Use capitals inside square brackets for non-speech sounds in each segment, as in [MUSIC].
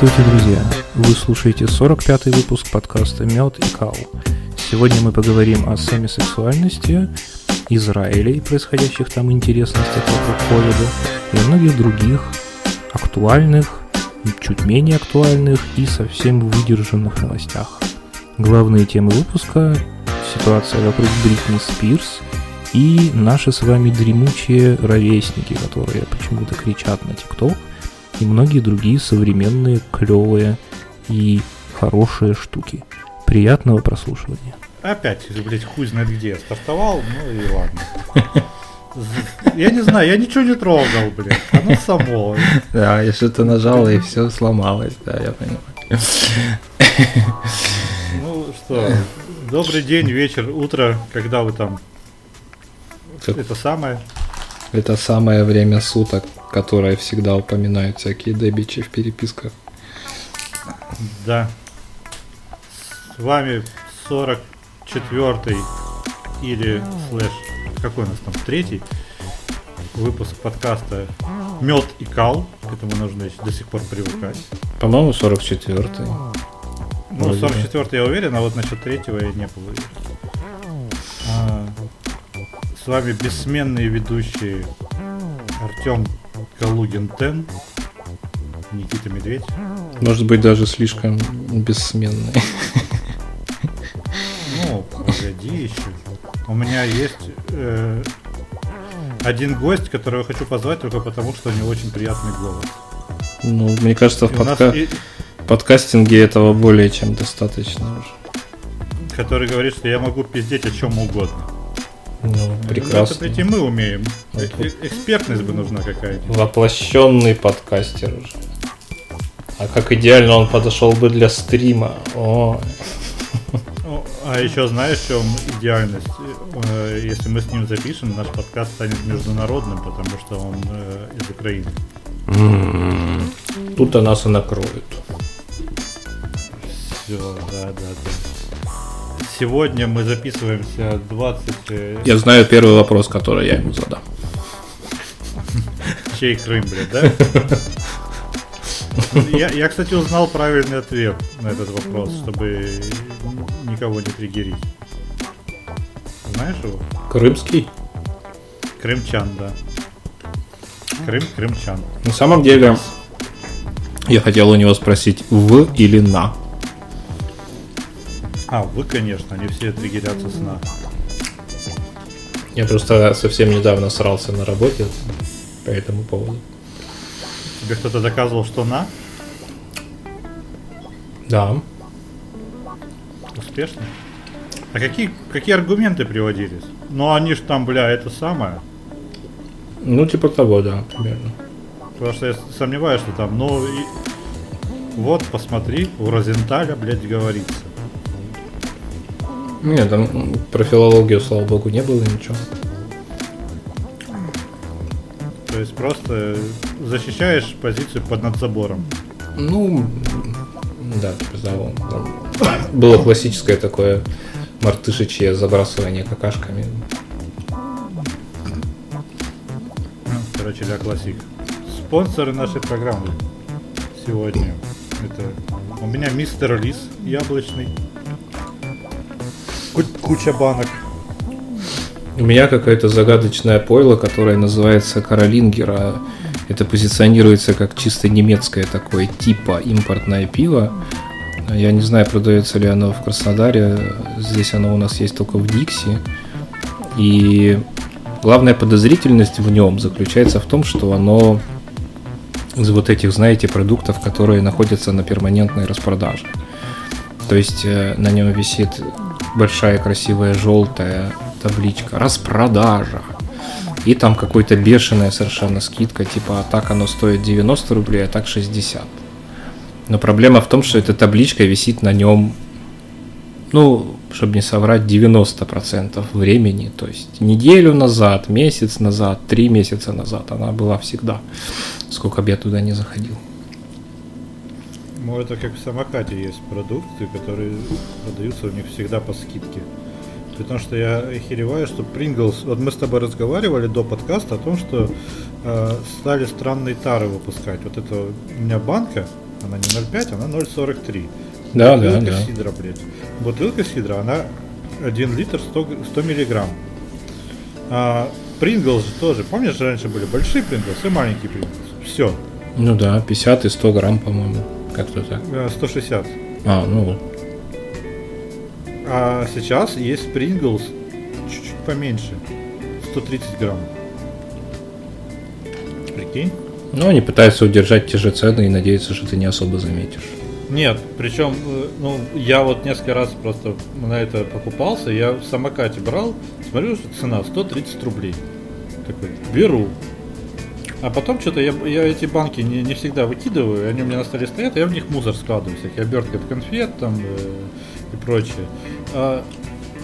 Здравствуйте, друзья! Вы слушаете 45-й выпуск подкаста «Мед и кал». Сегодня мы поговорим о семисексуальности, Израиле и происходящих там интересностях вокруг ковида и о многих других актуальных, чуть менее актуальных и совсем выдержанных новостях. Главные темы выпуска – ситуация вокруг Бритни Спирс и наши с вами дремучие ровесники, которые почему-то кричат на ТикТок – и многие другие современные, клевые и хорошие штуки. Приятного прослушивания. Опять, блядь, хуй знает где. Стартовал, ну и ладно. [LAUGHS] Я не знаю, я ничего не трогал, блядь. Оно само. Да, я что-то нажал и все сломалось, да, я понимаю. [LAUGHS] Ну что, добрый день, вечер, утро, когда вы там это самое. Это самое время суток, которое всегда упоминают всякие дебичи в переписках. Да. С вами 44 или слэш, какой у нас там, третий выпуск подкаста Мед и Кал. К этому нужно еще до сих пор привыкать. По-моему, 44-й. Ну, 44-й я уверен, а вот насчет третьего я не был уверен. С вами бессменные ведущие Артем Калугин-Тен, Никита Медведь. Может быть, даже слишком бессменный. Ну, погоди еще. У меня есть э, один гость, которого я хочу позвать только потому, что у него очень приятный голос. Ну, мне кажется, в подка... и... подкастинге этого более чем достаточно уже. Который говорит, что я могу пиздеть о чем угодно. Ну, прекрасно. Это ведь и мы умеем. Вот, э Экспертность бы нужна какая-то. Воплощенный подкастер уже. А как идеально он подошел бы для стрима. О. А еще знаешь, в чем идеальность? Э, если мы с ним запишем, наш подкаст станет международным, потому что он э, из Украины. Тут-то нас и накроют. Все, да, да, да. Сегодня мы записываемся 20... Э, я знаю первый вопрос, который я ему задам. [LAUGHS] Чей Крым, блядь, да? Я, я, кстати, узнал правильный ответ на этот вопрос, чтобы никого не триггерить. Знаешь его? Крымский? Крымчан, да. Крым, крымчан. На самом деле, я хотел у него спросить в или на. А, вы, конечно, они все триггерятся сна. Я просто совсем недавно срался на работе по этому поводу. Тебе кто-то доказывал, что на? Да. Успешно? А какие, какие аргументы приводились? Ну, они ж там, бля, это самое. Ну, типа того, да, примерно. Потому что я сомневаюсь, что там, ну, и... вот, посмотри, у Розенталя, блядь, говорится. Нет, там про филологию, слава богу, не было ничего. То есть просто защищаешь позицию под надзабором. Ну, да, типа того. Было классическое такое мартышечье забрасывание какашками. Короче, для классик. Спонсоры нашей программы сегодня. Это у меня мистер Лис яблочный куча банок. У меня какая-то загадочная пойло, которая называется Каролингера. Это позиционируется как чисто немецкое такое типа импортное пиво. Я не знаю, продается ли оно в Краснодаре. Здесь оно у нас есть только в Дикси. И главная подозрительность в нем заключается в том, что оно из вот этих, знаете, продуктов, которые находятся на перманентной распродаже. То есть э, на нем висит большая красивая желтая табличка «Распродажа». И там какой-то бешеная совершенно скидка, типа, а так оно стоит 90 рублей, а так 60. Но проблема в том, что эта табличка висит на нем, ну, чтобы не соврать, 90% времени. То есть неделю назад, месяц назад, три месяца назад она была всегда, сколько бы я туда не заходил. Ну, это как в самокате есть продукты, которые продаются у них всегда по скидке. Потому что я охереваю, что Pringles... Вот мы с тобой разговаривали до подкаста о том, что э, стали странные тары выпускать. Вот это у меня банка Она не 0,5, она 0,43. Да, Бутылка да, да. сидра, блядь. Бутылка сидра, она 1 литр 100, г- 100 миллиграмм. А, Принглс же тоже. Помнишь, раньше были большие Принглс и маленькие Принглс? Все. Ну да, 50 и 100 грамм, по-моему. Как-то так. 160. А, ну, А сейчас есть Принглс чуть-чуть поменьше. 130 грамм. Прикинь? ну, они пытаются удержать те же цены и надеются, что ты не особо заметишь. Нет, причем, э, ну, я вот несколько раз просто на это покупался, я в самокате брал, смотрю, что цена 130 рублей. Такой, беру. А потом что-то я, я эти банки не, не всегда выкидываю, они у меня на столе стоят, а я в них мусор складываю, всякие обертки от конфет там э, и прочее. А,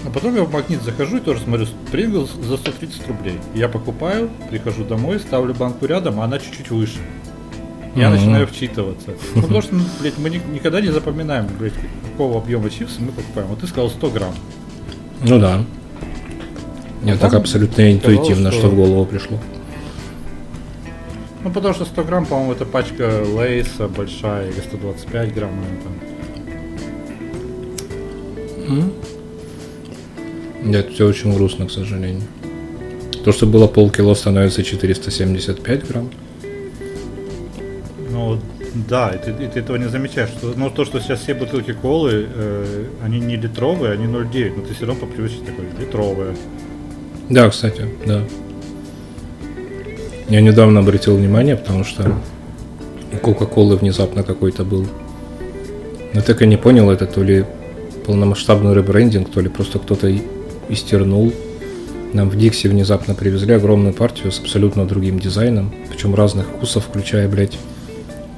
а потом я в магнит захожу и тоже смотрю, Принглс за 130 рублей. Я покупаю, прихожу домой, ставлю банку рядом, а она чуть-чуть выше. Я Мгм. начинаю вчитываться. Ну, потому что, ну, блядь, мы ни- никогда не запоминаем, блядь, какого объема чипсы мы покупаем. Вот ты сказал 100 грамм. Ну да. Мне А так абсолютно интуитивно, что- что в голову пришло. Ну, потому что 100 грамм, по-моему, это пачка Лейса большая, или 125 грамм, наверное, там. М? Нет, все очень грустно, к сожалению. То, что было полкило, становится 475 грамм. Ну, да, и ты, и ты этого не замечаешь. Что, ну, то, что сейчас все бутылки колы, э, они не литровые, они 0,9, но ты все равно по привычке такой, литровая. Да, кстати, да. Я недавно обратил внимание, потому что у Кока-Колы внезапно какой-то был. Но так и не понял, это то ли полномасштабный ребрендинг, то ли просто кто-то истернул. Нам в Дикси внезапно привезли огромную партию с абсолютно другим дизайном, причем разных вкусов, включая, блядь,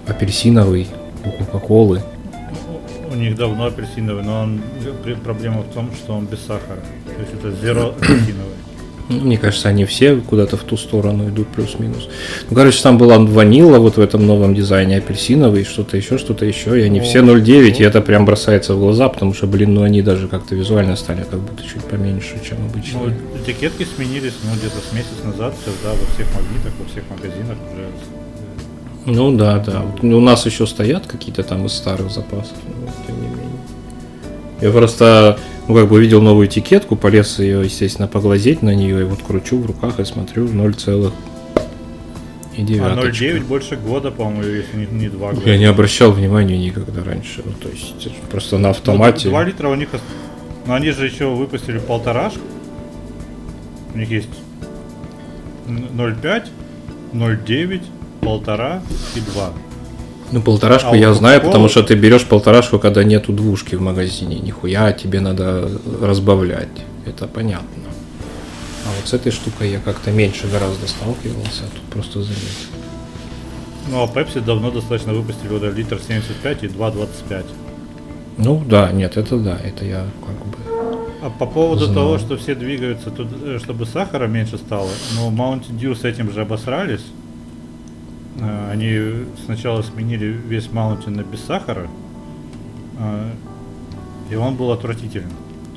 апельсиновый у Кока-Колы. У них давно апельсиновый, но он, при- проблема в том, что он без сахара. То есть это зеро [CLEARS THROAT] апельсиновый. Ну, Мне кажется, они все куда-то в ту сторону идут плюс-минус. Ну, короче, там была ванила вот в этом новом дизайне, апельсиновый, что-то еще, что-то еще, и они все 0,9, и это прям бросается в глаза, потому что, блин, ну они даже как-то визуально стали как будто чуть поменьше, чем Ну, обычно. этикетки сменились, ну, где-то с месяц назад, сейчас, да, во всех магнитах, во всех магазинах уже. э, Ну да, да. У нас еще стоят какие-то там из старых запасов, но тем не менее. Я просто, ну, как бы увидел новую этикетку, полез ее, естественно, поглазеть на нее, и вот кручу в руках и смотрю 0, и А девяточка. 0,9 больше года, по-моему, если не, не 2 года. Я не обращал внимания никогда раньше. Ну, то есть просто на автомате. 2 литра у них... Но они же еще выпустили полторашку. У них есть н- 0,5, 0,9, полтора и 2. Ну, полторашку А я знаю, Coca-Cola- потому что ты берешь полторашку, когда нету двушки в магазине. Нихуя тебе надо разбавлять. Это понятно. А вот с этой штукой я как-то меньше гораздо сталкивался, а тут просто заметил. Ну а Pepsi давно достаточно выпустили вот литр 75 и 2,25. Ну да, нет, это да, это я как бы. А по поводу Знаю. того, что все двигаются, тут, э, чтобы сахара меньше стало, но Mountain Dew с этим же обосрались. Э, Они сначала сменили весь Mountain на без сахара, э, и он был отвратителен.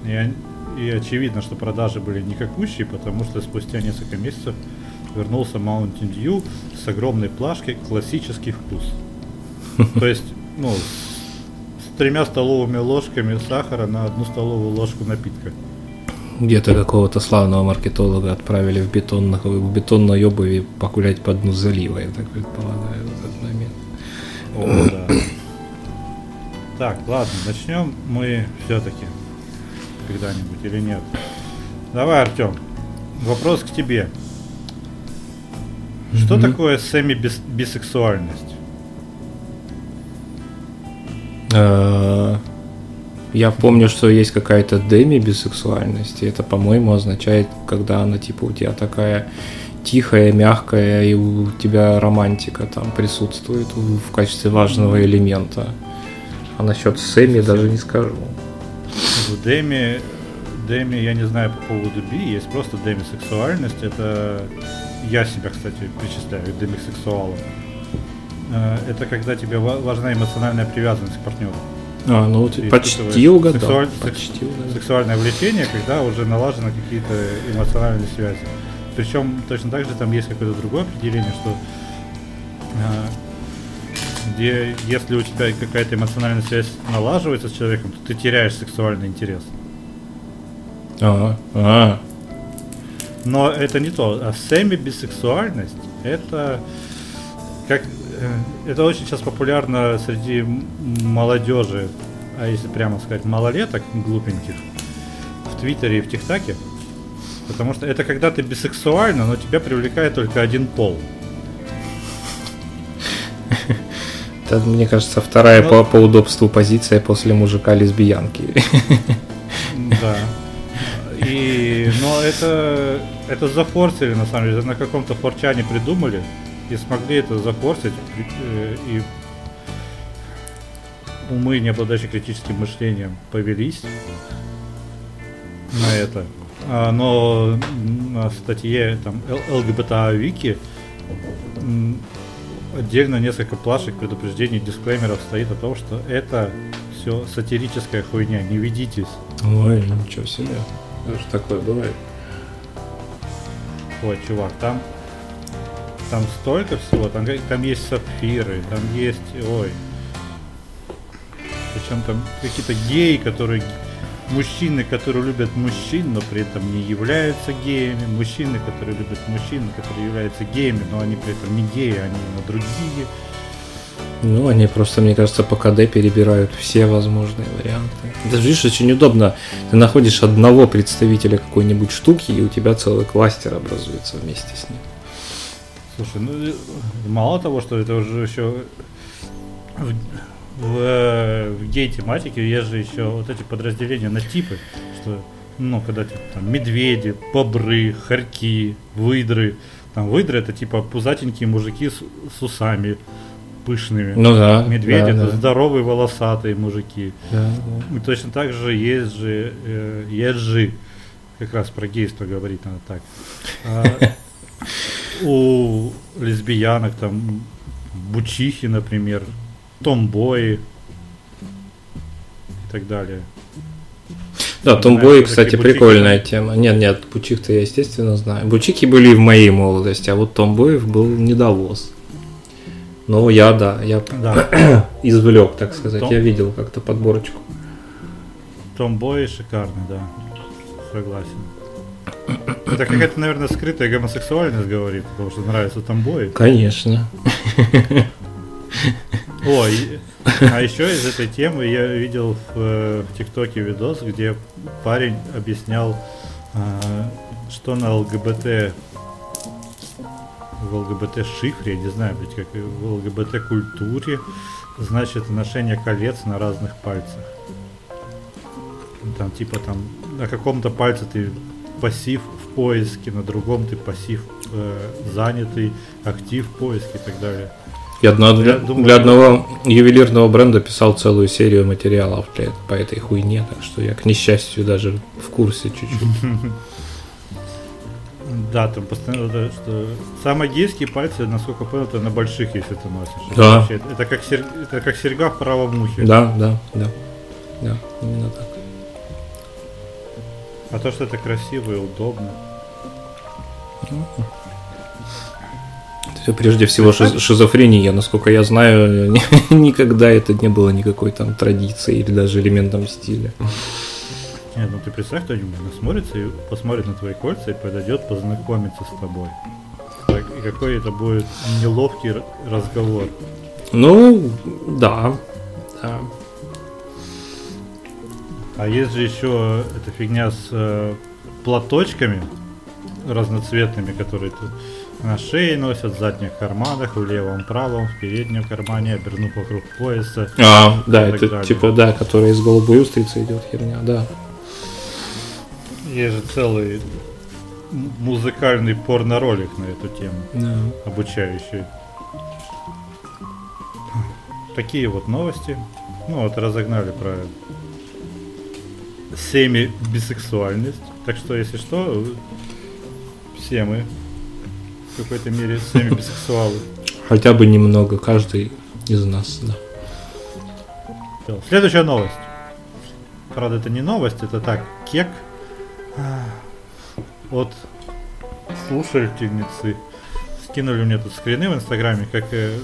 И, и очевидно, что продажи были никакущие, потому что спустя несколько месяцев вернулся Mountain Dew с огромной плашкой классический вкус. То есть, ну, с тремя столовыми ложками сахара на одну столовую ложку напитка. Где-то какого-то славного маркетолога отправили в, бетонных, в бетонной обуви покулять по дну залива, я так предполагаю, в этот момент. О, да. Так, ладно, начнем мы все-таки когда-нибудь или нет. Давай, Артем, вопрос к тебе. Что Мгм. такое семи-бисексуальность? Э, Я помню, что есть какая-то деми бисексуальности. Это, по-моему, означает, когда она типа у тебя такая тихая, мягкая, и у тебя романтика там присутствует в качестве важного элемента. А насчет Сэмми даже не скажу. В Деми, Деми, я не знаю по поводу би, есть просто демисексуальность. Это я себя, кстати, причисляю к демисексуалам. Э, Это когда тебе ва- важна эмоциональная привязанность к партнеру. А, ну почти угадал. сексуаль- Почти угадал. Сексуальное влечение, когда уже налажены какие-то эмоциональные связи. Причем точно так же там есть какое-то другое определение, что э, где если у тебя какая-то эмоциональная связь налаживается с человеком, то ты теряешь сексуальный интерес. А, а. Но это не то. А семи-бисексуальность это как это очень сейчас популярно среди молодежи, а если прямо сказать малолеток глупеньких в Твиттере и в ТикТаке. Потому что это когда ты бисексуальна, но тебя привлекает только один пол. Это, мне кажется, вторая ну, по, по удобству позиция после мужика лесбиянки. Да. И, но это, это зафорсили, на самом деле, на каком-то форчане придумали и смогли это зафорсить, э, и умы, не обладающие критическим мышлением, повелись на это. А, но на статье там ЛГБТ Вики отдельно несколько плашек предупреждений, дисклеймеров стоит о том, что это все сатирическая хуйня, не ведитесь. Ой, ничего себе. Даже такое бывает. Ой, чувак, там там столько всего, там, там есть сапфиры, там есть, ой, причем там какие-то геи, которые мужчины, которые любят мужчин, но при этом не являются геями, мужчины, которые любят мужчин, которые являются геями, но они при этом не геи, они на другие. Ну, они просто, мне кажется, по КД перебирают все возможные варианты. Даже видишь, очень удобно. Ты находишь одного представителя какой-нибудь штуки, и у тебя целый кластер образуется вместе с ним. Слушай, ну мало того, что это уже еще в, в, в гей-тематике есть же еще вот эти подразделения на типы, что ну, когда типа, там медведи, бобры, хорьки, выдры. Там выдры это типа пузатенькие мужики с, с усами пышными. Ну да. Медведи да, это да. здоровые волосатые мужики. Да, да. И точно так же есть же, э, есть же, как раз про гейство говорить надо так. У лесбиянок там бучихи, например, томбои и так далее. Да, томбои, кстати, прикольная тема. Нет, нет, бучих-то я, естественно, знаю. Бучихи были в моей молодости, а вот томбоев был недовоз. Но я, да, я да. [CLEARS THROAT] извлек, так сказать. Том... Я видел как-то подборочку. Томбои шикарный, да. Согласен. Это какая-то, наверное, скрытая гомосексуальность говорит, потому что нравятся тамбои. Конечно. Ой, а еще из этой темы я видел в, э, ТикТоке видос, где парень объяснял, а, что на ЛГБТ в ЛГБТ шифре, я не знаю, блядь, как в ЛГБТ культуре, значит ношение колец на разных пальцах. Там типа там на каком-то пальце ты пассив в поиске, на другом ты пассив э, занятый, актив в поиске и так далее. Я для, думаю, для одного ювелирного бренда писал целую серию материалов для, по этой хуйне, так что я, к несчастью, даже в курсе чуть-чуть. [LAUGHS] Да, там постоянно, что самые гейские пальцы, насколько понял, это на больших, если ты носишь. Да. Это, как, это как серьга в правом ухе. Да, да, да. Да, именно так. А то, что это красиво и удобно. Это прежде всего шиз- шизофрения, насколько я знаю, [LAUGHS] никогда это не было никакой там традицией или даже элементом стиля. Нет, ну ты представь, кто-нибудь насмотрится и посмотрит на твои кольца и подойдет познакомиться с тобой. Так, и какой это будет неловкий разговор. Ну, да. Да. А есть же еще эта фигня с э, платочками разноцветными, которые тут на шее носят, в задних карманах, в левом, правом, в переднем кармане, обернув вокруг пояса. А, да, это далее. типа, да, который из голубой устрицы идет херня, да. Есть же целый музыкальный порно-ролик на эту тему, да. обучающий. Такие вот новости. Ну вот разогнали про семи-бисексуальность. Так что, если что, все мы в какой-то мере семи-бисексуалы. Хотя бы немного, каждый из нас, да. Следующая новость. Правда, это не новость, это так, кек от слушательницы. Скинули мне тут скрины в инстаграме, как э,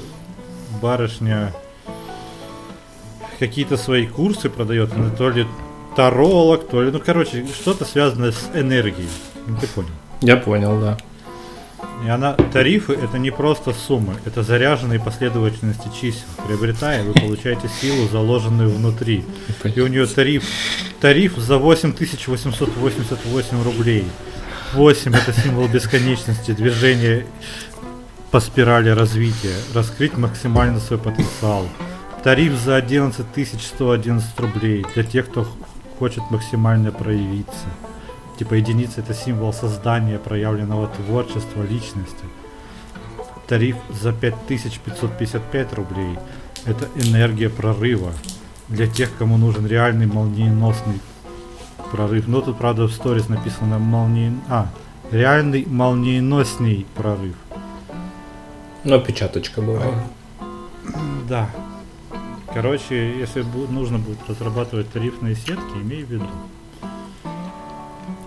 барышня какие-то свои курсы продает, она то ли таролог, то ли, ну, короче, что-то связанное с энергией. Ну, ты понял. Я понял, да. И она, тарифы это не просто суммы, это заряженные последовательности чисел. Приобретая, вы получаете силу, заложенную внутри. И у нее тариф, тариф за 8888 рублей. 8 это символ бесконечности, движение по спирали развития, раскрыть максимально свой потенциал. Тариф за 11 111 рублей для тех, кто хочет максимально проявиться. Типа единица это символ создания проявленного творчества личности. Тариф за 5555 рублей это энергия прорыва для тех, кому нужен реальный молниеносный прорыв. Но тут, правда, в сторис написано молнии... А, реальный молниеносней прорыв. Но печаточка бывает. Да. Короче, если нужно будет разрабатывать тарифные сетки, имей в виду.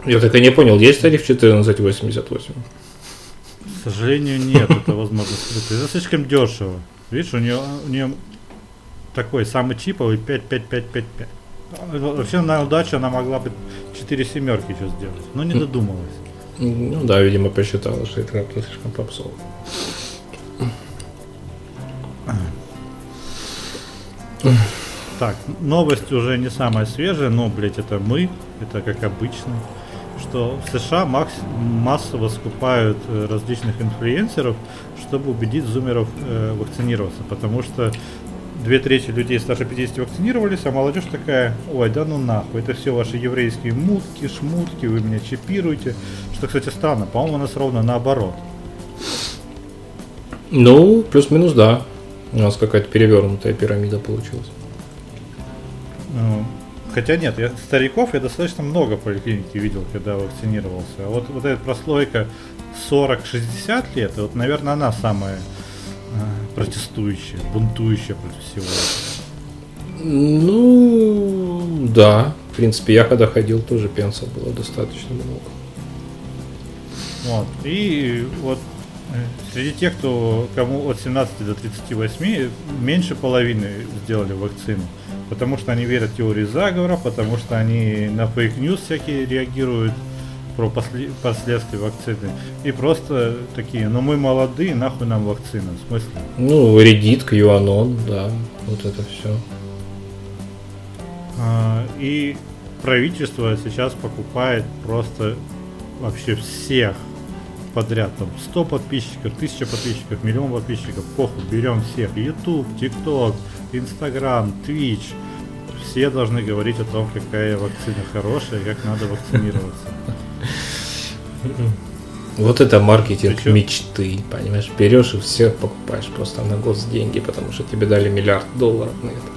Я так и не понял, есть тариф 1488? К сожалению, нет, это возможно. Это слишком дешево. Видишь, у нее, у нее такой самый чиповый 55555. Вообще на удачу она могла бы 4 семерки еще сделать, но не додумалась. Ну да, видимо, посчитала, что это как-то слишком попсово. Так, новость уже не самая свежая, но, блять, это мы, это как обычно. Что в США макс- массово скупают э, различных инфлюенсеров, чтобы убедить зумеров э, вакцинироваться. Потому что две трети людей старше 50 вакцинировались, а молодежь такая, ой, да ну нахуй, это все ваши еврейские мутки, шмутки, вы меня чипируете. Что, кстати, странно, по-моему, у нас ровно наоборот. Ну, плюс-минус, да. У нас какая-то перевернутая пирамида получилась. Ну, Хотя нет, я стариков я достаточно много в поликлинике видел, когда вакцинировался. А вот, вот эта прослойка 40-60 лет, вот, наверное, она самая э, протестующая, бунтующая против всего этого. Ну, да. В принципе, я когда ходил, тоже пенсов было достаточно много. Вот. И вот среди тех, кто кому от 17 до 38, меньше половины сделали вакцину. Потому что они верят в теории заговора, потому что они на fake news всякие реагируют про после- последствия вакцины. И просто такие, ну мы молодые, нахуй нам вакцина. В смысле? Ну, Reddit, QAnon, да. Вот это все. А, И правительство сейчас покупает просто вообще всех подряд. Там 100 подписчиков, 1000 подписчиков, миллион подписчиков. Похуй, берем всех. YouTube, TikTok, Instagram, Twitch. Все должны говорить о том, какая вакцина хорошая и как надо вакцинироваться. Вот это маркетинг Причем- мечты, понимаешь? Берешь и всех покупаешь просто на госденьги, потому что тебе дали миллиард долларов на это.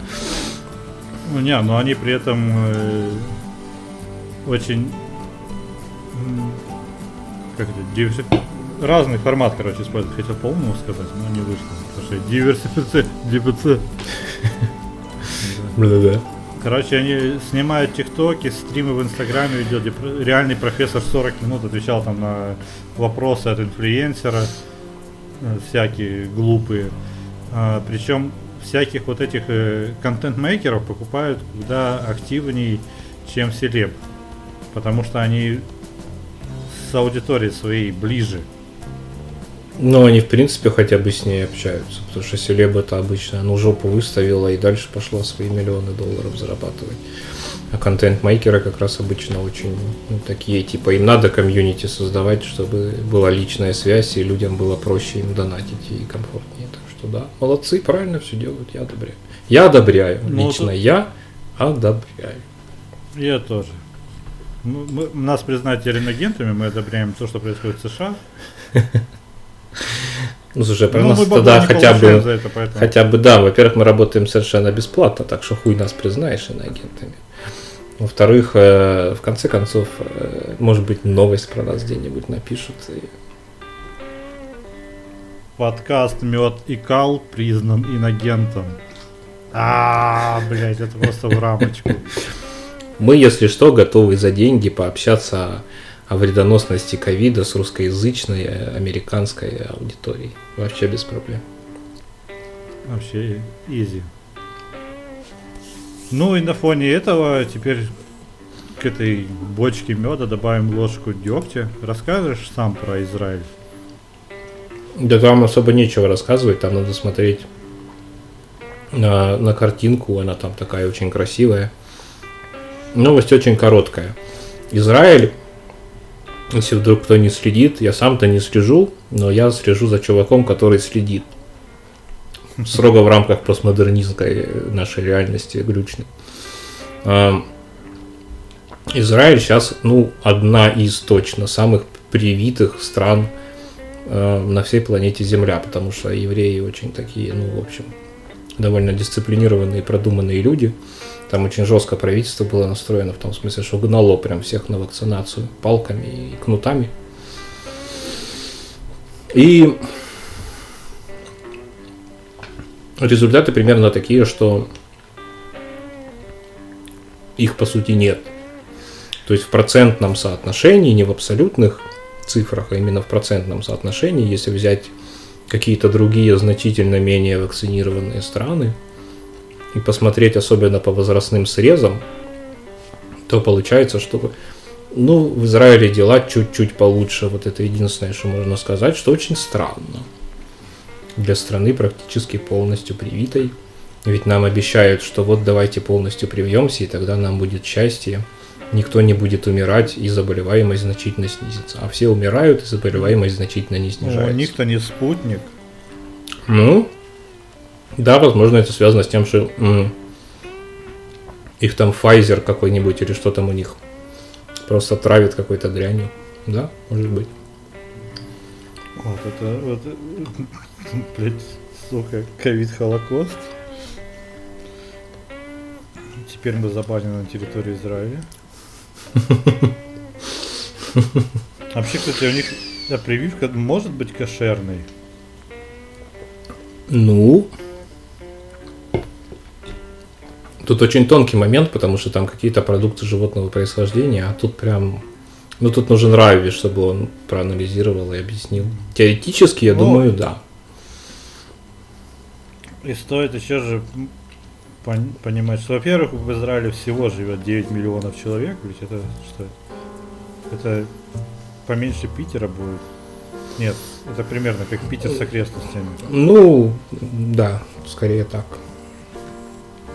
Ну не, но они при этом э, очень как это, диверси- разный формат, короче, используют. Хотел по-умному сказать, но не вышло. Потому что диверсифици... диверси- [LAUGHS] Да-да-да. Короче, они снимают тиктоки, стримы в инстаграме ведет, реальный профессор 40 минут отвечал там на вопросы от инфлюенсера, э, всякие глупые. А, причем всяких вот этих э, контент-мейкеров покупают куда активней, чем селеб. Потому что они с аудиторией своей ближе. Ну, они, в принципе, хотя бы с ней общаются, потому что селеб это обычно, ну, жопу выставила и дальше пошла свои миллионы долларов зарабатывать. А контент-мейкеры как раз обычно очень ну, такие, типа, им надо комьюнити создавать, чтобы была личная связь, и людям было проще им донатить и комфортнее. Так что да, молодцы, правильно все делают, я одобряю. Я одобряю, Ну, лично тут- я одобряю. Я тоже. Мы- мы- нас признать теренагентами, мы одобряем то, что происходит в США. [LAUGHS] Ну, слушай, про Ну, нас тогда хотя бы это, поэтому. Хотя бы, да, во-первых, мы работаем совершенно бесплатно, так что хуй нас признаешь иноагентами. Во-вторых, э, в конце концов, э, может быть, новость про нас где-нибудь напишут. и- Подкаст Мед и Кал признан инагентом. А, блять, это просто в рамочку. [LAUGHS] Мы, если что, готовы за деньги пообщаться о, о вредоносности ковида с русскоязычной э, американской аудиторией. Вообще без проблем. Вообще изи. Ну и на фоне этого теперь к этой бочке меда добавим ложку дегтя. Расскажешь сам про Израиль? Да там особо нечего рассказывать, там надо смотреть на, на картинку, она там такая очень красивая. Новость очень короткая. Израиль, если вдруг кто не следит, я сам-то не слежу, но я слежу за чуваком, который следит. Строго в рамках постмодернистской нашей реальности глючной. А, Израиль сейчас, ну, одна из точно самых привитых стран э, на всей планете Земля, потому что евреи очень такие, ну, в общем, довольно дисциплинированные, продуманные люди. Там очень жестко правительство было настроено в том смысле, что гнало прям всех на вакцинацию палками и кнутами. И результаты примерно такие, что их по сути нет. То есть в процентном соотношении, не в абсолютных цифрах, а именно в процентном соотношении, если взять какие-то другие значительно менее вакцинированные страны и посмотреть особенно по возрастным срезам, то получается, что ну, в Израиле дела чуть-чуть получше. Вот это единственное, что можно сказать, что очень странно. Для страны практически полностью привитой. Ведь нам обещают, что вот давайте полностью привьемся, и тогда нам будет счастье. Никто не будет умирать, и заболеваемость значительно снизится. А все умирают, и заболеваемость значительно не снижается. Ну, у них-то не спутник. Ну, да, возможно, это связано с тем, что их там Pfizer какой-нибудь или что там у них просто травит какой-то дрянью. Да, может быть. Вот это, вот, блядь, сука, ковид-холокост. Теперь мы забанены на территории Израиля. [LAUGHS] Вообще, кстати, у них да, прививка может быть кошерной. Ну, тут очень тонкий момент, потому что там какие-то продукты животного происхождения, а тут прям... Ну, тут нужен Рави, чтобы он проанализировал и объяснил. Теоретически, я Ну, думаю, да. И стоит еще же пон- понимать, что, во-первых, в Израиле всего живет 9 миллионов человек, ведь это что? Это поменьше Питера будет. Нет, это примерно как Питер с окрестностями. Ну, да, скорее так.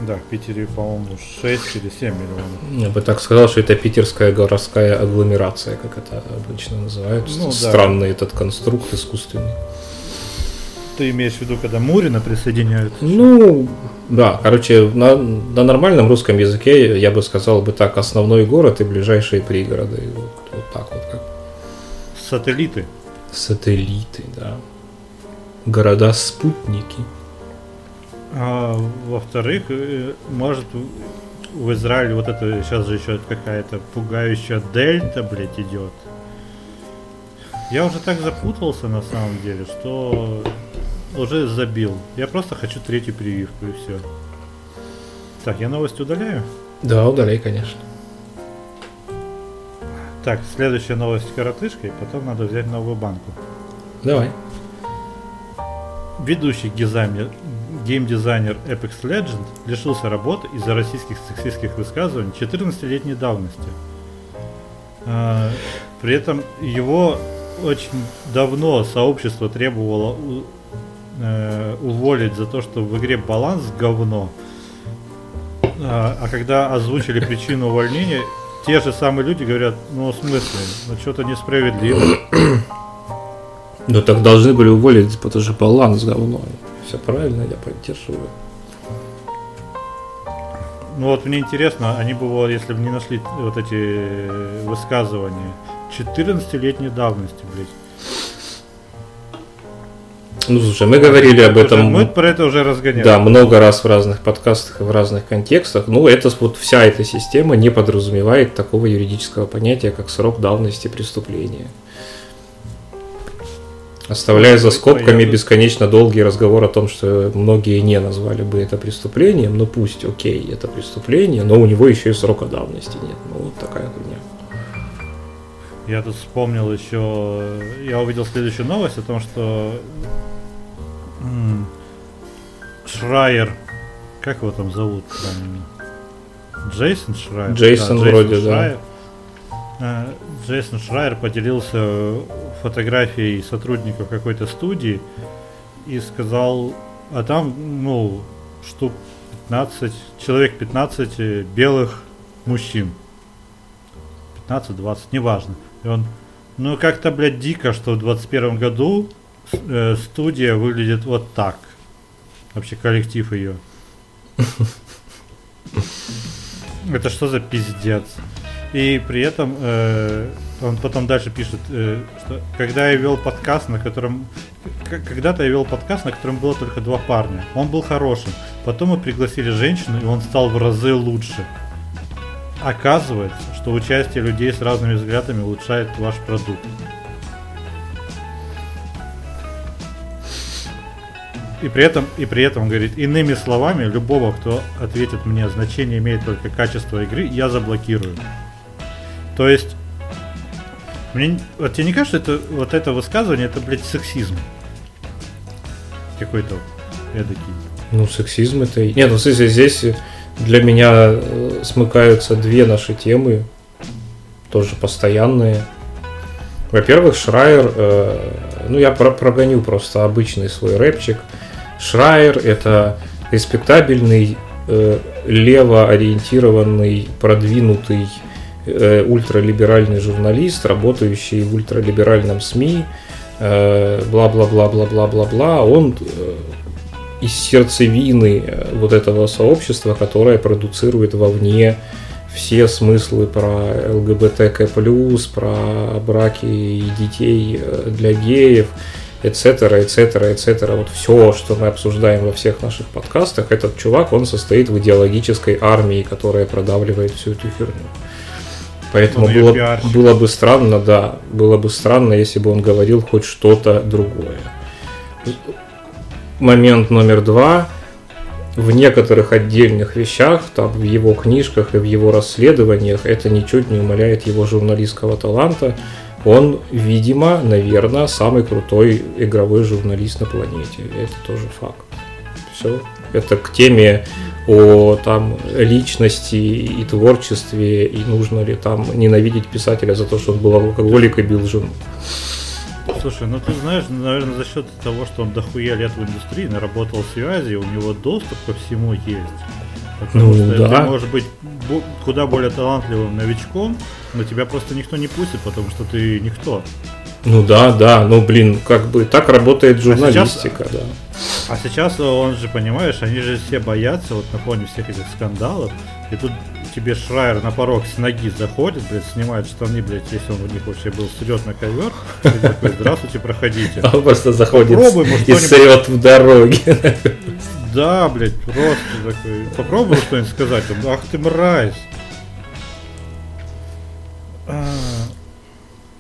Да, в Питере, по-моему, 6 или 7 миллионов. Я бы так сказал, что это питерская городская агломерация, как это обычно называют. Ну, да. Странный этот конструкт искусственный. Ты имеешь в виду, когда Мурина присоединяют? Ну, да, короче, на, на нормальном русском языке я бы сказал бы так, основной город и ближайшие пригороды. Вот, вот так вот, как Сателлиты. сателлиты, да. Города-спутники. А, во-вторых, э, может в- Израиле вот это сейчас же еще какая-то пугающая дельта, блядь, идет. Я уже так запутался на самом деле, что уже забил. Я просто хочу третью прививку и все. Так, я новость удаляю. Да, удаляй, конечно. Так, следующая новость коротышкой, потом надо взять новую банку. Давай. Ведущий геймдизайнер, геймдизайнер Apex Legend лишился работы из-за российских сексистских высказываний 14-летней давности. А, При этом его очень давно сообщество требовало э, уволить за то, что в игре баланс говно. А а когда озвучили причину увольнения, те же самые люди говорят, ну в смысле, ну что-то несправедливо. Ну так должны были уволить, потому что баланс говно. Все правильно, я поддерживаю. Ну вот мне интересно, они бы, вот, если бы не нашли вот эти э, высказывания 14-летней давности, блядь. Ну слушай, мы говорили об этом. Мы про это уже разгоняли. Да, много раз в разных подкастах и в разных контекстах. Ну, это вот вся эта система не подразумевает такого юридического понятия, как срок давности преступления. Оставляя за скобками бесконечно долгий разговор о том, что многие не назвали бы это преступлением, ну пусть, окей, это преступление, но у него еще и срока давности нет. Ну, вот такая хуйня. Я тут вспомнил еще, я увидел следующую новость о том, что Шрайер. Как его там зовут правильно? Джейсон Шрайер? Джейсон вроде, да. Э, Джейсон Шрайер поделился фотографией сотрудников какой-то студии и сказал, а там, ну, штук 15, человек 15 белых мужчин. 15-20, неважно. И он, ну как-то, блядь, дико, что в 21 году э, студия выглядит вот так. Вообще коллектив ее. [LAUGHS] Это что за пиздец? И при этом э, он потом дальше пишет, э, что когда я вел подкаст, на котором... Когда-то я вел подкаст, на котором было только два парня. Он был хорошим. Потом мы пригласили женщину, и он стал в разы лучше. Оказывается, что участие людей с разными взглядами улучшает ваш продукт. И при этом, и при этом говорит, иными словами, любого, кто ответит мне, значение имеет только качество игры, я заблокирую. То есть, мне, вот тебе не кажется, это, вот это высказывание, это, блядь, сексизм? Какой-то эдакий. Ну, сексизм это... Нет, ну, смысле, здесь для меня э, смыкаются две наши темы, тоже постоянные. Во-первых, Шрайер, э, ну я про прогоню просто обычный свой рэпчик. Шрайер это респектабельный, э, левоориентированный, продвинутый э, ультралиберальный журналист, работающий в ультралиберальном СМИ, э, бла-бла-бла-бла-бла-бла-бла. Он э, из сердцевины э, вот этого сообщества, которое продуцирует вовне все смыслы про ЛГБТК+, про браки и детей для геев, etc., etc., etc. Вот все, что мы обсуждаем во всех наших подкастах, этот чувак, он состоит в идеологической армии, которая продавливает всю эту херню. Поэтому было, было бы странно, да, было бы странно, если бы он говорил хоть что-то другое момент номер два. В некоторых отдельных вещах, там в его книжках и в его расследованиях, это ничуть не умаляет его журналистского таланта. Он, видимо, наверное, самый крутой игровой журналист на планете. Это тоже факт. Все. Это к теме о там личности и творчестве, и нужно ли там ненавидеть писателя за то, что он был алкоголик и бил жену. Слушай, ну ты знаешь, наверное, за счет того, что он дохуя лет в индустрии, наработал связи, у него доступ ко всему есть. Потому ну, что да. ты можешь быть куда более талантливым новичком, но тебя просто никто не пустит, потому что ты никто. Ну да, да, ну блин, как бы так работает журналистика, а сейчас, да. А сейчас он же, понимаешь, они же все боятся вот на фоне всех этих скандалов, и тут тебе Шрайер на порог с ноги заходит, блядь, снимает штаны, блядь, если он в них вообще был, срет на ковер, и такой, здравствуйте, проходите. Он просто заходит и срет в дороге. [LAUGHS] Да, блядь, просто такой, попробуй что-нибудь сказать, ах ты мразь. А,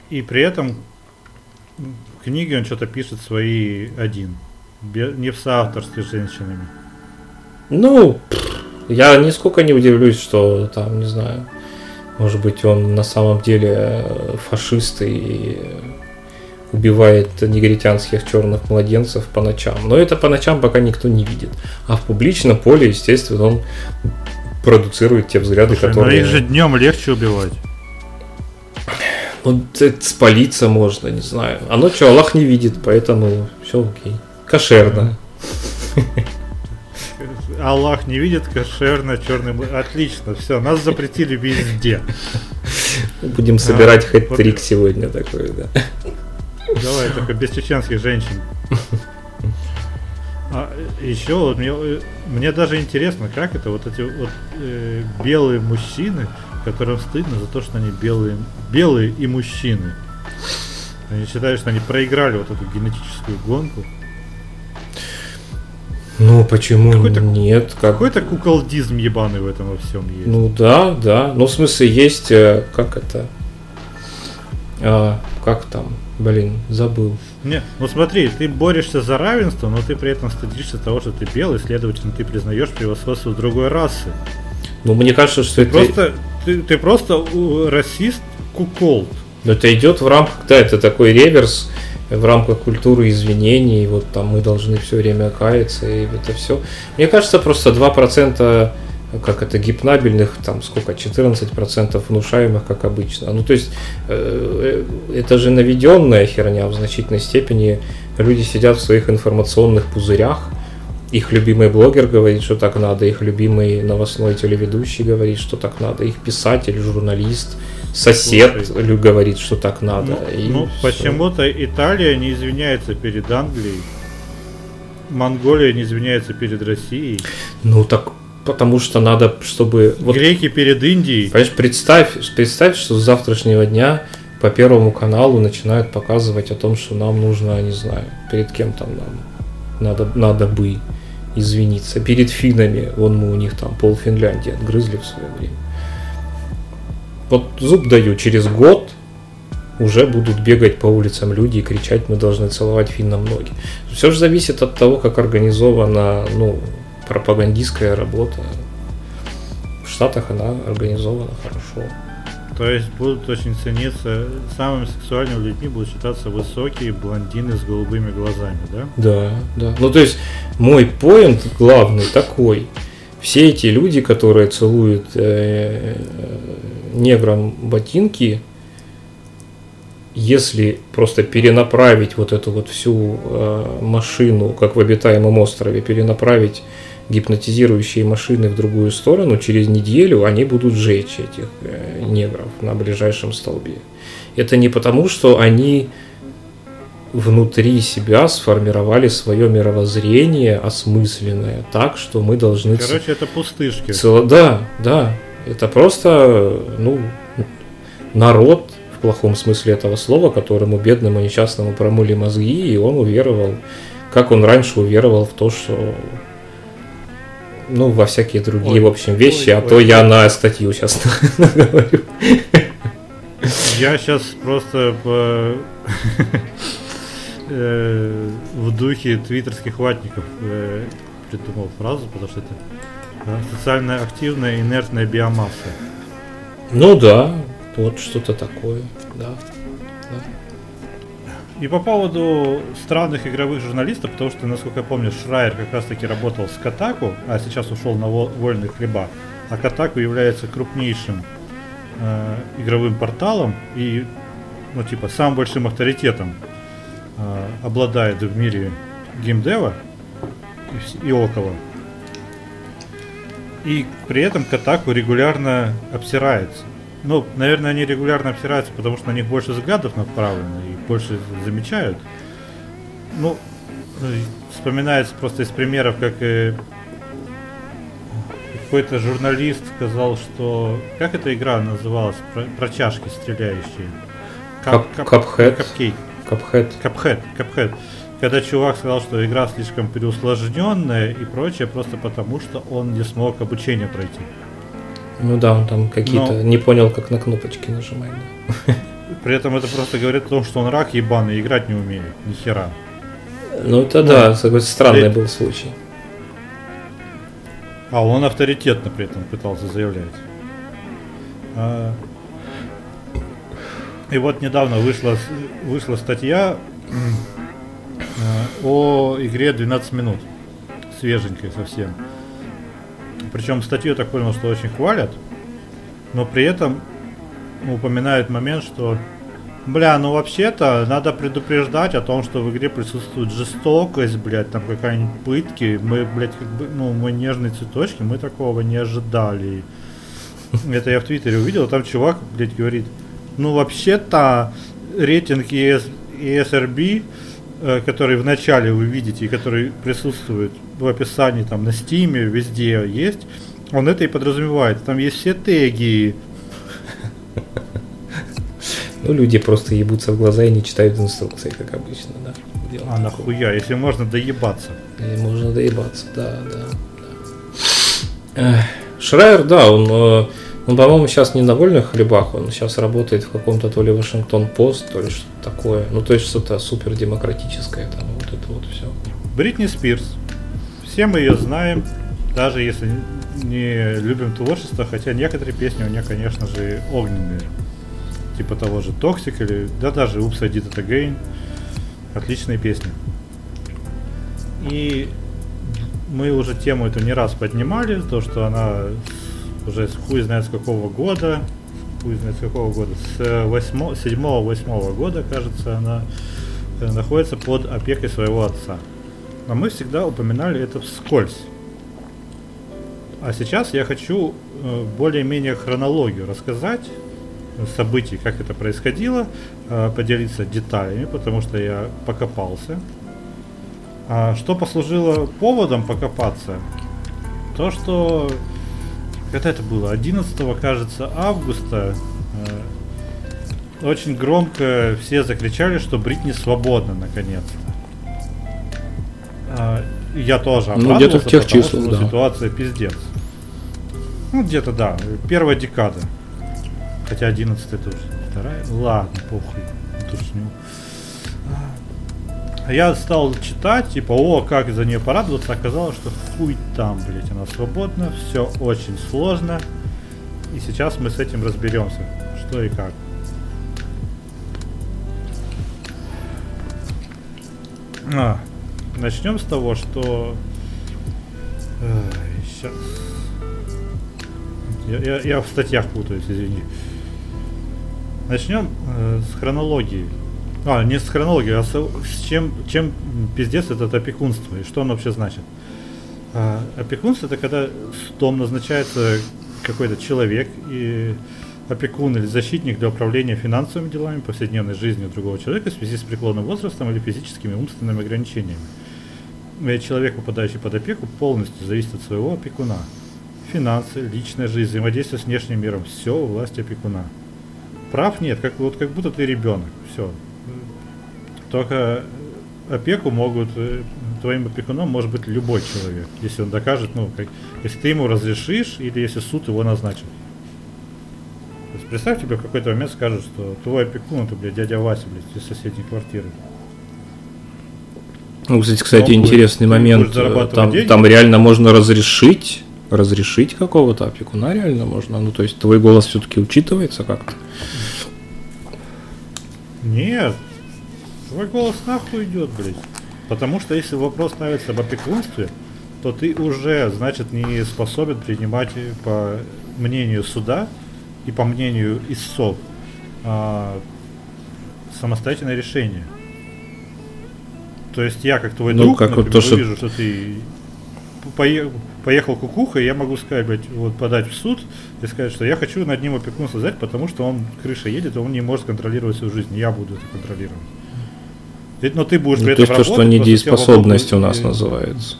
и при этом книги он что-то пишет свои один, не в соавторстве с женщинами. Ну, я нисколько не удивлюсь, что там, не знаю, может быть, он на самом деле э, фашист и убивает негритянских черных младенцев по ночам. Но это по ночам пока никто не видит. А в публичном поле, естественно, он продуцирует те взгляды, Слушай, которые... Но их же днем легче убивать. Ну, спалиться можно, не знаю. А ночью Аллах не видит, поэтому все окей. Кошерно. Аллах не видит кошерно черный Отлично, все, нас запретили везде. Будем собирать а, хэт-трик вот... сегодня такой, да. Давай, только без чеченских женщин. А еще вот мне, мне даже интересно, как это вот эти вот э, белые мужчины, которым стыдно за то, что они белые, белые и мужчины. Они считают, что они проиграли вот эту генетическую гонку. Ну, почему какой-то, нет? Как... Какой-то куколдизм ебаный в этом во всем есть. Ну да, да. Ну, в смысле, есть, э, как это, а, как там, блин, забыл. Не, ну смотри, ты борешься за равенство, но ты при этом стыдишься того, что ты белый, следовательно, ты признаешь превосходство другой расы. Ну, мне кажется, что ты это... Просто, ты, ты просто расист куколд. Но это идет в рамках, да, это такой реверс в рамках культуры извинений, вот там мы должны все время каяться, и это все. Мне кажется, просто 2% как это гипнабельных, там сколько, 14% внушаемых, как обычно. Ну, то есть, э, это же наведенная херня в значительной степени. Люди сидят в своих информационных пузырях, их любимый блогер говорит, что так надо, их любимый новостной телеведущий говорит, что так надо, их писатель, журналист, сосед Слушай, говорит, что так надо. Ну, ну почему-то Италия не извиняется перед Англией, Монголия не извиняется перед Россией. Ну так потому что надо, чтобы... Вот, Греки перед Индией. Понимаешь, представь, представь, что с завтрашнего дня по Первому каналу начинают показывать о том, что нам нужно, не знаю, перед кем там нам надо, надо бы извиниться. Перед финами, вон мы у них там пол Финляндии отгрызли в свое время. Вот зуб даю, через год уже будут бегать по улицам люди и кричать, мы должны целовать финнам ноги. Все же зависит от того, как организована ну, пропагандистская работа. В Штатах она организована хорошо. То есть будут очень цениться, самыми сексуальными людьми будут считаться высокие блондины с голубыми глазами, да? Да, да. Ну то есть мой поинт главный такой. Все эти люди, которые целуют э, неграм ботинки, если просто перенаправить вот эту вот всю э, машину, как в обитаемом острове, перенаправить гипнотизирующие машины в другую сторону, через неделю они будут сжечь этих э, негров на ближайшем столбе. Это не потому, что они внутри себя сформировали свое мировоззрение осмысленное так, что мы должны... Короче, это пустышки. Цело... Да, да. Это просто, ну, народ в плохом смысле этого слова, которому бедному несчастному промыли мозги, и он уверовал, как он раньше уверовал в то, что ну, во всякие другие, ой, в общем, вещи, ой, а ой, то ой. я на статью сейчас говорю. Я сейчас просто по... Э, в духе твиттерских ватников э, придумал фразу, потому что это э, социально активная инертная биомасса. Ну да, вот что-то такое, да. И по поводу странных игровых журналистов, потому что, насколько я помню, Шрайер как раз таки работал с Катаку, а сейчас ушел на вольный хлеба. А Катаку является крупнейшим э, игровым порталом и, ну, типа, самым большим авторитетом э, обладает в мире геймдева и, и около. И при этом Катаку регулярно обсирается. Ну, наверное, они регулярно обсираются, потому что на них больше взглядов направлено и больше замечают. Ну, вспоминается просто из примеров, как э, какой-то журналист сказал, что... Как эта игра называлась? Про, про чашки стреляющие. Кап, кап, капхэт. Капкейк. Капхэт. Капхэт. Капхэт. Когда чувак сказал, что игра слишком переусложненная и прочее, просто потому что он не смог обучение пройти. Ну да, он там какие-то Но... не понял, как на кнопочки нажимать. Да. [LAUGHS] При этом это просто говорит о том, что он рак ебаный, играть не умеет, ни хера. Ну это ну, да, такой странный при... был случай. А он авторитетно при этом пытался заявлять. А... И вот недавно вышла, вышла статья о игре 12 минут. Свеженькой совсем. Причем статью я так понял, что очень хвалят, но при этом упоминают момент, что Бля, ну вообще-то надо предупреждать о том, что в игре присутствует жестокость, блядь, там какая-нибудь пытки. Мы, блядь, как бы, ну, мы нежные цветочки, мы такого не ожидали. Это я в Твиттере увидел, там чувак, блядь, говорит, ну вообще-то рейтинг ES, ESRB, который в начале вы видите и который присутствует в описании там на стиме, везде есть, он это и подразумевает. Там есть все теги. Ну, люди просто ебутся в глаза и не читают инструкции, как обычно, да. Дело а нахуя, если можно доебаться. Или можно доебаться, да, да. Шрайер, да, он, он, по-моему, сейчас не на вольных хлебах, он сейчас работает в каком-то то ли Вашингтон Пост, то ли что-то такое. Ну, то есть что-то супер демократическое там, вот это вот все. Бритни Спирс все мы ее знаем, даже если не любим творчество, хотя некоторые песни у нее, конечно же, огненные. Типа того же Toxic или, да даже Oops, I Did It Again. Отличные песни. И мы уже тему эту не раз поднимали, то, что она уже хуй знает с какого года, хуй знает с какого года, с 7-8 года, кажется, она э, находится под опекой своего отца. Но мы всегда упоминали это вскользь. А сейчас я хочу э, более-менее хронологию рассказать событий, как это происходило, э, поделиться деталями, потому что я покопался. А что послужило поводом покопаться? То, что когда это было? 11, кажется, августа э, очень громко все закричали, что Бритни свободна наконец-то. А, я тоже ну, где-то в тех потому числах, что да. ситуация пиздец. Ну, где-то, да, первая декада. Хотя 11 это уже вторая. Ладно, похуй. А я стал читать, типа, о, как за нее порадоваться, оказалось, что хуй там, блять, она свободна, все очень сложно. И сейчас мы с этим разберемся, что и как. А, начнем с того, что... Э, сейчас. Я, я, я в статьях путаюсь, извини. Начнем э, с хронологии. А, не с хронологией, а с, с чем, чем пиздец это опекунство и что оно вообще значит. А, опекунство это когда дом назначается какой-то человек и опекун или защитник для управления финансовыми делами, повседневной жизнью другого человека в связи с преклонным возрастом или физическими умственными ограничениями. И человек, попадающий под опеку, полностью зависит от своего опекуна. Финансы, личная жизнь, взаимодействие с внешним миром, все у власти опекуна. Прав нет, как, вот как будто ты ребенок, все, только опеку могут, э, твоим опекуном может быть любой человек, если он докажет, ну, как, если ты ему разрешишь или если суд его назначит. То есть представь тебе в какой-то момент скажут, что твой опекун это, блядь, дядя Вася, блядь, из соседней квартиры. Ну, кстати, кстати, он интересный будет, момент. Там, там реально можно разрешить, разрешить какого-то опекуна реально можно. Ну, то есть твой голос все-таки учитывается как-то. Нет, Твой голос нахуй идет, блядь. Потому что если вопрос ставится об опекунстве, то ты уже, значит, не способен принимать по мнению суда и по мнению истцов а, самостоятельное решение. То есть я, как твой ну, друг, как например, вот то, увижу, что ты поехал, поехал кукуха, и я могу сказать, блядь, вот подать в суд и сказать, что я хочу над ним опекунство взять, потому что он крыша едет, и он не может контролировать свою жизнь. Я буду это контролировать. Ведь, но ты будешь ну, при то, что, что недееспособность у нас и... называется.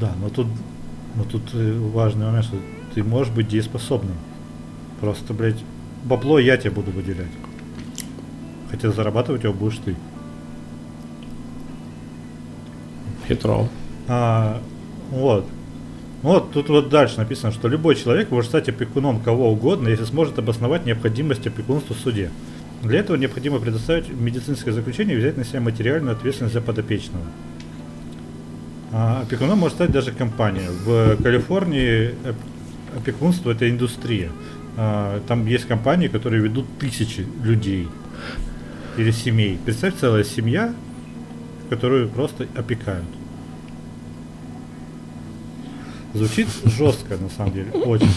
Да, но тут, но тут э, важный момент, что ты можешь быть дееспособным. Просто, блядь, бабло я тебе буду выделять. Хотя зарабатывать его будешь ты. Хитро. А, вот. Вот тут вот дальше написано, что любой человек может стать опекуном кого угодно, если сможет обосновать необходимость опекунства в суде. Для этого необходимо предоставить медицинское заключение и взять на себя материальную ответственность за подопечного. А опекуном может стать даже компания. В Калифорнии опекунство это индустрия. А, там есть компании, которые ведут тысячи людей или семей. Представь, целая семья, которую просто опекают. Звучит жестко, на самом деле, очень.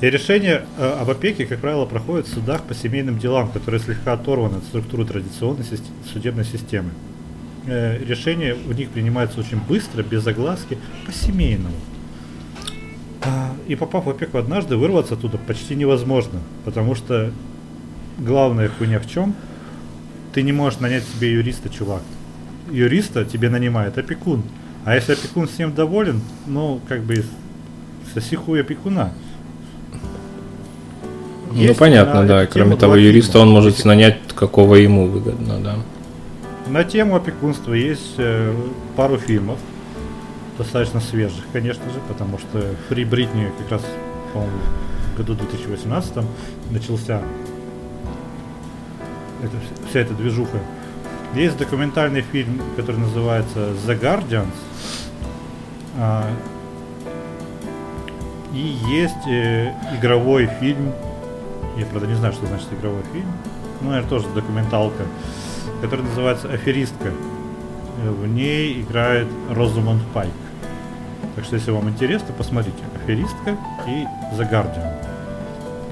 И решение э, об опеке, как правило, проходит в судах по семейным делам, которые слегка оторваны от структуры традиционной судебной системы. Э, решение у них принимается очень быстро, без огласки, по-семейному. А, и попав в опеку однажды, вырваться оттуда почти невозможно, потому что главная хуйня в чем? Ты не можешь нанять себе юриста, чувак. Юриста тебе нанимает опекун. А если опекун ним доволен, ну, как бы, соси хуй опекуна. Ну понятно, да. Кроме того, юриста он может нанять, какого ему выгодно, да. На тему опекунства есть э, пару фильмов, достаточно свежих, конечно же, потому что Фри Бритни как раз, по-моему, в году 2018 начался это, вся эта движуха. Есть документальный фильм, который называется The Guardians. А, и есть э, игровой фильм я, правда, не знаю, что значит игровой фильм. ну, наверное, тоже документалка, которая называется «Аферистка». В ней играет Розамонд Пайк. Так что, если вам интересно, посмотрите «Аферистка» и «The Guardian».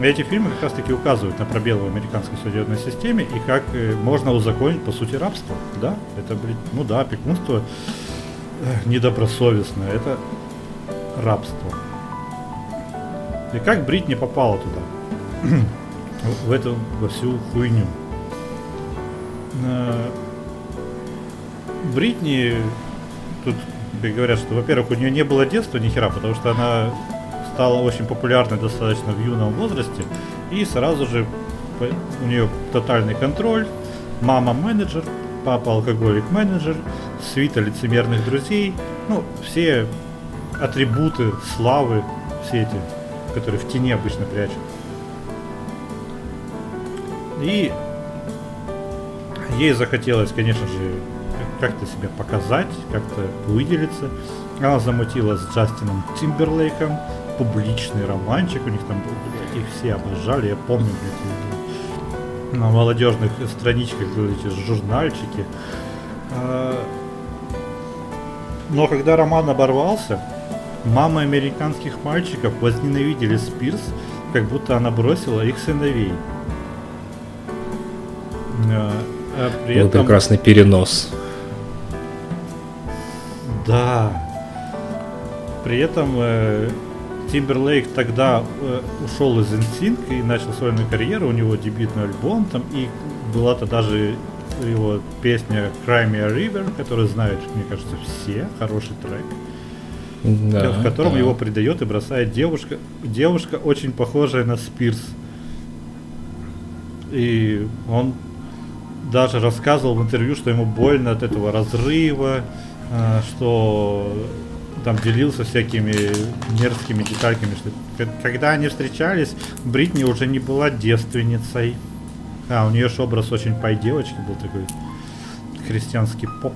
Эти фильмы как раз таки указывают на пробелы в американской судебной системе и как э, можно узаконить, по сути, рабство. Да, это, блин, ну да, опекунство э, недобросовестное, это рабство. И как Бритни попала туда? В эту, во всю хуйню. Бритни, тут говорят, что, во-первых, у нее не было детства ни хера, потому что она стала очень популярной достаточно в юном возрасте, и сразу же у нее тотальный контроль, мама менеджер, папа алкоголик менеджер, свита лицемерных друзей, ну, все атрибуты славы, все эти, которые в тени обычно прячут. И ей захотелось, конечно же, как-то себя показать, как-то выделиться. Она замутила с Джастином Тимберлейком, публичный романчик у них там был, блядь, их все обожали, я помню, блядь, на молодежных страничках были эти журнальчики. А, но когда роман оборвался, мамы американских мальчиков возненавидели Спирс, как будто она бросила их сыновей. А, а при вот этом... прекрасный перенос. Да. При этом э, Тимберлейк тогда э, ушел из NSYNC и начал сольную карьеру, у него дебютный альбом там, и была то даже его песня Cry Me a River, которую знают, мне кажется, все, хороший трек, да, в котором да. его предает и бросает девушка, девушка очень похожая на Спирс. И он даже рассказывал в интервью, что ему больно от этого разрыва, э, что там делился всякими мерзкими детальками, что когда они встречались, Бритни уже не была девственницей. А, у нее же образ очень пай девочки был такой христианский поп.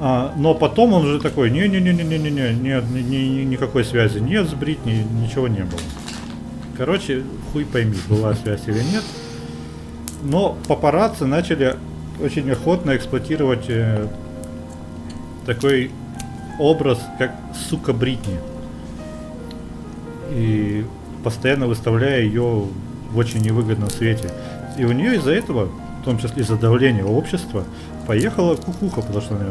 А, но потом он уже такой, не-не-не-не-не-не, нет, ни, ни, никакой связи нет с Бритни, ничего не было. Короче, хуй пойми, была связь или нет. Но папарацци начали очень охотно эксплуатировать э, такой образ, как сука Бритни. И постоянно выставляя ее в очень невыгодном свете. И у нее из-за этого, в том числе из-за давления общества, поехала кукуха, потому что она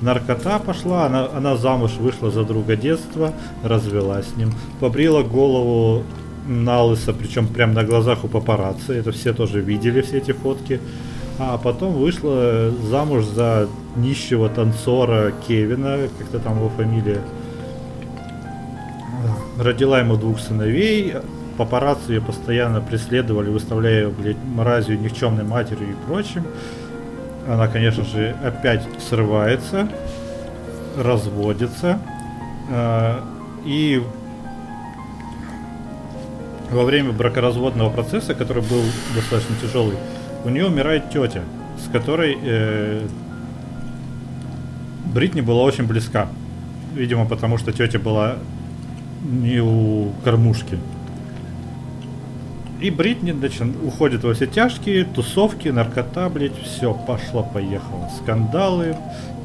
наркота пошла, она, она замуж вышла за друга детства, развелась с ним, побрила голову на лысо, причем прямо на глазах у папарацци, это все тоже видели, все эти фотки а потом вышла замуж за нищего танцора Кевина, как-то там его фамилия. Родила ему двух сыновей, папарацци ее постоянно преследовали, выставляя ее, блядь, мразью, никчемной матерью и прочим. Она, конечно же, опять срывается, разводится. Э, и во время бракоразводного процесса, который был достаточно тяжелый, у нее умирает тетя, с которой э, Бритни была очень близка. Видимо, потому что тетя была не у кормушки. И Бритни значит, уходит во все тяжкие, тусовки, наркота, блядь, все, пошло-поехало. Скандалы.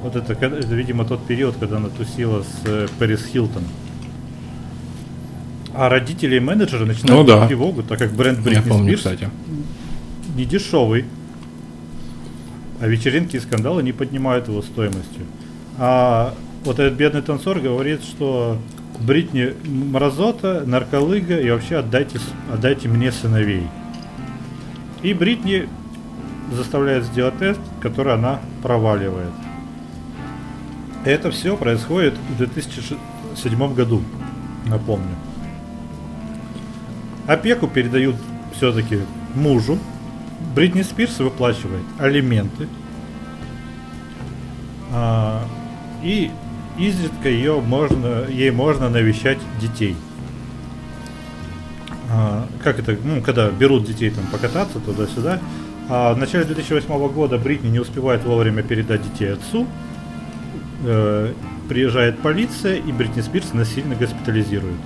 Вот это, это, видимо, тот период, когда она тусила с э, Пэрис Хилтон. А родители и менеджеры начинают ну, да. тревогу, так как бренд Бритни Я помню, Спирс кстати не дешевый. А вечеринки и скандалы не поднимают его стоимостью. А вот этот бедный танцор говорит, что Бритни мразота, нарколыга и вообще отдайте, отдайте мне сыновей. И Бритни заставляет сделать тест, который она проваливает. Это все происходит в 2007 году, напомню. Опеку передают все-таки мужу, Бритни Спирс выплачивает алименты. А, и изредка ее можно, ей можно навещать детей. А, как это, ну, когда берут детей там покататься туда-сюда. А в начале 2008 года Бритни не успевает вовремя передать детей отцу. Э, приезжает полиция и Бритни Спирс насильно госпитализирует.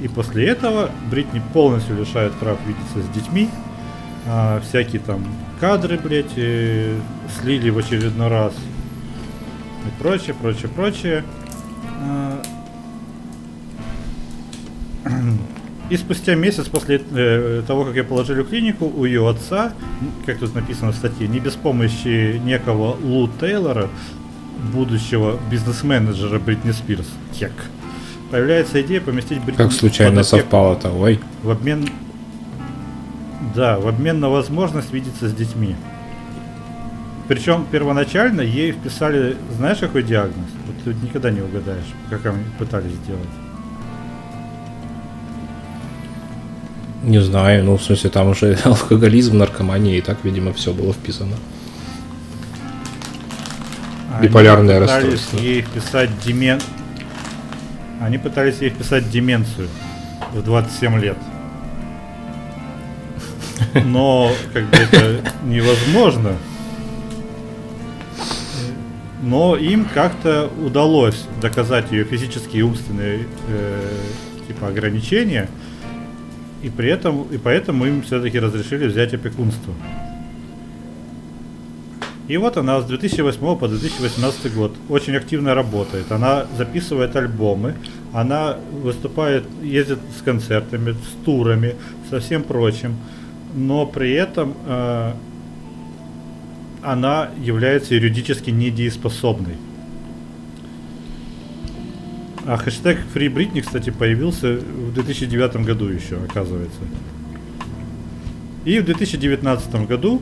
И после этого Бритни полностью лишает прав видеться с детьми, а, всякие там кадры, блядь, э, слили в очередной раз. И прочее, прочее, прочее. А, [CLEARS THROAT] и спустя месяц после э, того, как я положили в клинику, у ее отца, как тут написано в статье, не без помощи некого Лу Тейлора, будущего бизнес-менеджера Бритни Спирс, Тек, появляется идея поместить Бритни Как случайно совпало-то, ой. В обмен... Да, в обмен на возможность видеться с детьми. Причем первоначально ей вписали, знаешь, какой диагноз? Вот ты никогда не угадаешь, как они пытались сделать. Не знаю, ну в смысле там уже [LAUGHS] алкоголизм, наркомания и так, видимо, все было вписано. Биполярное Они пытались расстройство. ей вписать демен... Они пытались ей вписать деменцию в 27 лет. Но как бы это невозможно. Но им как-то удалось доказать ее физические и умственные э, типа ограничения, и при этом и поэтому им все-таки разрешили взять опекунство. И вот она с 2008 по 2018 год очень активно работает. Она записывает альбомы, она выступает, ездит с концертами, с турами, со всем прочим. Но при этом э, она является юридически недееспособной. А хэштег Free Britney, кстати, появился в 2009 году еще, оказывается. И в 2019 году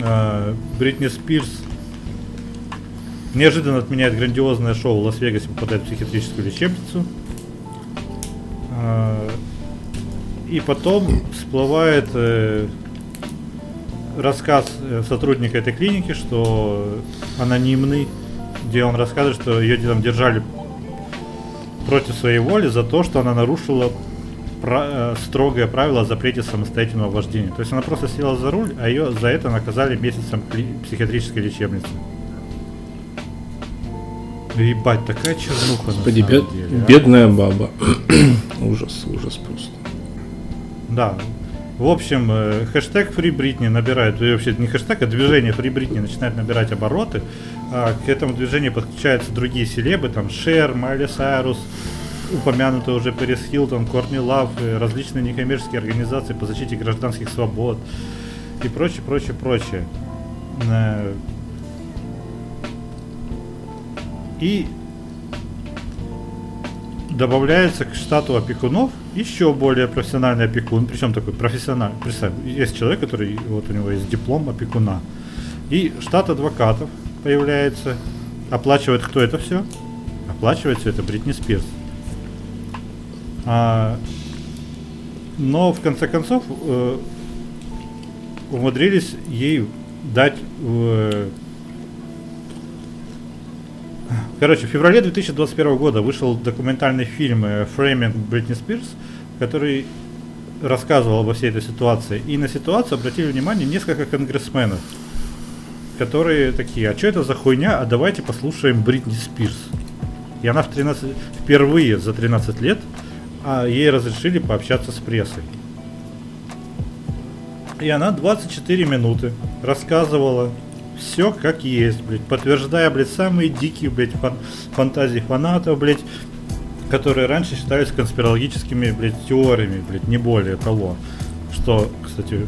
э, Бритни Спирс неожиданно отменяет грандиозное шоу в Лас-Вегасе, попадает в психиатрическую лечебницу. Э, и потом всплывает э, рассказ э, сотрудника этой клиники, что анонимный, где он рассказывает, что ее там держали против своей воли за то, что она нарушила э, строгое правило о запрете самостоятельного вождения. То есть она просто села за руль, а ее за это наказали месяцем психиатрической лечебницы. Ебать, такая чернуха Господи, на бед- самом деле. а. бедная баба. [CLEARS THROAT] ужас, ужас просто. Да. В общем, э, хэштег Free Britney набирает, и вообще не хэштег, а движение Free Britney начинает набирать обороты. А к этому движению подключаются другие селебы, там Шер, Майли Сайрус, упомянутый уже Пэрис Хилтон, Кортни Лав, различные некоммерческие организации по защите гражданских свобод и прочее, прочее, прочее. Э, И добавляется к штату опекунов еще более профессиональный опекун, причем такой профессиональный. Представь, есть человек, который, вот у него есть диплом опекуна. И штат адвокатов появляется. Оплачивает кто это все? Оплачивает все это Бритни Спирс. А, но в конце концов э, умудрились ей дать Короче, в феврале 2021 года вышел документальный фильм э, «Framing Britney Spears», который рассказывал обо всей этой ситуации. И на ситуацию обратили внимание несколько конгрессменов, которые такие, а что это за хуйня, а давайте послушаем Бритни Спирс. И она в 13, впервые за 13 лет а ей разрешили пообщаться с прессой. И она 24 минуты рассказывала все как есть, блядь, подтверждая, блядь, самые дикие, блядь, фан- фантазии фанатов, блядь, которые раньше считались конспирологическими, блядь, теориями, блядь, не более того. Что, кстати,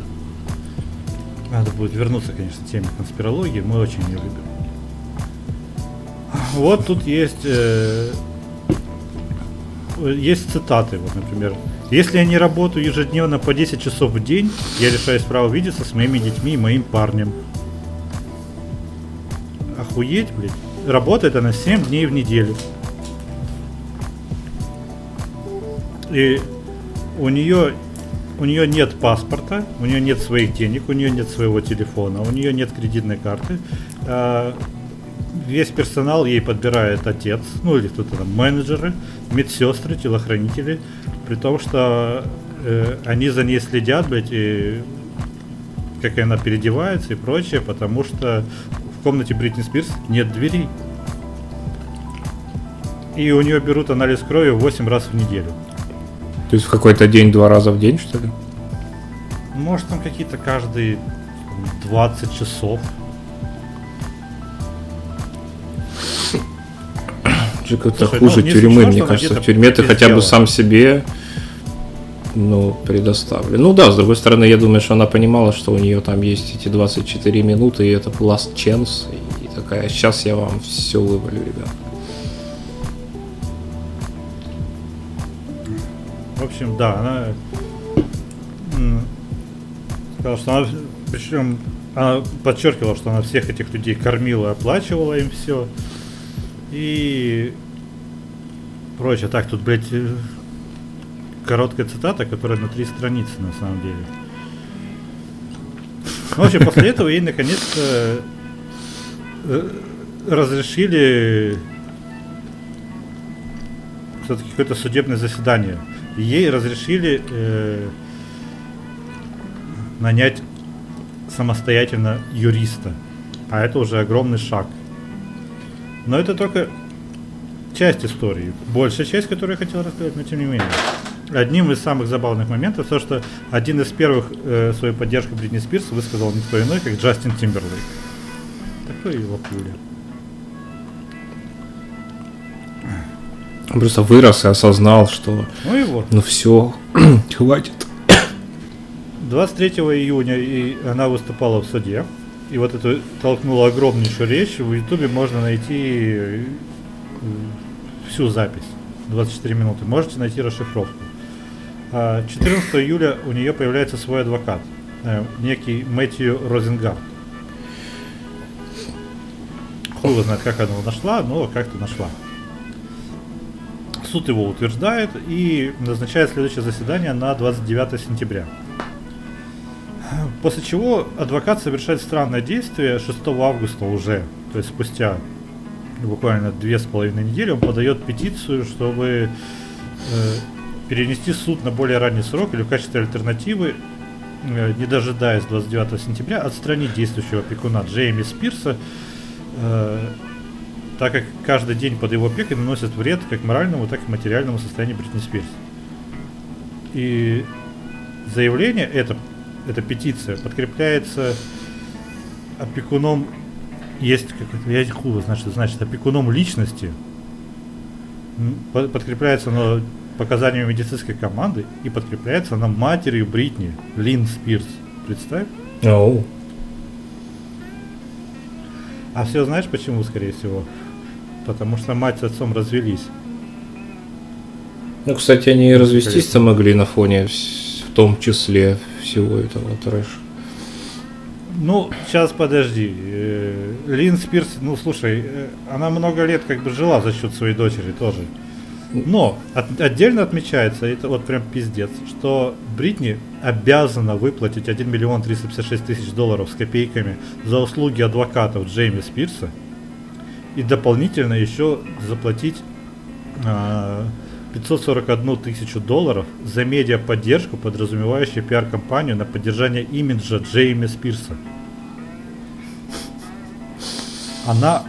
надо будет вернуться, конечно, к теме конспирологии, мы очень ее любим. Вот тут есть э, есть цитаты, вот, например. Если я не работаю ежедневно по 10 часов в день, я лишаюсь права видеться с моими детьми и моим парнем. Охуеть, блядь. Работает она 7 дней в неделю. И у нее у нее нет паспорта, у нее нет своих денег, у нее нет своего телефона, у нее нет кредитной карты. Весь персонал ей подбирает отец, ну или кто-то там, менеджеры, медсестры, телохранители, при том, что э, они за ней следят, блядь, и как она переодевается и прочее, потому что в комнате Бритни Спирс нет дверей. И у нее берут анализ крови 8 раз в неделю. То есть в какой-то день два раза в день, что ли? Может там какие-то каждые 20 часов. Как-то Слушай, хуже ну, тюрьмы, мне кажется. В тюрьме ты хотя бы сам себе ну, предоставлен. Ну да, с другой стороны, я думаю, что она понимала, что у нее там есть эти 24 минуты, и это last chance, и такая, сейчас я вам все вывалю, ребят. В общем, да, она сказала, что она, причем она подчеркивала, что она всех этих людей кормила, оплачивала им все. И прочее. Так, тут, блядь, э, короткая цитата, которая на три страницы на самом деле. В общем, после этого ей наконец-то э, разрешили все-таки какое-то судебное заседание. Ей разрешили э, нанять самостоятельно юриста. А это уже огромный шаг. Но это только часть истории. Большая часть, которую я хотел рассказать, но тем не менее. Одним из самых забавных моментов то, что один из первых э, свою поддержку Бритни Спирс высказал никто иной, как Джастин Тимберлейк. Такой лапуля. Он просто вырос и осознал, что Ну и вот. ну все, [CLEARS THROAT] хватит. 23 июня и она выступала в суде. И вот эту толкнула огромнейшую речь. В Ютубе можно найти э, всю запись. 24 минуты. Можете найти расшифровку. А 14 июля у нее появляется свой адвокат. э, Некий Мэтью Розенгард. Хуй его знает, как она его нашла, но как-то нашла. Суд его утверждает и назначает следующее заседание на 29 сентября. После чего адвокат совершает странное действие 6 августа уже, то есть спустя буквально две с половиной недели, он подает петицию, чтобы э, перенести суд на более ранний срок или в качестве альтернативы, э, не дожидаясь 29 сентября, отстранить действующего опекуна Джейми Спирса, э, так как каждый день под его опекой наносит вред как моральному, так и материальному состоянию Бритни Спирс. И заявление, это, эта петиция, подкрепляется опекуном, есть какой-то, я хуй что значит, опекуном личности, подкрепляется оно показаниями медицинской команды и подкрепляется она матерью Бритни, Лин Спирс. Представь? Оу. А все знаешь почему, скорее всего? Потому что мать с отцом развелись. Ну, кстати, они и развестись-то могли на фоне в том числе всего этого трэша. Ну, сейчас подожди. Э, Лин Спирс, ну слушай, э, она много лет как бы жила за счет своей дочери тоже. Но от- отдельно отмечается, это вот прям пиздец, что Бритни обязана выплатить 1 миллион 356 тысяч долларов с копейками за услуги адвокатов Джейми Спирса и дополнительно еще заплатить а, 541 тысячу долларов за медиаподдержку, подразумевающую пиар-компанию на поддержание имиджа Джейми Спирса. Она...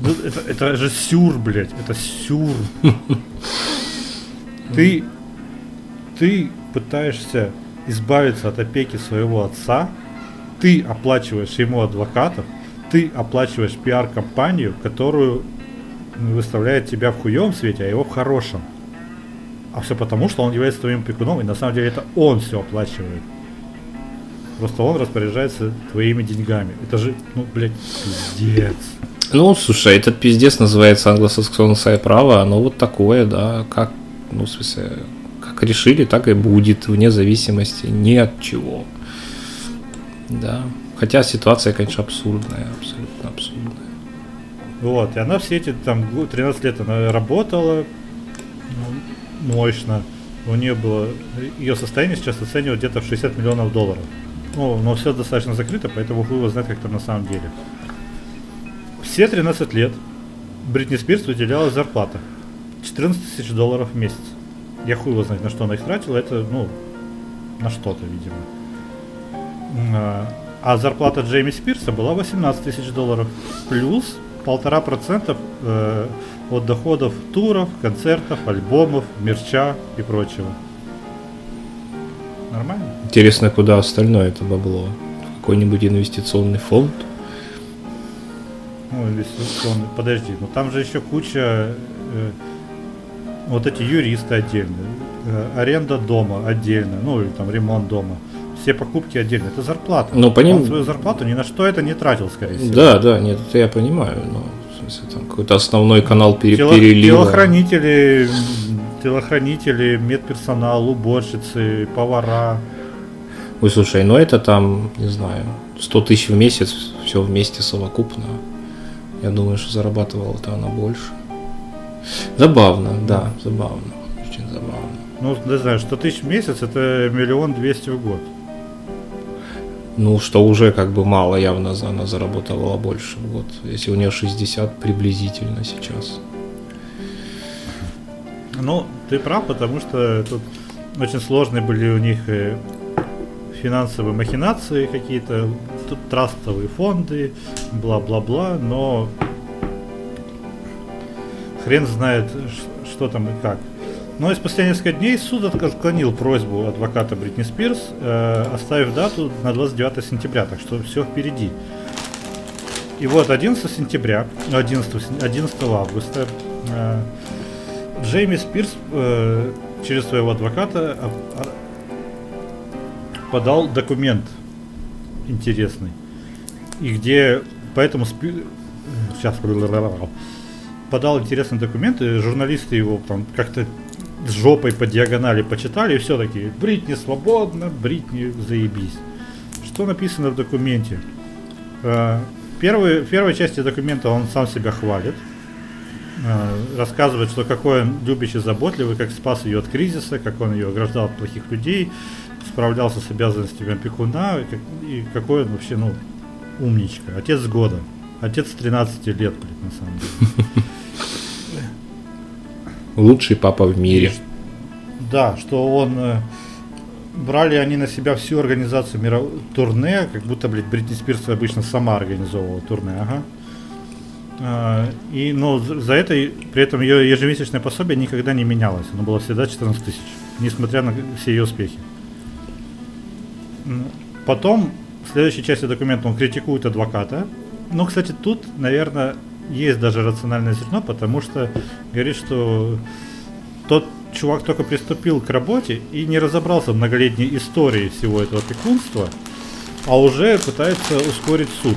ну, это, это же сюр, блядь, это сюр. [LAUGHS] Ты, ты пытаешься избавиться от опеки своего отца, ты оплачиваешь ему адвокатов, ты оплачиваешь пиар-компанию, которую выставляет тебя в хуевом свете, а его в хорошем. А все потому, что он является твоим опекуном, и на самом деле это он все оплачивает. Просто он распоряжается твоими деньгами. Это же, ну, блядь, пиздец. Ну, слушай, этот пиздец называется англосаксонское право, оно вот такое, да, как, ну, в смысле, как решили, так и будет, вне зависимости ни от чего. Да. Хотя ситуация, конечно, абсурдная, абсолютно абсурдная. Вот, и она все эти там гу- 13 лет она работала ну, мощно. У нее было, ее состояние сейчас оценивают где-то в 60 миллионов долларов. Ну, но все достаточно закрыто, поэтому хуй его знает, как там на самом деле. Все 13 лет Бритни Спирс выделялась зарплата. 14 тысяч долларов в месяц. Я хуй его знает, на что она их тратила, это, ну, на что-то, видимо. А, А зарплата Джейми Спирса была 18 тысяч долларов. Плюс полтора процентов э, от доходов туров, концертов, альбомов, мерча и прочего. Нормально? Интересно, куда остальное это бабло? В какой-нибудь инвестиционный фонд? Ну, инвестиционный, подожди, ну там же еще куча, э, вот эти юристы отдельно, э, аренда дома отдельно, ну или там ремонт дома, все покупки отдельно, это зарплата. Ну, поним... Он свою зарплату ни на что это не тратил, скорее всего. Да, да, нет, это я понимаю, но смысле, там какой-то основной канал пере- Тело- перелива. Телохранители, телохранители, медперсонал, уборщицы, повара. Ой, слушай, ну это там, не знаю, 100 тысяч в месяц, все вместе совокупно. Я думаю, что зарабатывала-то она больше. Забавно, да, забавно. Очень забавно. Ну, не знаю, 100 тысяч в месяц это миллион двести в год. Ну, что уже как бы мало, явно она заработала больше в год. Если у нее 60 приблизительно сейчас. Ну, ты прав, потому что тут очень сложные были у них э, финансовые махинации какие-то, тут трастовые фонды, бла-бла-бла, но хрен знает, что там и как. Но и спустя несколько дней суд отклонил просьбу адвоката Бритни Спирс, э, оставив дату на 29 сентября, так что все впереди. И вот 11 сентября, ну, 11, сен- 11 августа э, Джейми Спирс э, через своего адвоката а- а- подал документ интересный. И где поэтому Спи- сейчас подал интересный документ, и журналисты его там как-то с жопой по диагонали почитали, и все таки Бритни свободна, Бритни заебись. Что написано в документе? Э, Первый, в первой части документа он сам себя хвалит, э, рассказывает, что какой он любящий, заботливый, как спас ее от кризиса, как он ее ограждал от плохих людей, справлялся с обязанностями опекуна, и, как- и какой он вообще, ну, умничка. Отец года. Отец 13 лет, блядь, на самом деле. [LAUGHS] Лучший папа в мире. Да, что он... э, брали они на себя всю организацию миров... турне, как будто, блядь, Бритни Спирс обычно сама организовывала турне, ага. А, И, ну, за это, при этом ее ежемесячное пособие никогда не менялось. Оно было всегда 14 тысяч, несмотря на все ее успехи. Потом, в следующей части документа он критикует адвоката. Ну, кстати, тут, наверное, есть даже рациональное зерно, потому что говорит, что тот чувак только приступил к работе и не разобрался в многолетней истории всего этого опекунства, а уже пытается ускорить суд.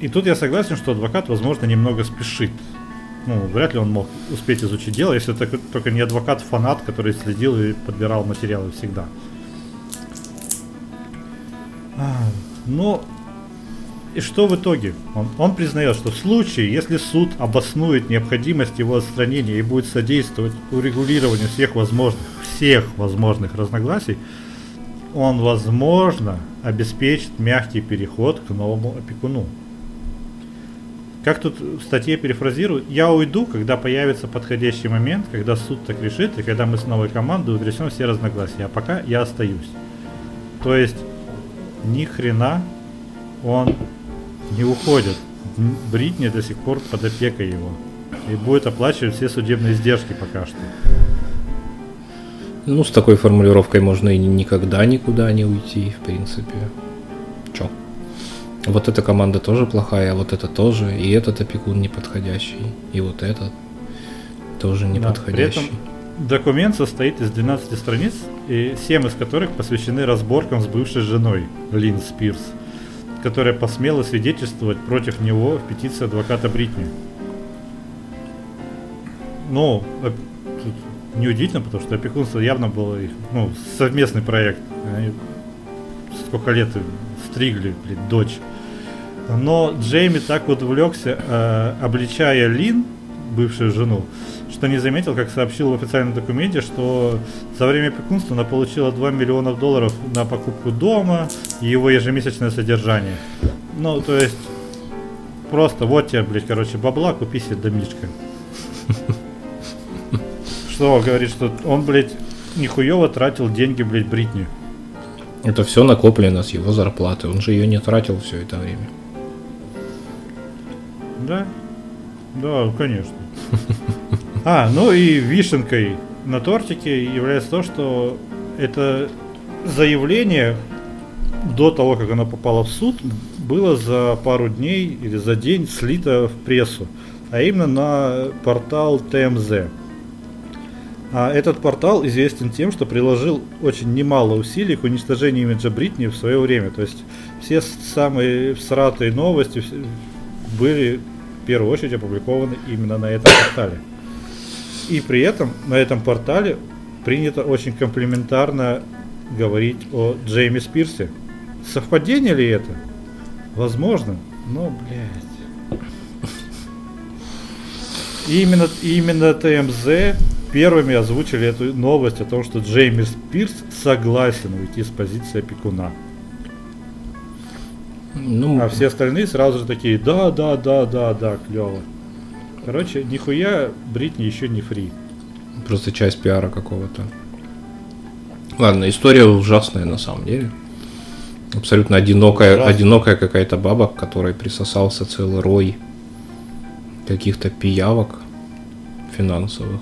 И тут я согласен, что адвокат, возможно, немного спешит. Ну, вряд ли он мог успеть изучить дело, если только, только не адвокат-фанат, который следил и подбирал материалы всегда. А, Ну, и что в итоге? Он, он признает, что в случае, если суд обоснует необходимость его отстранения и будет содействовать урегулированию всех возможных, всех возможных разногласий, он, возможно, обеспечит мягкий переход к новому опекуну. Как тут в статье перефразирую, я уйду, когда появится подходящий момент, когда суд так решит, и когда мы с новой командой утрясем все разногласия, а пока я остаюсь. То есть, ни хрена он не уходит. М, Бритни до сих пор под опекой его. И будет оплачивать все судебные издержки пока что. Ну, с такой формулировкой можно и никогда никуда не уйти, в принципе. Чё? Вот эта команда тоже плохая, а вот это тоже, и этот опекун неподходящий, и вот этот тоже Да, При неподходящий. этом документ состоит из 12 страниц, и 7 из которых посвящены разборкам с бывшей женой Лин Спирс, которая посмела свидетельствовать против него в петиции адвоката Бритни. Ну, оп- тут неудивительно, потому что опекунство явно было их, ну, совместный проект. Они сколько лет стригли, блин, дочь. Но Джейми так вот увлекся, э, обличая Лин, бывшую жену, что не заметил, как сообщил в официальном документе, что за время опекунства она получила 2 миллиона долларов на покупку дома и его ежемесячное содержание. Ну, то есть, просто вот тебе, блядь, короче, бабла, купи себе домишко. [LAUGHS] Что, говорит, что он, блядь, нихуево тратил деньги, блядь, Бритни. Это все накоплено с его зарплаты, он же ее не тратил все это время. Да? Да, конечно. [LAUGHS] А, ну и вишенкой на тортике является то, что это заявление до того, как она попала в суд, было за пару дней или за день слито в прессу, а именно на портал ТМЗ. А этот портал известен тем, что приложил очень немало усилий к уничтожению имиджа Бритни в свое время. То есть все самые всратые новости были в первую очередь опубликованы именно на этом портале. И при этом на этом портале принято очень комплиментарно говорить о Джейми Спирсе. Совпадение ли это? Возможно, но, блядь. И именно, именно ТМЗ первыми озвучили эту новость о том, что Джейми Спирс согласен уйти с позиции опекуна. Ну, а все остальные сразу же такие, да, да, да, да, да, клево. Короче, нихуя Бритни еще не фри. Просто часть пиара какого-то. Ладно, история ужасная на самом деле. Абсолютно одинокая, Ужасно. одинокая какая-то баба, к которой присосался целый рой каких-то пиявок финансовых.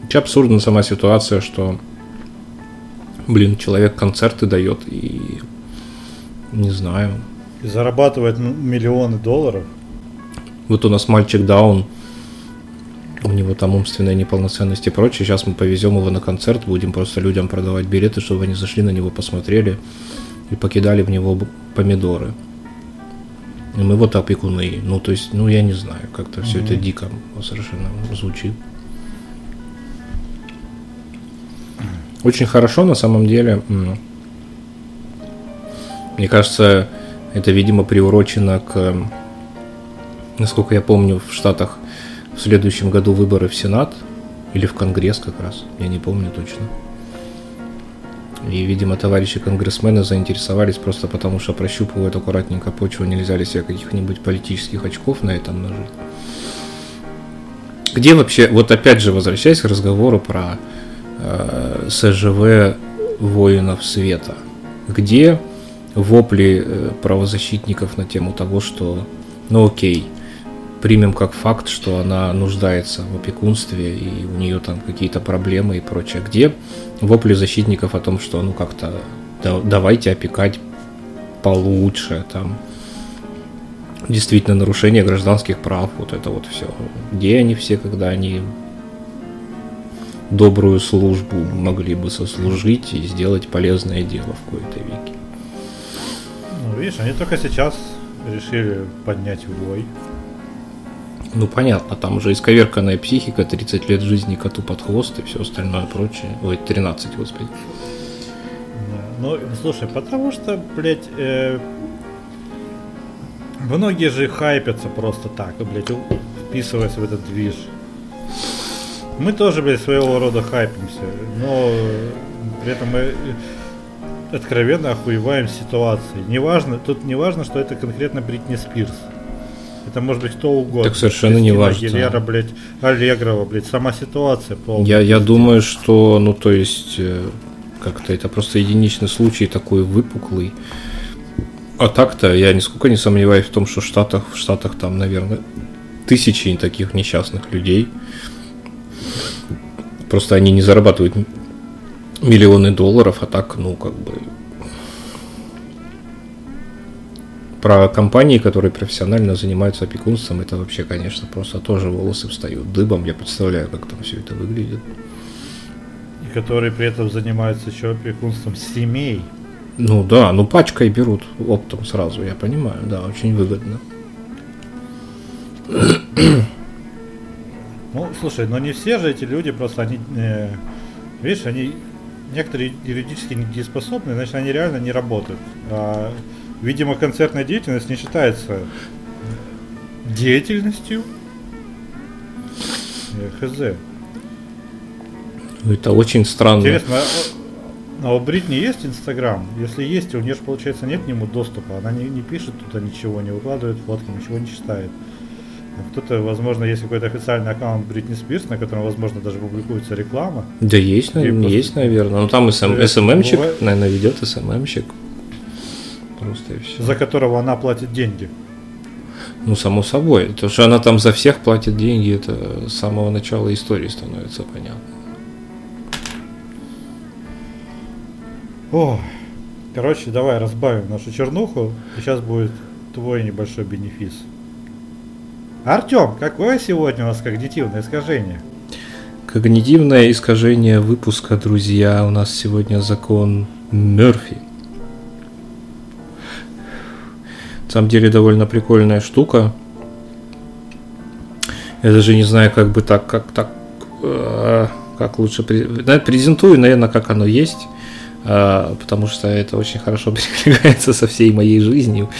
Вообще абсурдна сама ситуация, что, блин, человек концерты дает и не знаю. И зарабатывает миллионы долларов. Вот у нас мальчик Даун, у него там умственная неполноценность и прочее. Сейчас мы повезем его на концерт, будем просто людям продавать билеты, чтобы они зашли на него, посмотрели и покидали в него помидоры. И мы вот опекуны. Ну, то есть, ну, я не знаю, как-то mm-hmm. все это дико совершенно звучит. Очень хорошо на самом деле. Мне кажется, это, видимо, приурочено к, насколько я помню, в Штатах в следующем году выборы в Сенат или в Конгресс как раз, я не помню точно. И, видимо, товарищи конгрессмены заинтересовались просто потому, что прощупывают аккуратненько почву, нельзя ли себе каких-нибудь политических очков на этом нажить. Где вообще, вот опять же, возвращаясь к разговору про э, СЖВ воинов света, где вопли э, правозащитников на тему того, что, ну окей, примем как факт, что она нуждается в опекунстве и у нее там какие-то проблемы и прочее. Где вопли защитников о том, что ну как-то да, давайте опекать получше, там действительно нарушение гражданских прав, вот это вот все. Где они все, когда они добрую службу могли бы сослужить и сделать полезное дело в какой-то веке? Ну, видишь, они только сейчас решили поднять бой. Ну понятно, там уже исковерканная психика, 30 лет жизни коту под хвост и все остальное прочее. Ой, 13, господи. Ну, слушай, потому что, блядь, э, многие же хайпятся просто так, блядь, вписываясь в этот движ. Мы тоже, блядь, своего рода хайпимся, но при этом мы откровенно охуеваем ситуацией. Неважно, тут не важно, что это конкретно Бритни Спирс. Это может быть кто угодно. Так совершенно не важно. Гилера, блядь, Аллегрова, блядь, сама ситуация полная. Я, я думаю, что, ну, то есть, э, как-то это просто единичный случай такой выпуклый. А так-то я нисколько не сомневаюсь в том, что в Штатах, в Штатах там, наверное, тысячи таких несчастных людей. Просто они не зарабатывают миллионы долларов, а так, ну, как бы, Про компании, которые профессионально занимаются опекунством, это вообще, конечно, просто тоже волосы встают дыбом. Я представляю, как там все это выглядит. И которые при этом занимаются еще опекунством семей. Ну да, ну пачкой берут оптом сразу, я понимаю, да, очень выгодно. Ну, слушай, но не все же эти люди просто, они, э, видишь, они некоторые юридически недееспособны, значит, они реально не работают. А Видимо, концертная деятельность не считается деятельностью. Хз. Это очень странно. Интересно, а, а у Бритни есть Инстаграм? Если есть, у нее же, получается, нет к нему доступа. Она не, не пишет туда ничего, не выкладывает фотки, ничего не читает. Кто-то, возможно, есть какой-то официальный аккаунт Бритни Спирс, на котором, возможно, даже публикуется реклама. Да есть, наверное, есть, наверное. Ну там СМ, СММщик, наверное, ведет СММщик просто и все. За которого она платит деньги. Ну, само собой. То, что она там за всех платит деньги, это с самого начала истории становится понятно. О, короче, давай разбавим нашу чернуху, и сейчас будет твой небольшой бенефис. Артем, какое сегодня у нас когнитивное искажение? Когнитивное искажение выпуска, друзья. У нас сегодня закон Мерфи. На самом деле довольно прикольная штука. Я даже не знаю, как бы так, как так, э, как лучше презентую, наверное, как оно есть, э, потому что это очень хорошо [LAUGHS] перекликается со всей моей жизнью.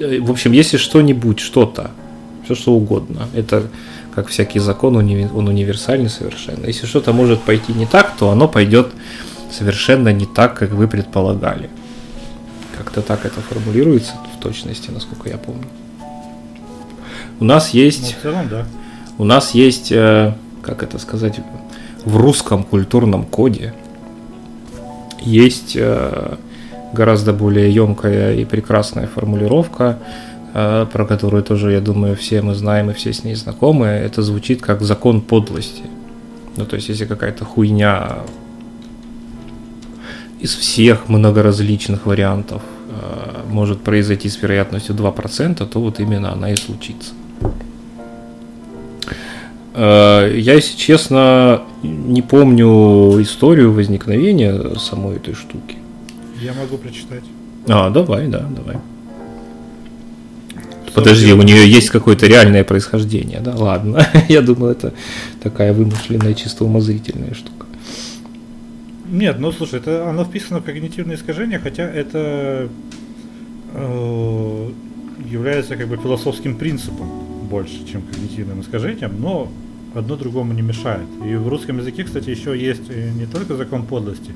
Э, в общем, если что-нибудь, что-то, все что угодно, это как всякий закон, он универсальный совершенно. Если что-то может пойти не так, то оно пойдет совершенно не так, как вы предполагали. Как-то так это формулируется в точности, насколько я помню. У нас есть... Ну, в целом, да. У нас есть, э, как это сказать, в русском культурном коде есть э, гораздо более емкая и прекрасная формулировка, э, про которую тоже, я думаю, все мы знаем и все с ней знакомы. Это звучит как закон подлости. Ну, то есть, если какая-то хуйня из всех многоразличных вариантов может произойти с вероятностью 2%, то вот именно она и случится. Э, я, если честно, не помню историю возникновения самой этой штуки. Я могу прочитать. А, давай, да, давай. Подожди, у нее есть какое-то реальное происхождение, да? Ладно. [LAUGHS] Я думал, это такая вымышленная, чисто умозрительная штука. Нет, ну слушай, это оно вписано в когнитивное искажение, хотя это э, является как бы философским принципом больше, чем когнитивным искажением, но одно другому не мешает. И в русском языке, кстати, еще есть э, не только закон подлости,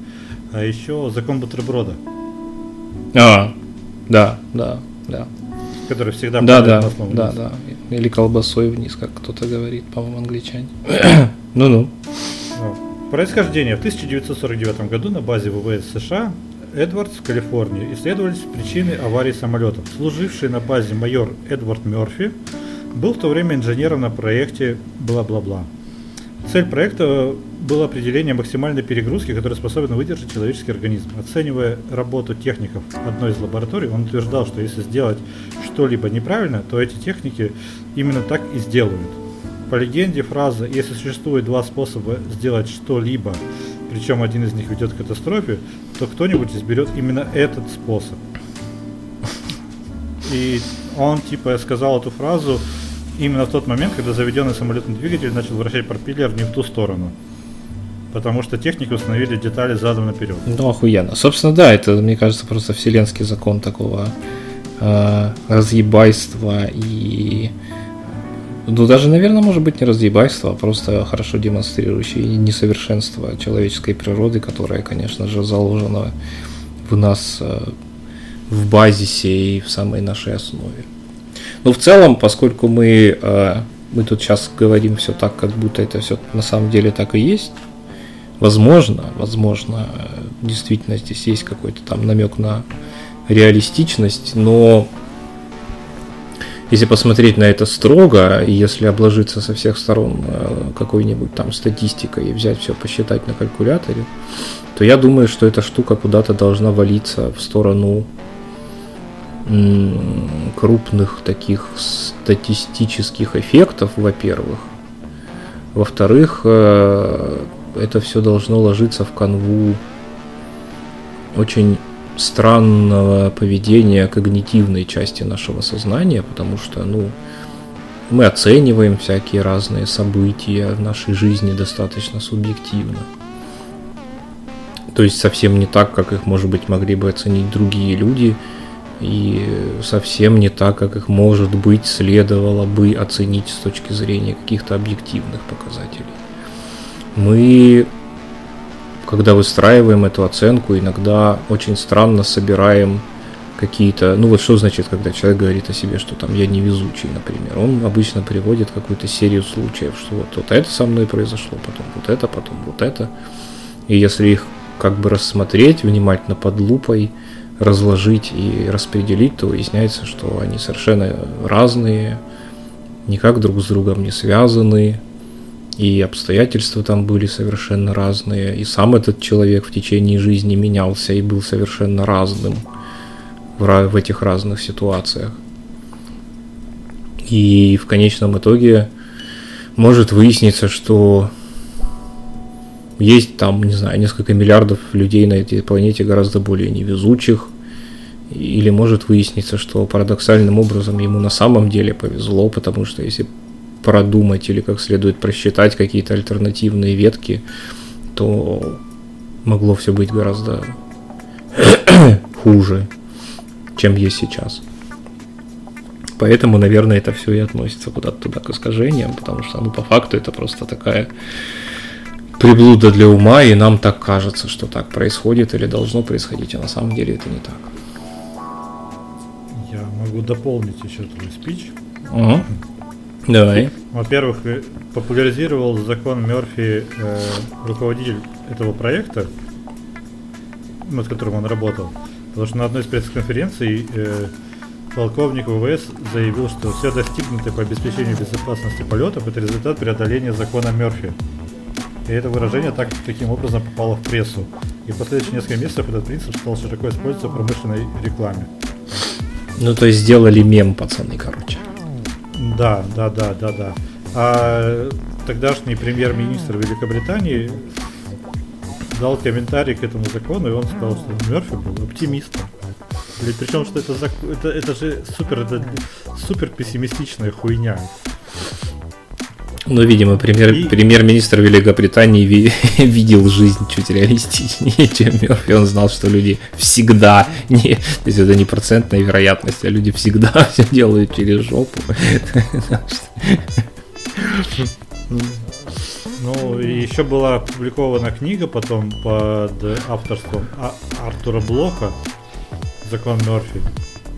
а еще закон бутерброда. А, да, да, да. Который всегда да, да, да, да. Или колбасой вниз, как кто-то говорит, по-моему, англичане. [COUGHS] Ну-ну. Происхождение. В 1949 году на базе ВВС США Эдвардс в Калифорнии исследовались причины аварии самолетов. Служивший на базе майор Эдвард Мерфи был в то время инженером на проекте бла-бла-бла. Цель проекта было определение максимальной перегрузки, которая способна выдержать человеческий организм. Оценивая работу техников одной из лабораторий, он утверждал, что если сделать что-либо неправильно, то эти техники именно так и сделают. По легенде фраза «если существует два способа сделать что-либо, причем один из них ведет к катастрофе, то кто-нибудь изберет именно этот способ». И он типа сказал эту фразу именно в тот момент, когда заведенный самолетный двигатель начал вращать пропеллер не в ту сторону. Потому что техники установили детали задом наперед. Ну, охуенно. Собственно, да, это, мне кажется, просто вселенский закон такого э, разъебайства и... Ну, даже, наверное, может быть не разъебайство, а просто хорошо демонстрирующий несовершенство человеческой природы, которая, конечно же, заложена в нас э, в базисе и в самой нашей основе. Но в целом, поскольку мы, э, мы тут сейчас говорим все так, как будто это все на самом деле так и есть, возможно, возможно, действительно здесь есть какой-то там намек на реалистичность, но если посмотреть на это строго, если обложиться со всех сторон э, какой-нибудь там статистикой и взять все посчитать на калькуляторе, то я думаю, что эта штука куда-то должна валиться в сторону крупных таких статистических эффектов, во-первых. Во-вторых, э, это все должно ложиться в канву очень странного поведения когнитивной части нашего сознания, потому что, ну, мы оцениваем всякие разные события в нашей жизни достаточно субъективно. То есть совсем не так, как их, может быть, могли бы оценить другие люди – и совсем не так, как их, может быть, следовало бы оценить с точки зрения каких-то объективных показателей. Мы, когда выстраиваем эту оценку, иногда очень странно собираем какие-то, ну вот что значит, когда человек говорит о себе, что там я невезучий, например, он обычно приводит какую-то серию случаев, что вот, вот это со мной произошло, потом вот это, потом вот это, и если их как бы рассмотреть внимательно под лупой, разложить и распределить, то выясняется, что они совершенно разные, никак друг с другом не связаны, и обстоятельства там были совершенно разные, и сам этот человек в течение жизни менялся и был совершенно разным в, в этих разных ситуациях. И в конечном итоге может выясниться, что есть там, не знаю, несколько миллиардов людей на этой планете гораздо более невезучих, или может выясниться, что парадоксальным образом ему на самом деле повезло, потому что если продумать или как следует просчитать какие-то альтернативные ветки, то могло все быть гораздо [COUGHS] хуже, чем есть сейчас. Поэтому, наверное, это все и относится куда-то туда к искажениям, потому что, ну, по факту это просто такая приблуда для ума, и нам так кажется, что так происходит или должно происходить, а на самом деле это не так. Я могу дополнить еще твой спич. Угу. Давай. Во-первых, э, популяризировал закон Мерфи э, руководитель этого проекта, над которым он работал. Потому что на одной из пресс-конференций э, полковник ВВС заявил, что все достигнутое по обеспечению безопасности полетов это результат преодоления закона Мерфи. И это выражение так, таким образом попало в прессу. И в последующие несколько месяцев этот принцип стал широко использоваться в промышленной рекламе. Ну, то есть сделали мем, пацаны, короче. Да, да, да, да, да. А тогдашний премьер-министр Великобритании дал комментарий к этому закону, и он сказал, что Мерфи был оптимистом. Причем, что это, это, это же супер, это супер пессимистичная хуйня. Ну, видимо, премьер, и... премьер-министр Великобритании ви, [LAUGHS] видел жизнь чуть реалистичнее, [LAUGHS] чем Мерфи. Он знал, что люди всегда, не, то есть это не процентная вероятность, а люди всегда [LAUGHS] все делают через жопу. Ну, еще была опубликована книга потом под авторством а, Артура Блока «Закон Мерфи».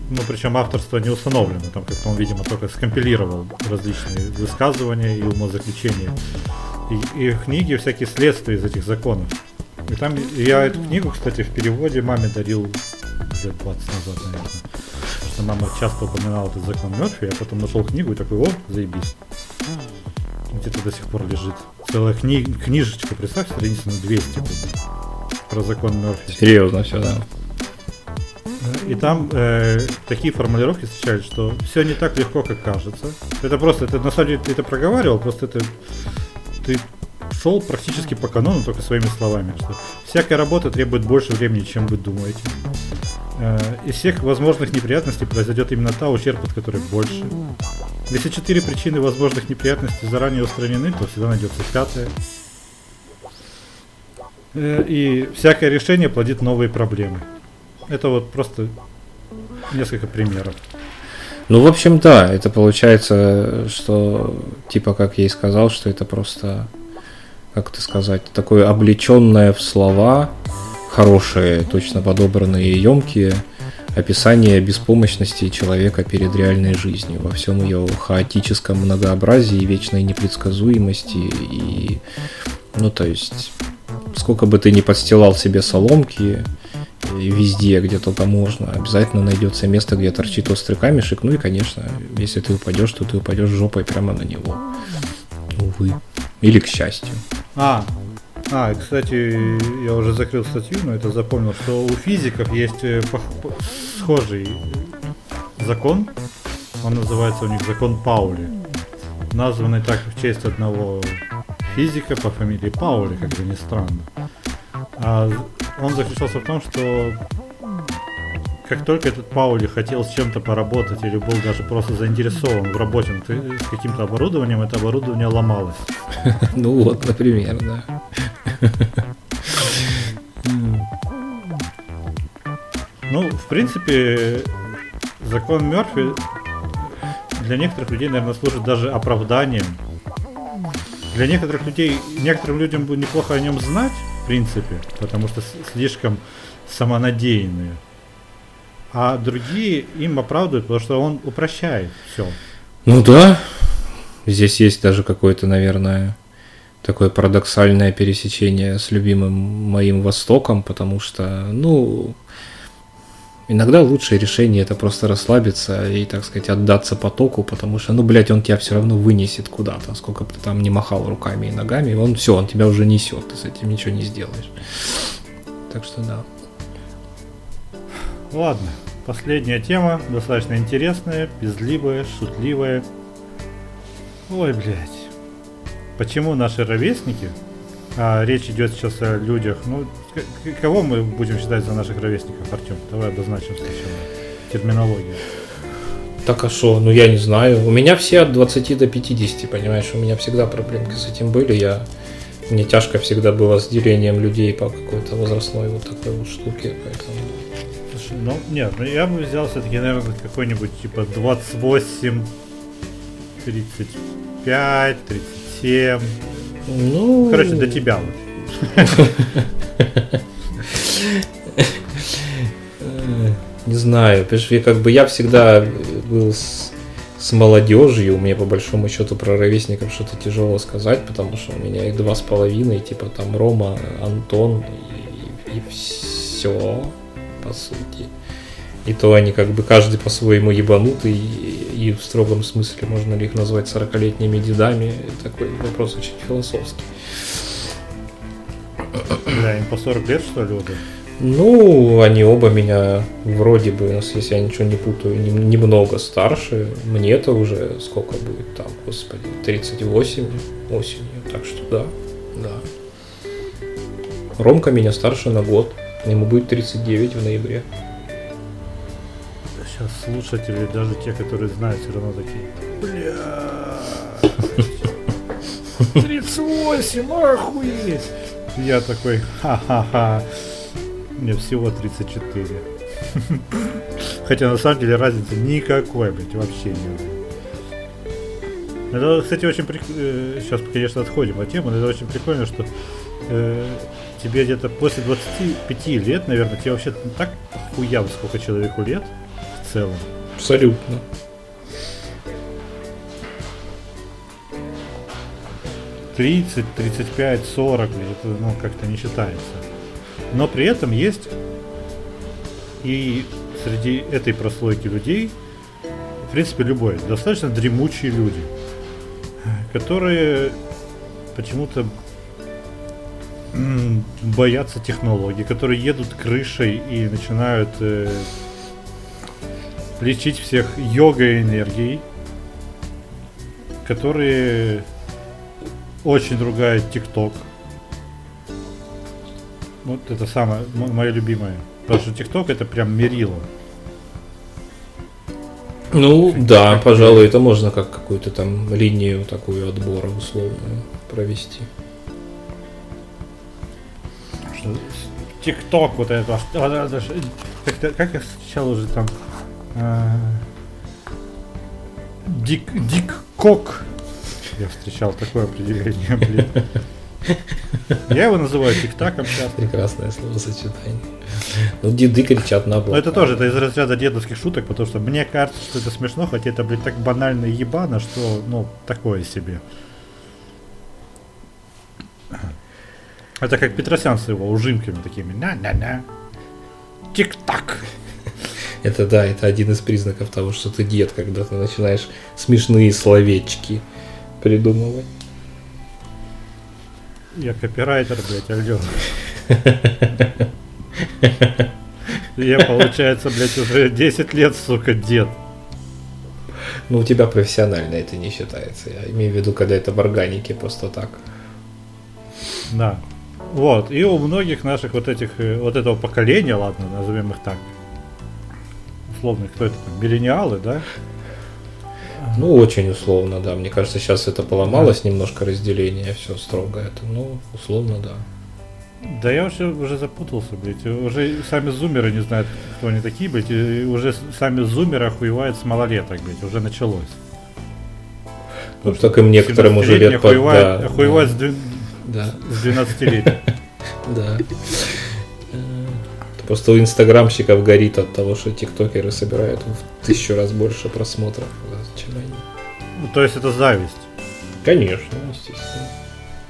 Ну, причем авторство не установлено, там как-то он, видимо, только скомпилировал различные высказывания и умозаключения. И, и книги всякие следствия из этих законов. И там я эту книгу, кстати, в переводе маме дарил лет 20 назад, наверное. Потому что мама часто упоминала этот закон Мерфи, я потом нашел книгу и такой, о, заебись. Где-то до сих пор лежит. Целая кни- книжечка, представь, страница на 200 про закон Мерфи. Серьезно все, да. И там э, такие формулировки встречались, что все не так легко, как кажется. Это просто, это на самом деле ты это проговаривал, просто это ты шел практически по канону, только своими словами, что всякая работа требует больше времени, чем вы думаете. Э, из всех возможных неприятностей произойдет именно та ущерб, от которой больше. Если четыре причины возможных неприятностей заранее устранены, то всегда найдется пятая. Э, и всякое решение плодит новые проблемы. Это вот просто несколько примеров. Ну, в общем, да, это получается, что, типа, как я и сказал, что это просто, как это сказать, такое облеченное в слова, хорошие, точно подобранные и емкие, описание беспомощности человека перед реальной жизнью во всем ее хаотическом многообразии, вечной непредсказуемости и, ну, то есть, сколько бы ты ни подстилал себе соломки, везде, где только можно. Обязательно найдется место, где торчит острый камешек. Ну и, конечно, если ты упадешь, то ты упадешь жопой прямо на него. Увы. Или к счастью. А, а, кстати, я уже закрыл статью, но это запомнил, что у физиков есть э, схожий закон. Он называется у них закон Паули. Названный так в честь одного физика по фамилии Паули, как бы ни странно. А он заключался в том, что как только этот Паули хотел с чем-то поработать или был даже просто заинтересован в работе с каким-то оборудованием, это оборудование ломалось. [LAUGHS] Ну вот, например, да. Ну, в принципе, закон Мерфи для некоторых людей, наверное, служит даже оправданием. Для некоторых людей, некоторым людям бы неплохо о нем знать, в принципе, потому что слишком самонадеянные. А другие им оправдывают, потому что он упрощает все. Ну да, здесь есть даже какое-то, наверное, такое парадоксальное пересечение с любимым моим Востоком, потому что, ну, Иногда лучшее решение это просто расслабиться и, так сказать, отдаться потоку, потому что, ну, блядь, он тебя все равно вынесет куда-то, сколько бы ты там не махал руками и ногами, он все, он тебя уже несет, ты с этим ничего не сделаешь. Так что да. Ладно, последняя тема, достаточно интересная, безливая, шутливая. Ой, блядь. Почему наши ровесники, а речь идет сейчас о людях, ну, кого мы будем считать за наших ровесников, Артем? Давай обозначим сначала терминологию. Так а что? Ну я не знаю. У меня все от 20 до 50, понимаешь? У меня всегда проблемки с этим были. Я мне тяжко всегда было с делением людей по какой-то возрастной вот такой вот штуке, поэтому... Слушай, ну, нет, ну я бы взял все-таки, наверное, какой-нибудь типа 28, 35, 37. Ну... Короче, до тебя вот. [LAUGHS] Не знаю, я как бы я всегда был с, с молодежью, мне по большому счету про ровесников что-то тяжело сказать, потому что у меня их два с половиной, типа там Рома, Антон и, и все, по сути. И то они как бы каждый по-своему ебанутый, и, и в строгом смысле можно ли их назвать 40-летними дедами, такой вопрос очень философский. Да, им по 40 лет, что ли, уже? Ну, они оба меня вроде бы, если я ничего не путаю, немного старше. мне это уже сколько будет там, господи, 38 осенью. Так что да, да. Ромка меня старше на год. Ему будет 39 в ноябре. Сейчас слушатели, даже те, которые знают, все равно такие. Бля. 38, [LAUGHS] охуеть! Я такой, ха-ха-ха. Мне всего 34. [LAUGHS] Хотя на самом деле разницы никакой, блядь, вообще нет. Это, кстати, очень прикольно. Э, сейчас, конечно, отходим от темы, но это очень прикольно, что э, тебе где-то после 25 лет, наверное, тебе вообще так хуяво, сколько человеку лет целом. Абсолютно. Тридцать, тридцать пять, сорок, это ну как-то не считается. Но при этом есть и среди этой прослойки людей, в принципе, любой, достаточно дремучие люди, которые почему-то боятся технологий, которые едут крышей и начинают э, лечить всех йогой энергией, которые очень ругают ТикТок, вот это самое, мое любимое. Потому что ТикТок это прям мерило. Ну да, пожалуй, это можно как какую-то там линию такую отбора условную провести. ТикТок вот это, как, как я встречал уже там а, Дик, Дик Кок. Я встречал такое определение, блин. Я его называю тиктаком сейчас. Прекрасное словосочетание. Ну, деды кричат на бок. Но это тоже это из разряда дедовских шуток, потому что мне кажется, что это смешно, хотя это, блядь, так банально ебано, что, ну, такое себе. Это как Петросян с его ужимками такими. На-на-на. Тик-так. Это да, это один из признаков того, что ты дед, когда ты начинаешь смешные словечки придумывать. Я копирайтер, блядь, алё. Я, получается, блядь, уже 10 лет, сука, дед. Ну, у тебя профессионально это не считается. Я имею в виду, когда это в органике просто так. Да. Вот. И у многих наших вот этих, э, вот этого поколения, ладно, назовем их так, условно, кто это там, миллениалы, да? Ну, очень условно, да. Мне кажется, сейчас это поломалось да. немножко разделение, все строго это. Ну, условно, да. Да я уже, уже запутался, блядь. Уже сами зумеры не знают, кто они такие, блядь. И уже сами зумеры охуевают с малолеток, блядь. Уже началось. Ну, так им некоторым уже лет под... Охуевает, да, охуевает да. С, дв... да. с 12 лет. [LAUGHS] Да. Просто у инстаграмщиков горит от того, что тиктокеры собирают в тысячу раз больше просмотров, чем они. Ну, то есть это зависть? Конечно, естественно.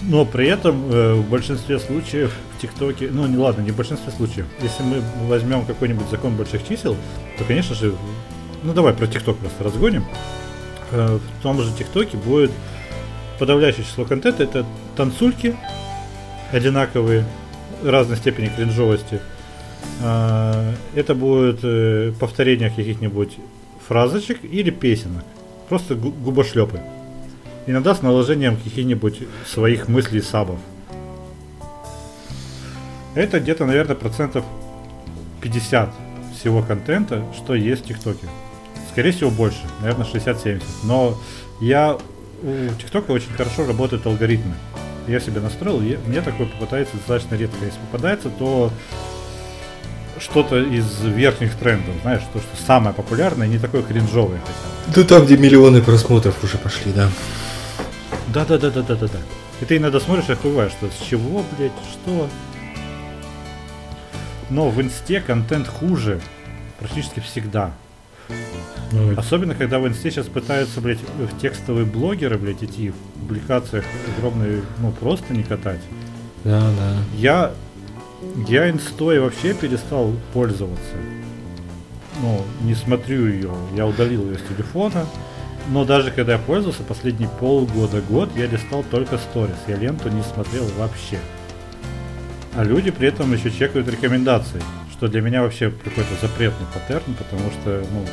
Но при этом э, в большинстве случаев в ТикТоке, ну не ладно, не в большинстве случаев. Если мы возьмем какой-нибудь закон больших чисел, то, конечно же, ну давай про ТикТок просто разгоним. Э, в том же ТикТоке будет подавляющее число контента, это танцульки одинаковые, разной степени кринжовости. Э, это будет э, повторение каких-нибудь фразочек или песенок. Просто гу- губошлепы. Иногда с наложением каких-нибудь своих мыслей сабов. Это где-то, наверное, процентов 50 всего контента, что есть в ТикТоке. Скорее всего, больше, наверное, 60-70. Но я у ТикТока очень хорошо работают алгоритмы. Я себе настроил, и мне такое попадается достаточно редко. Если попадается, то что-то из верхних трендов, знаешь, то, что самое популярное, не такое кринжовое хотя бы. Да там, где миллионы просмотров уже пошли, да. Да, да, да, да, да, да, да. И ты иногда смотришь и охуеваешь, что с чего, блядь, что. Но в инсте контент хуже практически всегда. Ну, Особенно, когда в инсте сейчас пытаются, блядь, в текстовые блогеры, блядь, идти в публикациях огромные, ну, просто не катать. Да, да. Я, я инстой вообще перестал пользоваться. Ну, не смотрю ее. Я удалил ее с телефона. Но даже когда я пользовался последние полгода-год, я листал только сторис. Я ленту не смотрел вообще. А люди при этом еще чекают рекомендации, что для меня вообще какой-то запретный паттерн, потому что, ну,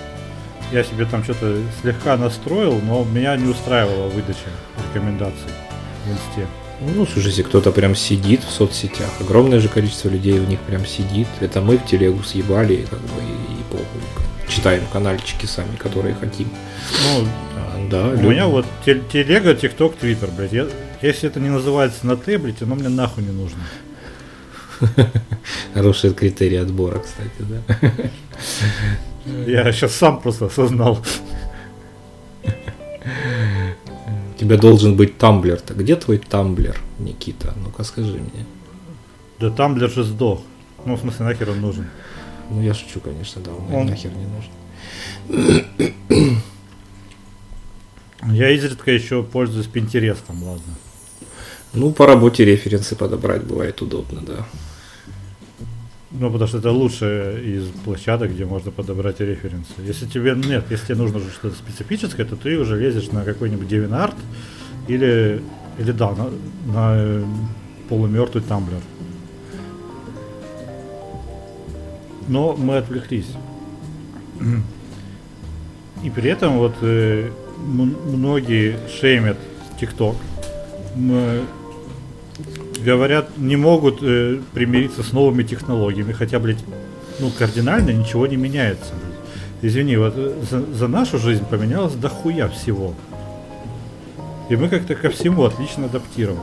я себе там что-то слегка настроил, но меня не устраивала выдача рекомендаций в инсте. Ну, слушай, если кто-то прям сидит в соцсетях, огромное же количество людей у них прям сидит, это мы в телегу съебали, как бы, и, похуй. Читаем канальчики сами, которые хотим. Ну, а, да. У люди... меня вот телега, тикток, твиттер, блядь. Я, если это не называется на таблете, оно мне нахуй не нужно. [LAUGHS] Хороший критерий отбора, кстати, да. Я сейчас сам просто осознал. Тебя должен быть тамблер-то. Где твой тамблер, Никита? Ну-ка скажи мне. Да тамблер же сдох. Ну, в смысле, нахер он нужен? Ну, я шучу, конечно, да, он, он... нахер не нужен. [COUGHS] Я изредка еще пользуюсь Пинтерестом, ладно. Ну, по работе референсы подобрать бывает удобно, да. Ну, потому что это лучшая из площадок, где можно подобрать референсы. Если тебе нет, если тебе нужно что-то специфическое, то ты уже лезешь на какой-нибудь DeviantArt или, или да, на, на э, полумертвый тамблер. Но мы отвлеклись. И при этом вот э, многие шеймят TikTok. Мы говорят, не могут э, примириться с новыми технологиями, хотя, блядь, ну, кардинально ничего не меняется. Извини, вот э, за, за нашу жизнь поменялось дохуя всего. И мы как-то ко всему отлично адаптировались.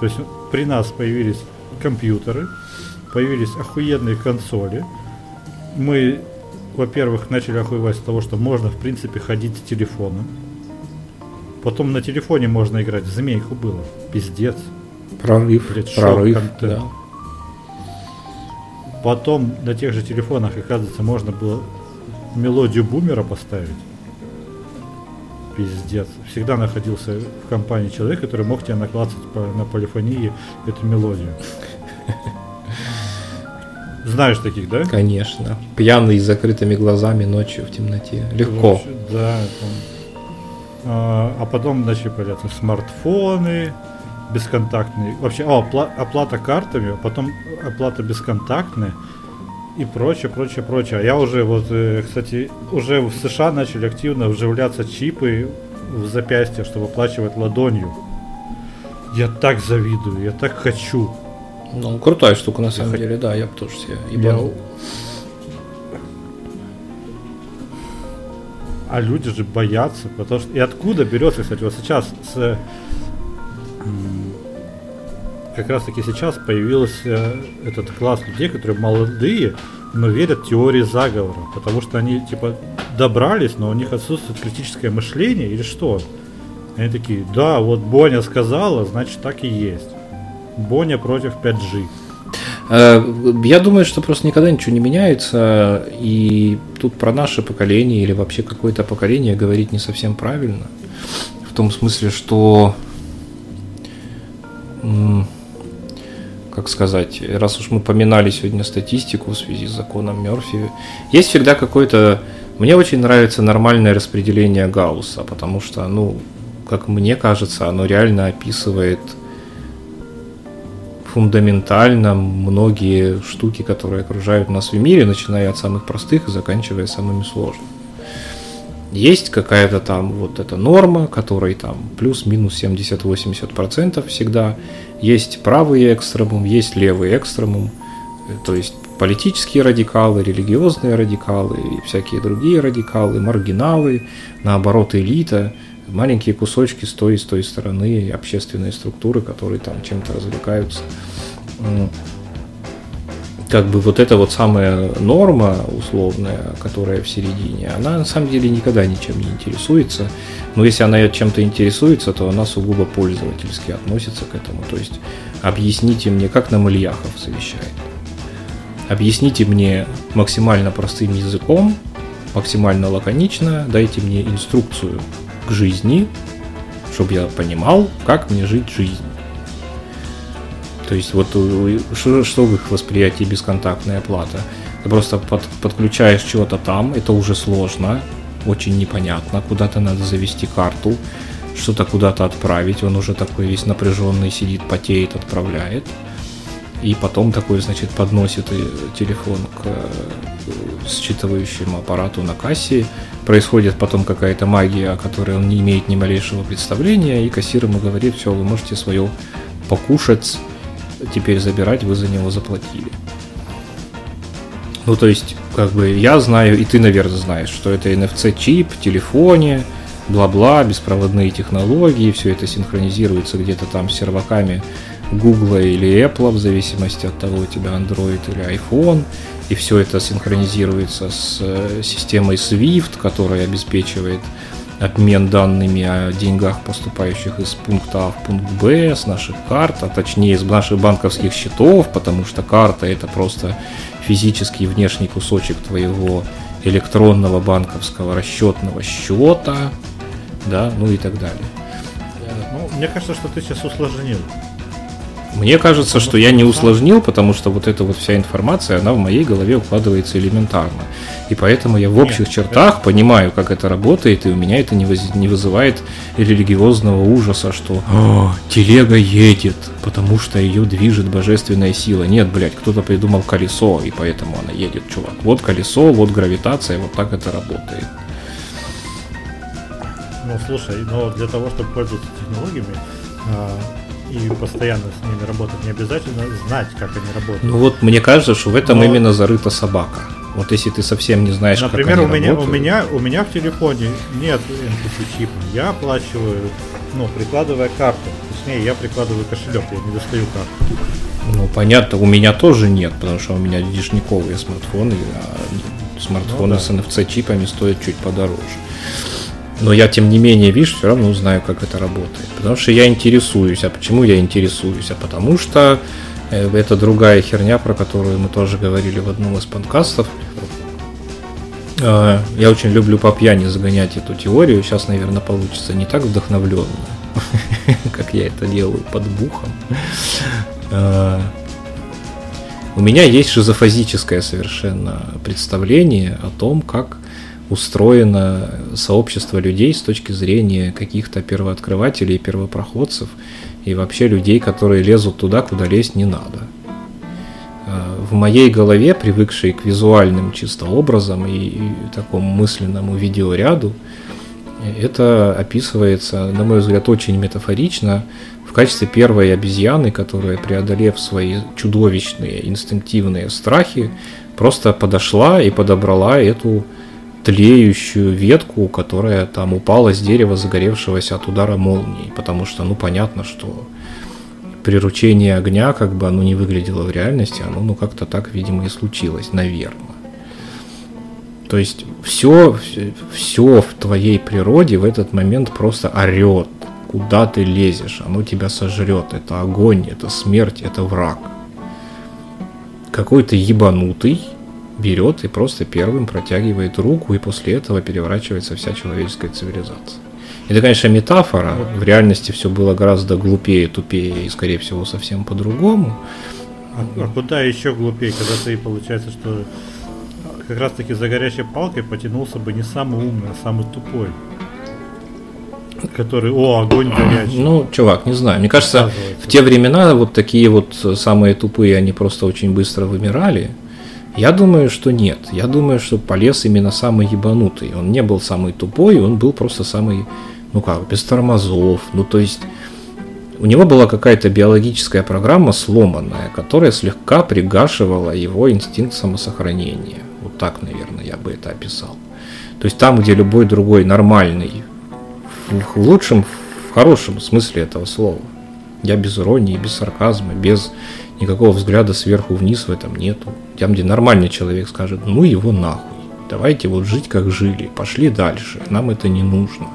То есть при нас появились компьютеры, появились охуенные консоли. Мы, во-первых, начали охуевать с того, что можно, в принципе, ходить с телефоном. Потом на телефоне можно играть. В змейку было. Пиздец. Прорыв, прорыв, да. Потом на тех же телефонах, оказывается, можно было мелодию бумера поставить. Пиздец. Всегда находился в компании человек, который мог тебе наклацать по, на полифонии эту мелодию. [LAUGHS] Знаешь таких, да? Конечно. Пьяный с закрытыми глазами ночью в темноте. Легко. Да. А, а потом начали появляться смартфоны, бесконтактные. Вообще, о, оплата картами, а потом оплата бесконтактная и прочее, прочее, прочее. А я уже вот, э, кстати, уже в США начали активно вживляться чипы в запястье, чтобы оплачивать ладонью. Я так завидую, я так хочу. Ну, крутая штука на самом я деле, х... да, я бы тоже себе ебанул. Я... А люди же боятся, потому что... И откуда берется, кстати, вот сейчас с как раз таки сейчас появился этот класс людей, которые молодые, но верят в теории заговора, потому что они типа добрались, но у них отсутствует критическое мышление или что? Они такие, да, вот Боня сказала, значит так и есть. Боня против 5G. Э, я думаю, что просто никогда ничего не меняется, и тут про наше поколение или вообще какое-то поколение говорить не совсем правильно. В том смысле, что как сказать, раз уж мы поминали сегодня статистику в связи с законом Мерфи, есть всегда какой-то... Мне очень нравится нормальное распределение Гаусса, потому что, ну, как мне кажется, оно реально описывает фундаментально многие штуки, которые окружают нас в мире, начиная от самых простых и заканчивая самыми сложными. Есть какая-то там вот эта норма, которой там плюс-минус 70-80% всегда. Есть правый экстремум, есть левый экстремум. То есть политические радикалы, религиозные радикалы и всякие другие радикалы, маргиналы, наоборот, элита, маленькие кусочки с той и с той стороны, общественные структуры, которые там чем-то развлекаются как бы вот эта вот самая норма условная, которая в середине, она на самом деле никогда ничем не интересуется. Но если она чем-то интересуется, то она сугубо пользовательски относится к этому. То есть объясните мне, как нам Ильяхов завещает. Объясните мне максимально простым языком, максимально лаконично, дайте мне инструкцию к жизни, чтобы я понимал, как мне жить жизнь. То есть вот что, что в их восприятии бесконтактная оплата? Ты просто под, подключаешь чего-то там, это уже сложно, очень непонятно, куда-то надо завести карту, что-то куда-то отправить, он уже такой весь напряженный сидит, потеет, отправляет. И потом такой, значит, подносит телефон к э, считывающему аппарату на кассе. Происходит потом какая-то магия, о которой он не имеет ни малейшего представления, и кассир ему говорит, все, вы можете свое покушать теперь забирать, вы за него заплатили. Ну, то есть, как бы я знаю, и ты, наверное, знаешь, что это NFC-чип в телефоне, бла-бла, беспроводные технологии, все это синхронизируется где-то там с серваками Google или Apple, в зависимости от того, у тебя Android или iPhone, и все это синхронизируется с э, системой SWIFT, которая обеспечивает обмен данными о деньгах, поступающих из пункта А в пункт Б, с наших карт, а точнее из наших банковских счетов, потому что карта это просто физический внешний кусочек твоего электронного банковского расчетного счета, да, ну и так далее. Ну, мне кажется, что ты сейчас усложнил. Мне кажется, что я не усложнил, потому что вот эта вот вся информация, она в моей голове укладывается элементарно. И поэтому я в общих чертах понимаю, как это работает, и у меня это не, воз... не вызывает религиозного ужаса, что телега едет, потому что ее движет божественная сила. Нет, блядь, кто-то придумал колесо, и поэтому она едет, чувак. Вот колесо, вот гравитация, вот так это работает. Ну, слушай, но для того, чтобы пользоваться технологиями, а, и постоянно с ними работать, не обязательно знать, как они работают. Ну вот мне кажется, что в этом Но... именно зарыта собака. Вот если ты совсем не знаешь, Например, как они у меня, работают. у меня у меня в телефоне нет NFC чипа. Я оплачиваю, ну, прикладывая карту. Точнее, я прикладываю кошелек, я не достаю карту. Ну, понятно, у меня тоже нет, потому что у меня дешниковые смартфоны, а смартфоны ну, да. с NFC-чипами стоят чуть подороже. Но я, тем не менее, видишь, все равно знаю, как это работает. Потому что я интересуюсь. А почему я интересуюсь? А потому что э, это другая херня, про которую мы тоже говорили в одном из подкастов. Э, я очень люблю по пьяни загонять эту теорию. Сейчас, наверное, получится не так вдохновленно, [LAUGHS] как я это делаю под бухом. Э, у меня есть шизофазическое совершенно представление о том, как устроено сообщество людей с точки зрения каких-то первооткрывателей, первопроходцев и вообще людей, которые лезут туда, куда лезть не надо. А, в моей голове, привыкшей к визуальным чисто образам и, и такому мысленному видеоряду, это описывается, на мой взгляд, очень метафорично в качестве первой обезьяны, которая, преодолев свои чудовищные инстинктивные страхи, просто подошла и подобрала эту тлеющую ветку, которая там упала с дерева, загоревшегося от удара молнии. Потому что, ну, понятно, что приручение огня, как бы оно не выглядело в реальности, оно, ну, как-то так, видимо, и случилось, наверное. То есть все, все в твоей природе в этот момент просто орет. Куда ты лезешь? Оно тебя сожрет. Это огонь, это смерть, это враг. Какой-то ебанутый, берет и просто первым протягивает руку, и после этого переворачивается вся человеческая цивилизация. Это, конечно, метафора. В реальности все было гораздо глупее, тупее и, скорее всего, совсем по-другому. А, а куда еще глупее, когда ты, получается, что как раз таки за горячей палкой потянулся бы не самый умный, а самый тупой. Который, о, огонь горячий. Ну, чувак, не знаю. Мне кажется, в те времена вот такие вот самые тупые, они просто очень быстро вымирали. Я думаю, что нет. Я думаю, что полез именно самый ебанутый. Он не был самый тупой, он был просто самый, ну как, без тормозов. Ну, то есть, у него была какая-то биологическая программа сломанная, которая слегка пригашивала его инстинкт самосохранения. Вот так, наверное, я бы это описал. То есть там, где любой другой нормальный, в лучшем, в хорошем смысле этого слова. Я без иронии, без сарказма, без никакого взгляда сверху вниз в этом нету. Там, где нормальный человек скажет, ну его нахуй, давайте вот жить как жили, пошли дальше, нам это не нужно.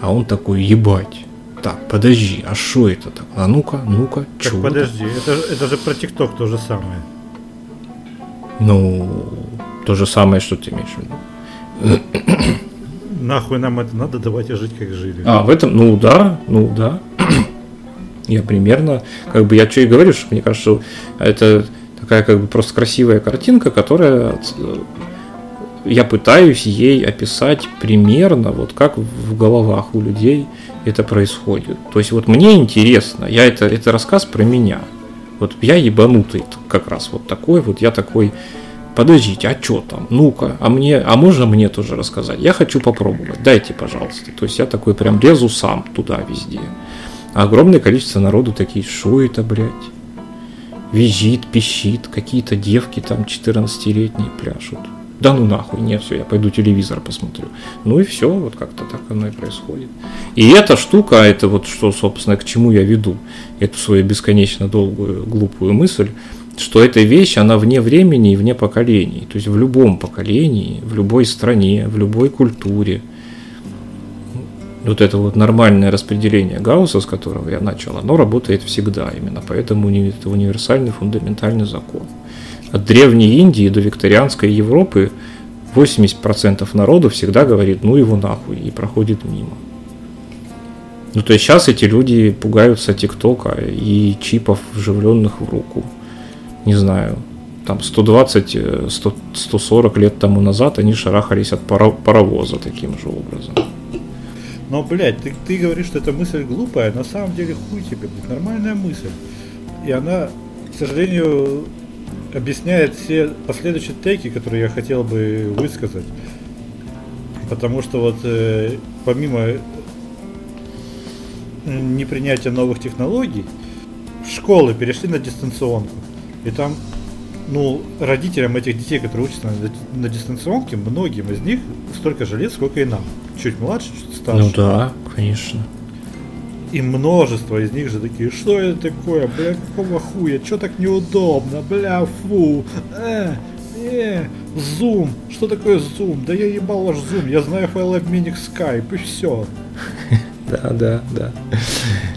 А он такой, ебать, так, подожди, а что это так? А ну-ка, ну-ка, что? Подожди, это, это же про ТикТок то же самое. Ну, то же самое, что ты имеешь в виду. [COUGHS] Нахуй нам это надо, давайте жить как жили. А, в этом, ну да, ну да. [COUGHS] Я примерно, как бы я что и говорю, что мне кажется, это такая как бы просто красивая картинка, которая я пытаюсь ей описать примерно вот как в головах у людей это происходит. То есть вот мне интересно, я это, это рассказ про меня. Вот я ебанутый как раз вот такой, вот я такой, подождите, а что там, ну-ка, а мне, а можно мне тоже рассказать? Я хочу попробовать, дайте, пожалуйста. То есть я такой прям лезу сам туда везде. А огромное количество народу такие, что это, блядь? Визит, пищит, какие-то девки там 14-летние пляшут. Да ну нахуй, нет, все, я пойду телевизор посмотрю. Ну и все, вот как-то так оно и происходит. И эта штука, это вот что, собственно, к чему я веду, эту свою бесконечно долгую, глупую мысль, что эта вещь, она вне времени и вне поколений. То есть в любом поколении, в любой стране, в любой культуре – вот это вот нормальное распределение Гаусса, с которого я начал, оно работает всегда. Именно поэтому это универсальный фундаментальный закон. От древней Индии до викторианской Европы 80% народу всегда говорит, ну его нахуй, и проходит мимо. Ну, то есть сейчас эти люди пугаются ТикТока и чипов, вживленных в руку. Не знаю, там 120, 100, 140 лет тому назад они шарахались от паровоза таким же образом. Но, блядь, ты, ты говоришь, что эта мысль глупая, на самом деле хуй тебе, блядь, нормальная мысль. И она, к сожалению, объясняет все последующие теки, которые я хотел бы высказать. Потому что вот э, помимо непринятия новых технологий, школы перешли на дистанционку. И там ну, родителям этих детей, которые учатся на, на дистанционке, многим из них столько же лет, сколько и нам. Чуть младше, чуть старше. Ну да, конечно. И множество из них же такие, что это такое, бля, какого хуя, что так неудобно, бля, фу, э, э, зум, что такое зум, да я ебал ваш зум, я знаю файлообменник Skype и все. Да, да, да.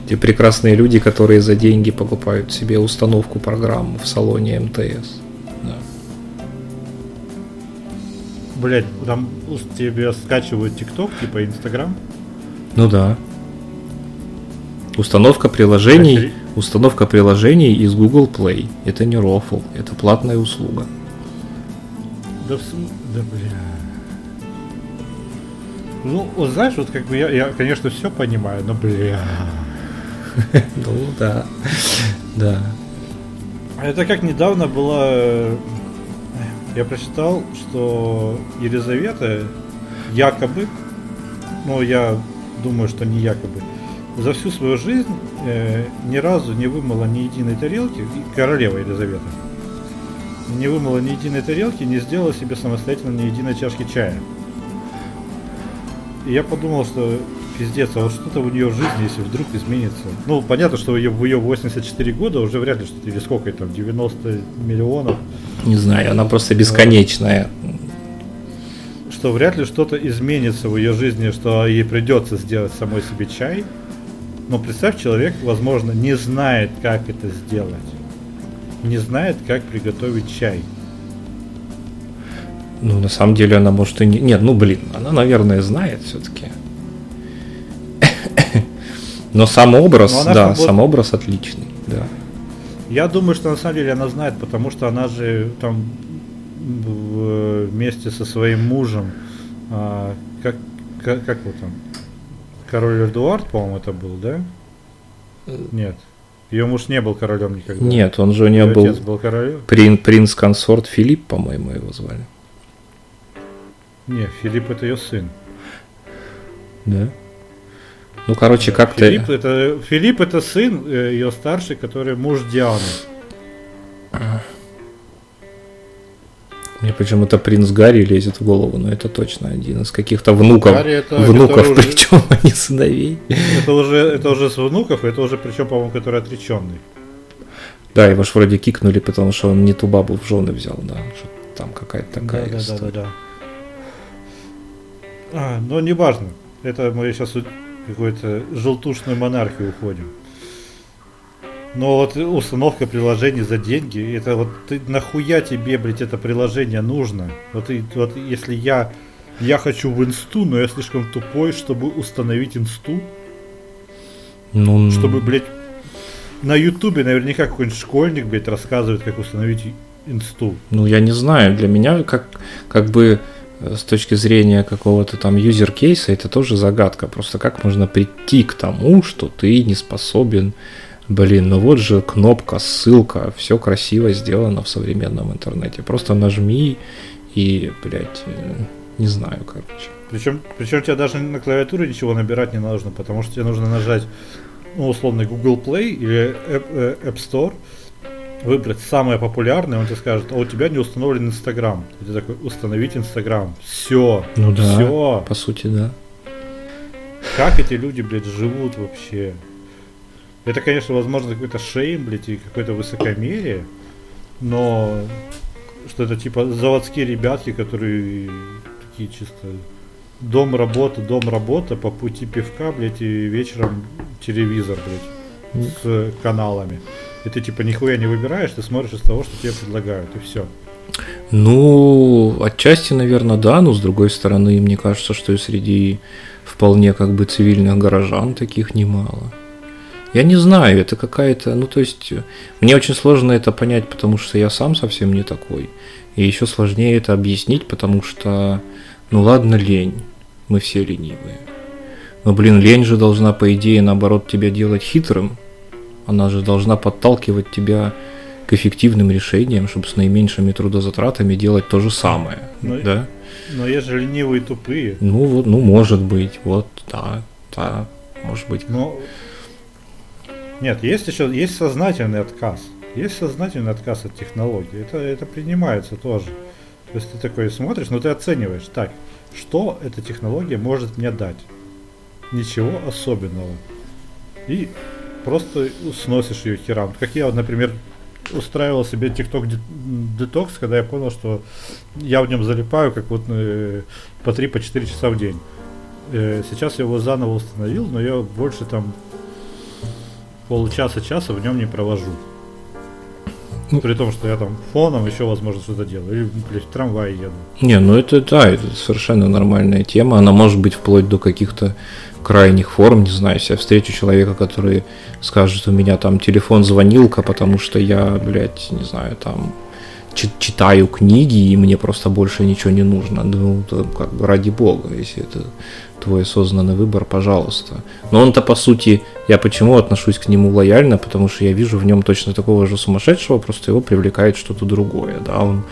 Те прекрасные люди, которые за деньги покупают себе установку программ в салоне МТС. Да. Блять, там тебе скачивают ТикТок, типа Инстаграм? Ну да. Установка приложений, установка приложений из Google Play. Это не рофл, это платная услуга. Да, да бля. Ну, вот знаешь, вот как бы я, я конечно, все понимаю, но бля. [LAUGHS] Ну да. Да. Это как недавно было. Я прочитал, что Елизавета якобы, ну я думаю, что не якобы, за всю свою жизнь э, ни разу не вымыла ни единой тарелки, королева Елизавета, не вымыла ни единой тарелки, не сделала себе самостоятельно ни единой чашки чая. И я подумал, что пиздец, а вот что-то у нее в жизни, если вдруг изменится. Ну, понятно, что ее, в ее 84 года уже вряд ли что-то, или сколько там, 90 миллионов. Не знаю, она просто бесконечная. Что вряд ли что-то изменится в ее жизни, что ей придется сделать самой себе чай. Но представь, человек, возможно, не знает, как это сделать. Не знает, как приготовить чай. Ну, на самом деле она может и не... Нет, ну, блин, она, наверное, знает все-таки. [COUGHS] Но сам образ, Но да, работ- сам образ отличный, да. Я думаю, что на самом деле она знает, потому что она же там вместе со своим мужем, а, как, как, как его там, король Эдуард, по-моему, это был, да? Нет. Ее муж не был королем никогда. Нет, он же у нее был был королем. прин- принц-консорт Филипп, по-моему, его звали. Не, Филипп это ее сын. Да. Ну, короче, как-то... Филипп это, Филипп это сын э, ее старший, который муж Дианы. Мне почему-то принц Гарри лезет в голову, но это точно один из каких-то внуков. Гарри это внуков, который уже- причем а не сыновей. Это уже, это уже с внуков, это уже причем, по-моему, который отреченный. Да, его ж вроде кикнули, потому что он не ту бабу в жены взял, да. Там какая-то такая да, да, да, история. да, да. А, но не важно. Это мы сейчас какую-то желтушную монархию уходим. Но вот установка приложений за деньги, это вот ты нахуя тебе, блядь, это приложение нужно? Вот, и, вот если я я хочу в инсту, но я слишком тупой, чтобы установить инсту, Ну, чтобы, блядь, на ютубе наверняка какой-нибудь школьник, блядь, рассказывает, как установить инсту. Ну, я не знаю, для меня как, как бы с точки зрения какого-то там юзер-кейса это тоже загадка. Просто как можно прийти к тому, что ты не способен Блин, ну вот же кнопка, ссылка, все красиво сделано в современном интернете. Просто нажми и, блядь, э, не знаю, короче. Причем, причем тебе даже на клавиатуре ничего набирать не нужно, потому что тебе нужно нажать, ну, условно, Google Play или App, э, App Store, выбрать самое популярное, он тебе скажет, а у тебя не установлен Инстаграм. Ты такой, установить Инстаграм. Все. Ну да, Все. по сути, да. Как эти люди, блядь, живут вообще? Это, конечно, возможно, какой-то шейм, блядь, и какое-то высокомерие, но что это типа заводские ребятки, которые такие чисто дом работа, дом работа, по пути пивка, блядь, и вечером телевизор, блядь, с каналами. И ты типа нихуя не выбираешь, ты смотришь из того, что тебе предлагают, и все. Ну, отчасти, наверное, да, но с другой стороны, мне кажется, что и среди вполне как бы цивильных горожан таких немало. Я не знаю, это какая-то, ну то есть, мне очень сложно это понять, потому что я сам совсем не такой. И еще сложнее это объяснить, потому что, ну ладно, лень, мы все ленивые. Но, блин, лень же должна, по идее, наоборот, тебя делать хитрым. Она же должна подталкивать тебя к эффективным решениям, чтобы с наименьшими трудозатратами делать то же самое. Ну, да? Но есть же ленивые и тупые. Ну вот, ну может быть, вот, да, да, может быть. Но нет, есть еще есть сознательный отказ. Есть сознательный отказ от технологий. Это, это принимается тоже. То есть ты такой смотришь, но ты оцениваешь, так, что эта технология может мне дать? Ничего особенного. И просто сносишь ее херам. Как я, например, устраивал себе TikTok детокс, когда я понял, что я в нем залипаю, как вот э, по 3-4 часа в день. Э, сейчас я его заново установил, но я больше там получаса-часа в нем не провожу. Ну. При том, что я там фоном еще, возможно, что-то делаю. Или, блядь, в трамвае еду. Не, ну это да, это совершенно нормальная тема. Она может быть вплоть до каких-то крайних форм, не знаю, если я встречу человека, который скажет, у меня там телефон звонилка, потому что я, блядь, не знаю, там чи- читаю книги, и мне просто больше ничего не нужно. Ну, как бы ради бога, если это твой осознанный выбор, пожалуйста. Но он-то, по сути, я почему отношусь к нему лояльно, потому что я вижу в нем точно такого же сумасшедшего, просто его привлекает что-то другое, да, он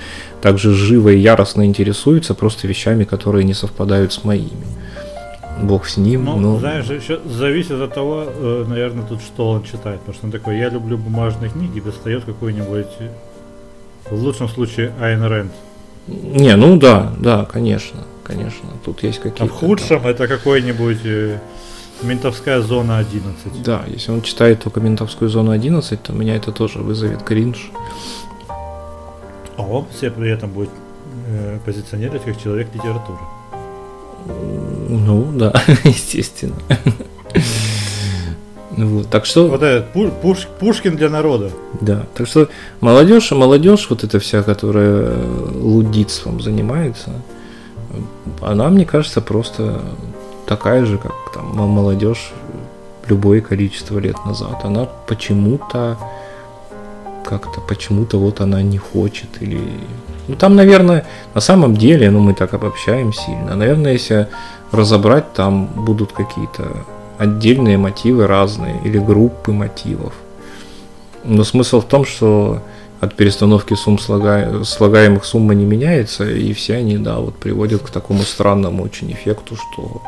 также живо и яростно интересуется просто вещами, которые не совпадают с моими. Бог с ним, Ну, но... знаешь, еще зависит от того, э, наверное, тут что он читает. Потому что он такой, я люблю бумажные книги, достает какой-нибудь, э, в лучшем случае, Айн Рэнд. Не, ну да, да, конечно, конечно, тут есть А какие-то... в худшем это какой-нибудь э, ментовская зона 11. Да, если он читает только ментовскую зону 11, то меня это тоже вызовет кринж. А он все при этом будет э, позиционировать как человек литературы. Ну, да, [LAUGHS] естественно. Вот, так что... Вот этот Пу- Пуш- Пушкин для народа. Да, так что молодежь, молодежь, вот эта вся, которая лудитством занимается, она, мне кажется, просто такая же, как там молодежь любое количество лет назад. Она почему-то как-то почему-то вот она не хочет или ну там наверное на самом деле ну мы так обобщаем сильно. Наверное если разобрать там будут какие-то отдельные мотивы разные или группы мотивов. Но смысл в том что от перестановки сумм слога... слагаемых сумма не меняется и все они да вот приводят к такому странному очень эффекту что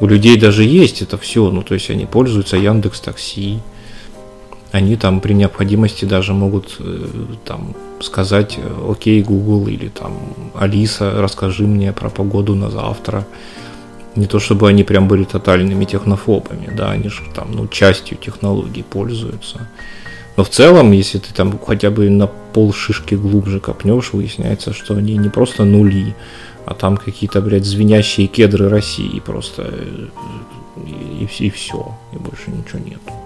у людей даже есть это все ну то есть они пользуются Яндекс Такси. Они там при необходимости даже могут э, там сказать э, окей Google или там Алиса расскажи мне про погоду на завтра не то чтобы они прям были тотальными технофобами да они же там ну частью технологий пользуются. Но в целом если ты там хотя бы на пол шишки глубже копнешь выясняется что они не просто нули а там какие-то блядь звенящие кедры России просто э, и, и, и все и больше ничего нету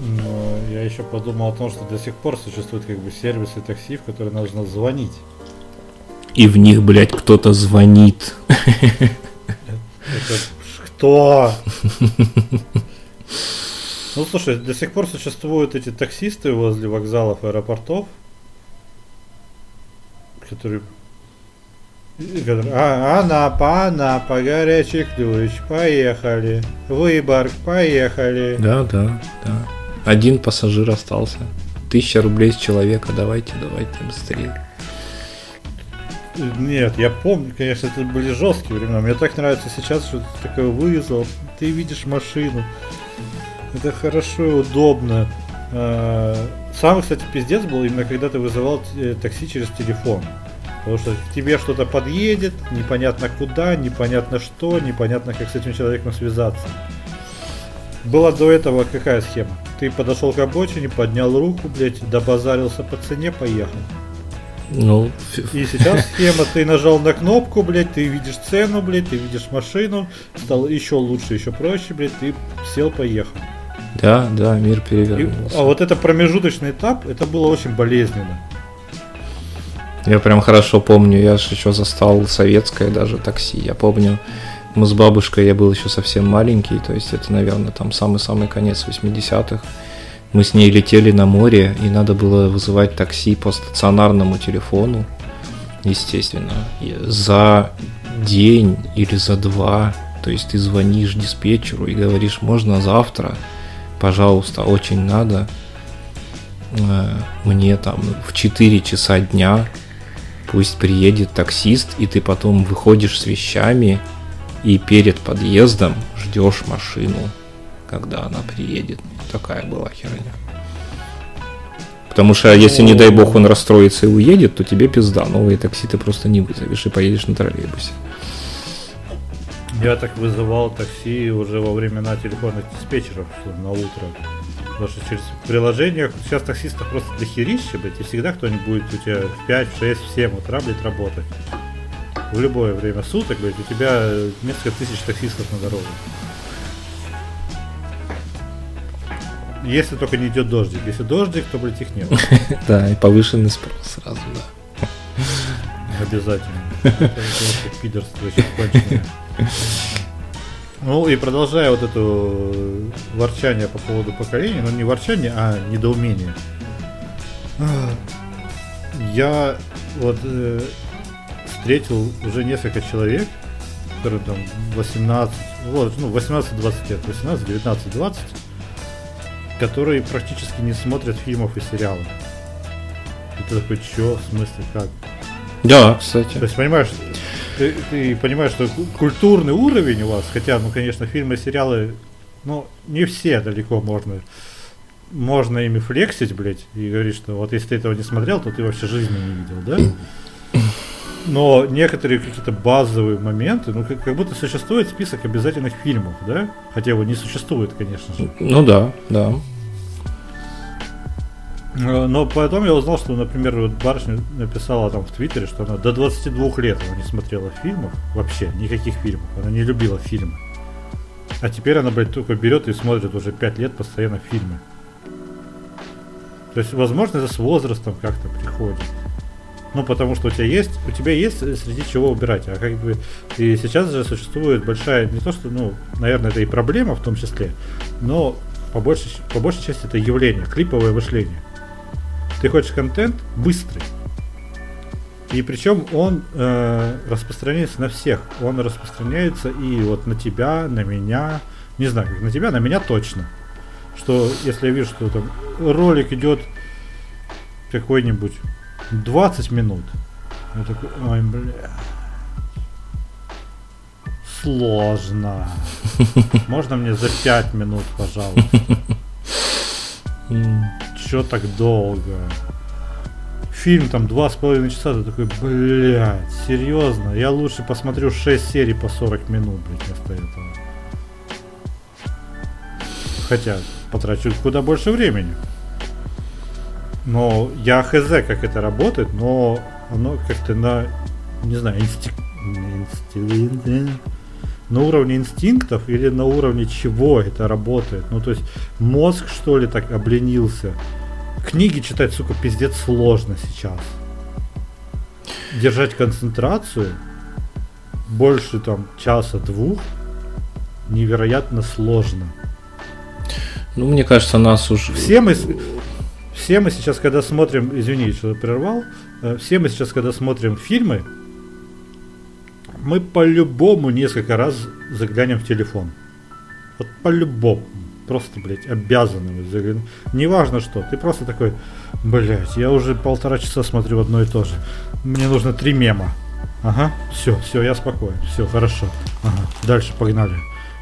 но я еще подумал о том, что до сих пор существуют как бы сервисы такси, в которые нужно звонить. И в них, блядь, кто-то звонит. Это кто? Ну слушай, до сих пор существуют эти таксисты возле вокзалов аэропортов, которые а, Анапа, Анапа, горячий ключ, поехали. Выборг, поехали. Да, да, да. Один пассажир остался. Тысяча рублей с человека, давайте, давайте быстрее. Нет, я помню, конечно, это были жесткие времена. Мне так нравится сейчас, что ты такой вызов, ты видишь машину. Это хорошо и удобно. А, самый, кстати, пиздец был именно когда ты вызывал э, такси через телефон. Потому что к тебе что-то подъедет, непонятно куда, непонятно что, непонятно как с этим человеком связаться. Была до этого какая схема? Ты подошел к обочине, поднял руку, блядь, добазарился по цене, поехал. Ну, и сейчас [LAUGHS] схема, ты нажал на кнопку, блядь, ты видишь цену, блядь, ты видишь машину, стало еще лучше, еще проще, блядь, ты сел, поехал. Да, да, мир перевернулся. И, а вот это промежуточный этап, это было очень болезненно. Я прям хорошо помню, я же еще застал советское даже такси. Я помню, мы с бабушкой, я был еще совсем маленький, то есть это, наверное, там самый-самый конец 80-х. Мы с ней летели на море, и надо было вызывать такси по стационарному телефону, естественно, за день или за два. То есть ты звонишь диспетчеру и говоришь, можно завтра, пожалуйста, очень надо. Э, мне там в 4 часа дня пусть приедет таксист, и ты потом выходишь с вещами, и перед подъездом ждешь машину, когда она приедет. Такая была херня. Потому что если, не дай бог, он расстроится и уедет, то тебе пизда. Новые такси ты просто не вызовешь и поедешь на троллейбусе. Я так вызывал такси уже во времена телефонных диспетчеров на утро. Потому что через приложение сейчас таксистов просто дохерища, блядь, и всегда кто-нибудь у тебя в 5, 6, в 7 утра, блядь, работать в любое время суток, блядь, у тебя несколько тысяч таксистов на дороге. Если только не идет дождик. Если дождик, то, блядь, их нет. [LAUGHS] Да, и повышенный спрос сразу, да. Обязательно. Пидорство Ну и продолжая вот это ворчание по поводу поколения, ну не ворчание, а недоумение. Я вот э, встретил уже несколько человек, которые там 18, вот, ну, 18-20 лет, 18, 19, 20, которые практически не смотрят фильмов и сериалов. И ты такой, чё, в смысле, как? Да, кстати. То есть, понимаешь, ты, ты понимаешь, что культурный уровень у вас, хотя, ну, конечно, фильмы и сериалы, ну, не все далеко можно можно ими флексить, блядь, и говорить, что вот если ты этого не смотрел, то ты вообще жизни не видел, да? Но некоторые какие-то базовые моменты, ну, как, как будто существует список обязательных фильмов, да? Хотя его не существует, конечно же. Ну да, да. Э, но потом я узнал, что, например, вот барышня написала там в Твиттере, что она до 22 лет она не смотрела фильмов, вообще, никаких фильмов. Она не любила фильмы. А теперь она, блядь, только берет и смотрит уже 5 лет постоянно фильмы. То есть, возможно, это с возрастом как-то приходит. Ну, потому что у тебя есть, у тебя есть среди чего убирать. А как бы и сейчас же существует большая, не то что, ну, наверное, это и проблема в том числе, но по большей, по большей части это явление, клиповое мышление. Ты хочешь контент быстрый. И причем он э, распространяется на всех. Он распространяется и вот на тебя, на меня. Не знаю, на тебя, на меня точно. Что если я вижу, что там ролик идет какой-нибудь 20 минут. Я такой, ой, бля. Сложно. [LAUGHS] Можно мне за 5 минут, пожалуйста? Чё так долго? Фильм там два с половиной часа, ты такой, блядь, серьезно? Я лучше посмотрю 6 серий по 40 минут, блядь, вместо этого. Хотя, потрачу куда больше времени. Но я хз, как это работает, но оно как-то на, не знаю, инстинкт, инстинкт, на уровне инстинктов или на уровне чего это работает. Ну, то есть мозг, что ли, так обленился. Книги читать, сука, пиздец сложно сейчас. Держать концентрацию больше там часа-двух невероятно сложно. Ну, мне кажется, нас уже... Все мы, все мы сейчас, когда смотрим, извини, что прервал, э, все мы сейчас, когда смотрим фильмы, мы по-любому несколько раз заглянем в телефон. Вот по-любому. Просто, блядь, обязаны заглянуть. Неважно что, ты просто такой, блядь, я уже полтора часа смотрю одно и то же. Мне нужно три мема. Ага, все, все, я спокоен, все, хорошо. Ага, дальше погнали.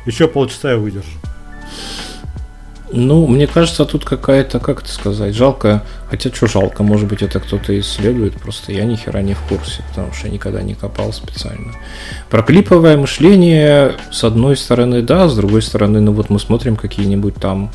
Еще полчаса я выдержу. Ну, мне кажется, тут какая-то, как это сказать, жалко. Хотя, что жалко, может быть, это кто-то исследует, просто я ни хера не в курсе, потому что я никогда не копал специально. Про клиповое мышление, с одной стороны, да, с другой стороны, ну вот мы смотрим какие-нибудь там,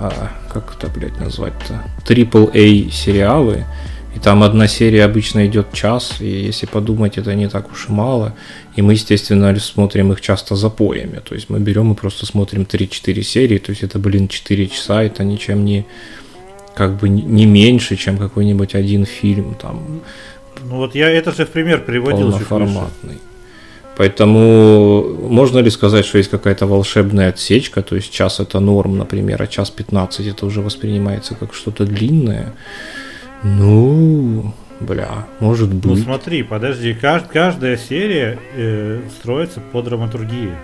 а, как это, блядь, назвать-то, AAA сериалы, и там одна серия обычно идет час, и если подумать, это не так уж и мало. И мы, естественно, смотрим их часто запоями. То есть мы берем и просто смотрим 3-4 серии. То есть это, блин, 4 часа, это ничем не как бы не меньше, чем какой-нибудь один фильм там. Ну вот я это же в пример приводил. Полноформатный. Поэтому можно ли сказать, что есть какая-то волшебная отсечка, то есть час это норм, например, а час 15 это уже воспринимается как что-то длинное? Ну, бля, может ну, быть. Ну смотри, подожди, кажд, каждая серия э, строится по драматургии.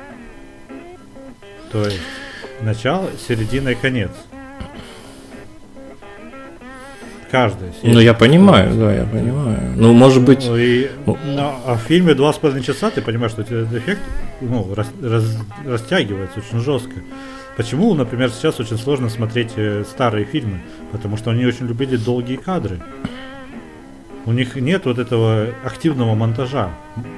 То есть начало, середина и конец. Каждая серия. Ну я понимаю, да, я понимаю. Ну, может быть. Ну, и, ну, а в фильме два с половиной часа ты понимаешь, что этот эффект ну, рас, раз, растягивается очень жестко. Почему, например, сейчас очень сложно смотреть э, старые фильмы? Потому что они очень любили долгие кадры. У них нет вот этого активного монтажа.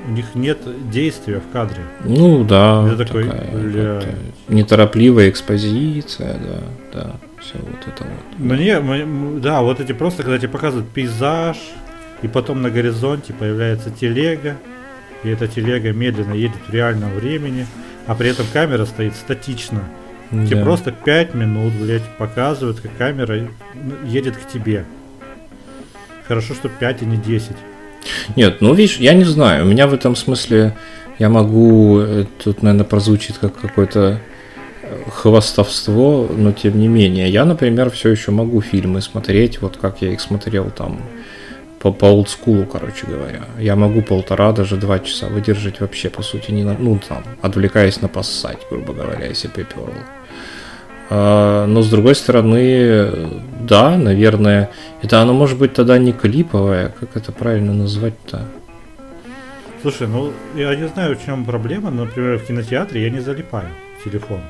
У них нет действия в кадре. Ну да. Это такой, бля... неторопливая экспозиция, да, да, все вот это вот. Мне, да, вот эти просто, когда тебе показывают пейзаж, и потом на горизонте появляется телега, и эта телега медленно едет в реальном времени, а при этом камера стоит статично. Да. Тебе просто 5 минут, блядь, показывают, как камера едет к тебе. Хорошо, что 5, а не 10. Нет, ну видишь, я не знаю. У меня в этом смысле я могу, э, тут, наверное, прозвучит как какое-то э, хвастовство, но тем не менее. Я, например, все еще могу фильмы смотреть, вот как я их смотрел там по, по олдскулу, короче говоря. Я могу полтора, даже два часа выдержать вообще, по сути, не на, ну там, отвлекаясь на поссать, грубо говоря, если приперл. А, но с другой стороны, да, наверное, это оно может быть тогда не клиповое, как это правильно назвать-то? Слушай, ну я не знаю, в чем проблема, например, в кинотеатре я не залипаю телефон.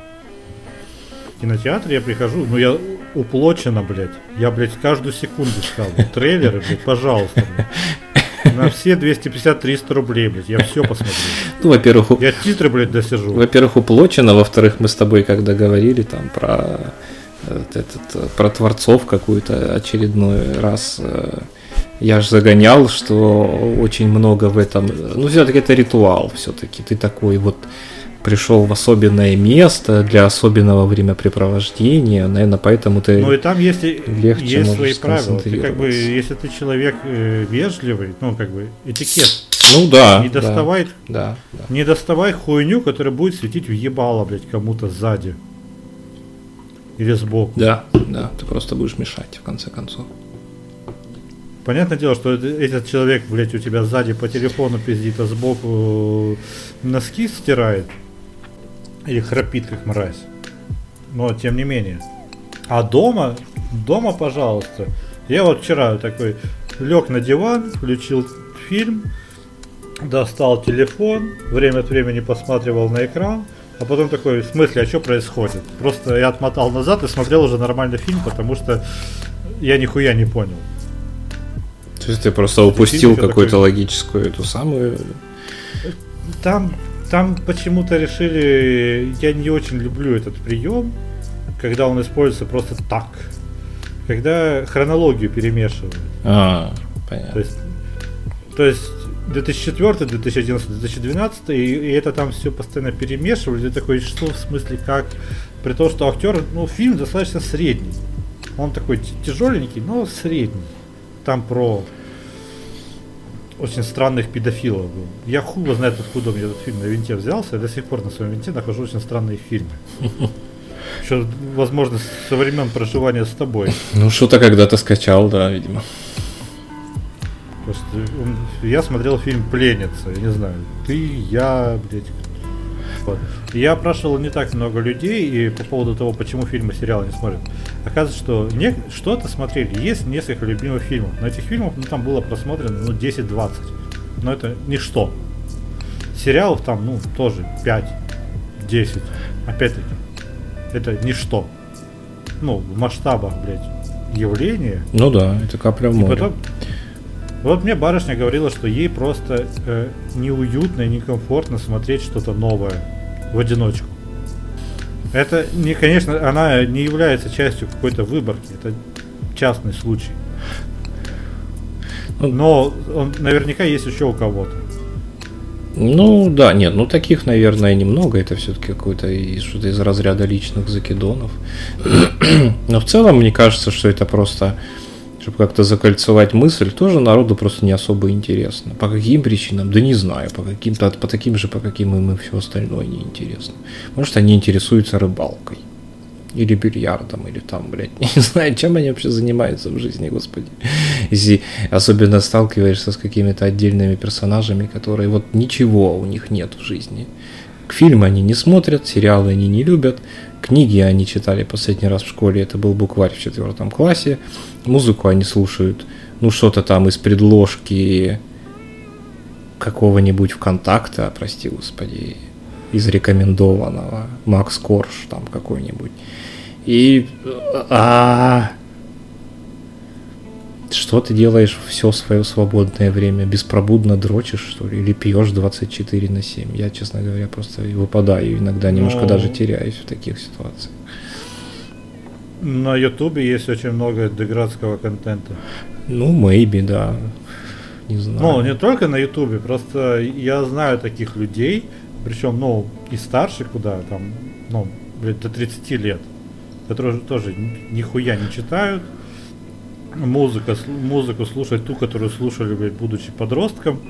В кинотеатре я прихожу, ну я уплочено, блядь. Я, блядь, каждую секунду искал. Трейлеры, блядь, пожалуйста. Блядь. На все 250-300 рублей, блядь. Я все посмотрю. Ну, во-первых... Я титры, блядь, досижу. Во-первых, уплочено. Во-вторых, мы с тобой когда говорили там про вот этот, про творцов какую-то очередной раз э, я же загонял, что очень много в этом, ну все-таки это ритуал, все-таки ты такой вот пришел в особенное место для особенного времяпрепровождения, наверное, поэтому ты Ну и там есть, легче есть свои правила. Ты как бы, если ты человек э, вежливый, ну как бы этикет, Ну да. не да, доставай, Да, да. не доставай хуйню, которая будет светить в ебало, блядь, кому-то сзади. Или сбоку. Да, да, ты просто будешь мешать в конце концов. Понятное дело, что это- этот человек, блядь, у тебя сзади по телефону пиздит, а сбоку носки стирает. Или храпит, как мразь. Но тем не менее. А дома, дома, пожалуйста. Я вот вчера такой лег на диван, включил фильм, достал телефон, время от времени посматривал на экран, а потом такой, в смысле, а что происходит? Просто я отмотал назад и смотрел уже нормальный фильм, потому что я нихуя не понял. То есть ты просто упустил какую-то такой- логическую эту самую. Там, там почему-то решили, я не очень люблю этот прием, когда он используется просто так. Когда хронологию перемешивают. А, То понятно. есть, то есть 2004, 2011, 2012, и, и это там все постоянно перемешивали. Ты такой, что в смысле как? При том, что актер, ну, фильм достаточно средний. Он такой тяжеленький, но средний. Там про очень странных педофилов был. Я хуй знает, откуда у меня этот фильм на винте взялся. Я до сих пор на своем винте нахожу очень странные фильмы. [LAUGHS] Еще, возможно, со времен проживания с тобой. Ну, что-то когда-то скачал, да, видимо. Что он- я смотрел фильм Пленница, я не знаю, ты, я, блядь. И Я опрашивал не так много людей и по поводу того, почему фильмы сериалы не смотрят. Оказывается, что не, что-то смотрели. Есть несколько любимых фильмов. На этих фильмах ну, там было просмотрено ну, 10-20. Но это ничто. Сериалов там, ну, тоже 5-10. Опять-таки, это ничто. Ну, в масштабах, блядь, явления Ну да, это капля в и море. потом, вот мне барышня говорила, что ей просто э, неуютно и некомфортно смотреть что-то новое в одиночку. Это не, конечно, она не является частью какой-то выборки, это частный случай. Ну, Но он наверняка есть еще у кого-то. Ну да, нет, ну таких, наверное, немного. Это все-таки какой-то из- что-то из разряда личных закидонов. [CLEARS THROAT] Но в целом, мне кажется, что это просто, чтобы как-то закольцевать мысль, тоже народу просто не особо интересно. По каким причинам? Да не знаю. По каким-то, по таким же, по каким им и все остальное не интересно. Может, они интересуются рыбалкой. Или бильярдом, или там, блядь, [LAUGHS] не знаю, чем они вообще занимаются в жизни, господи. Если особенно сталкиваешься с какими-то отдельными персонажами, которые вот ничего у них нет в жизни. Фильмы они не смотрят, сериалы они не любят, книги они читали последний раз в школе, это был букварь в четвертом классе, музыку они слушают, ну что-то там из предложки какого-нибудь ВКонтакта, прости господи, из рекомендованного, Макс Корж там какой-нибудь. И а, что ты делаешь все свое свободное время? Беспробудно дрочишь, что ли? Или пьешь 24 на 7? Я, честно говоря, просто выпадаю иногда, немножко Ну. даже теряюсь в таких ситуациях. На Ютубе есть очень много деградского контента. Ну, maybe, да. Не знаю. Ну, не только на Ютубе, просто я знаю таких людей, причем, ну, и старше куда, там, ну, до 30 лет, которые тоже ни- нихуя не читают, музыка, музыку слушать ту, которую слушали, блядь, будучи подростком,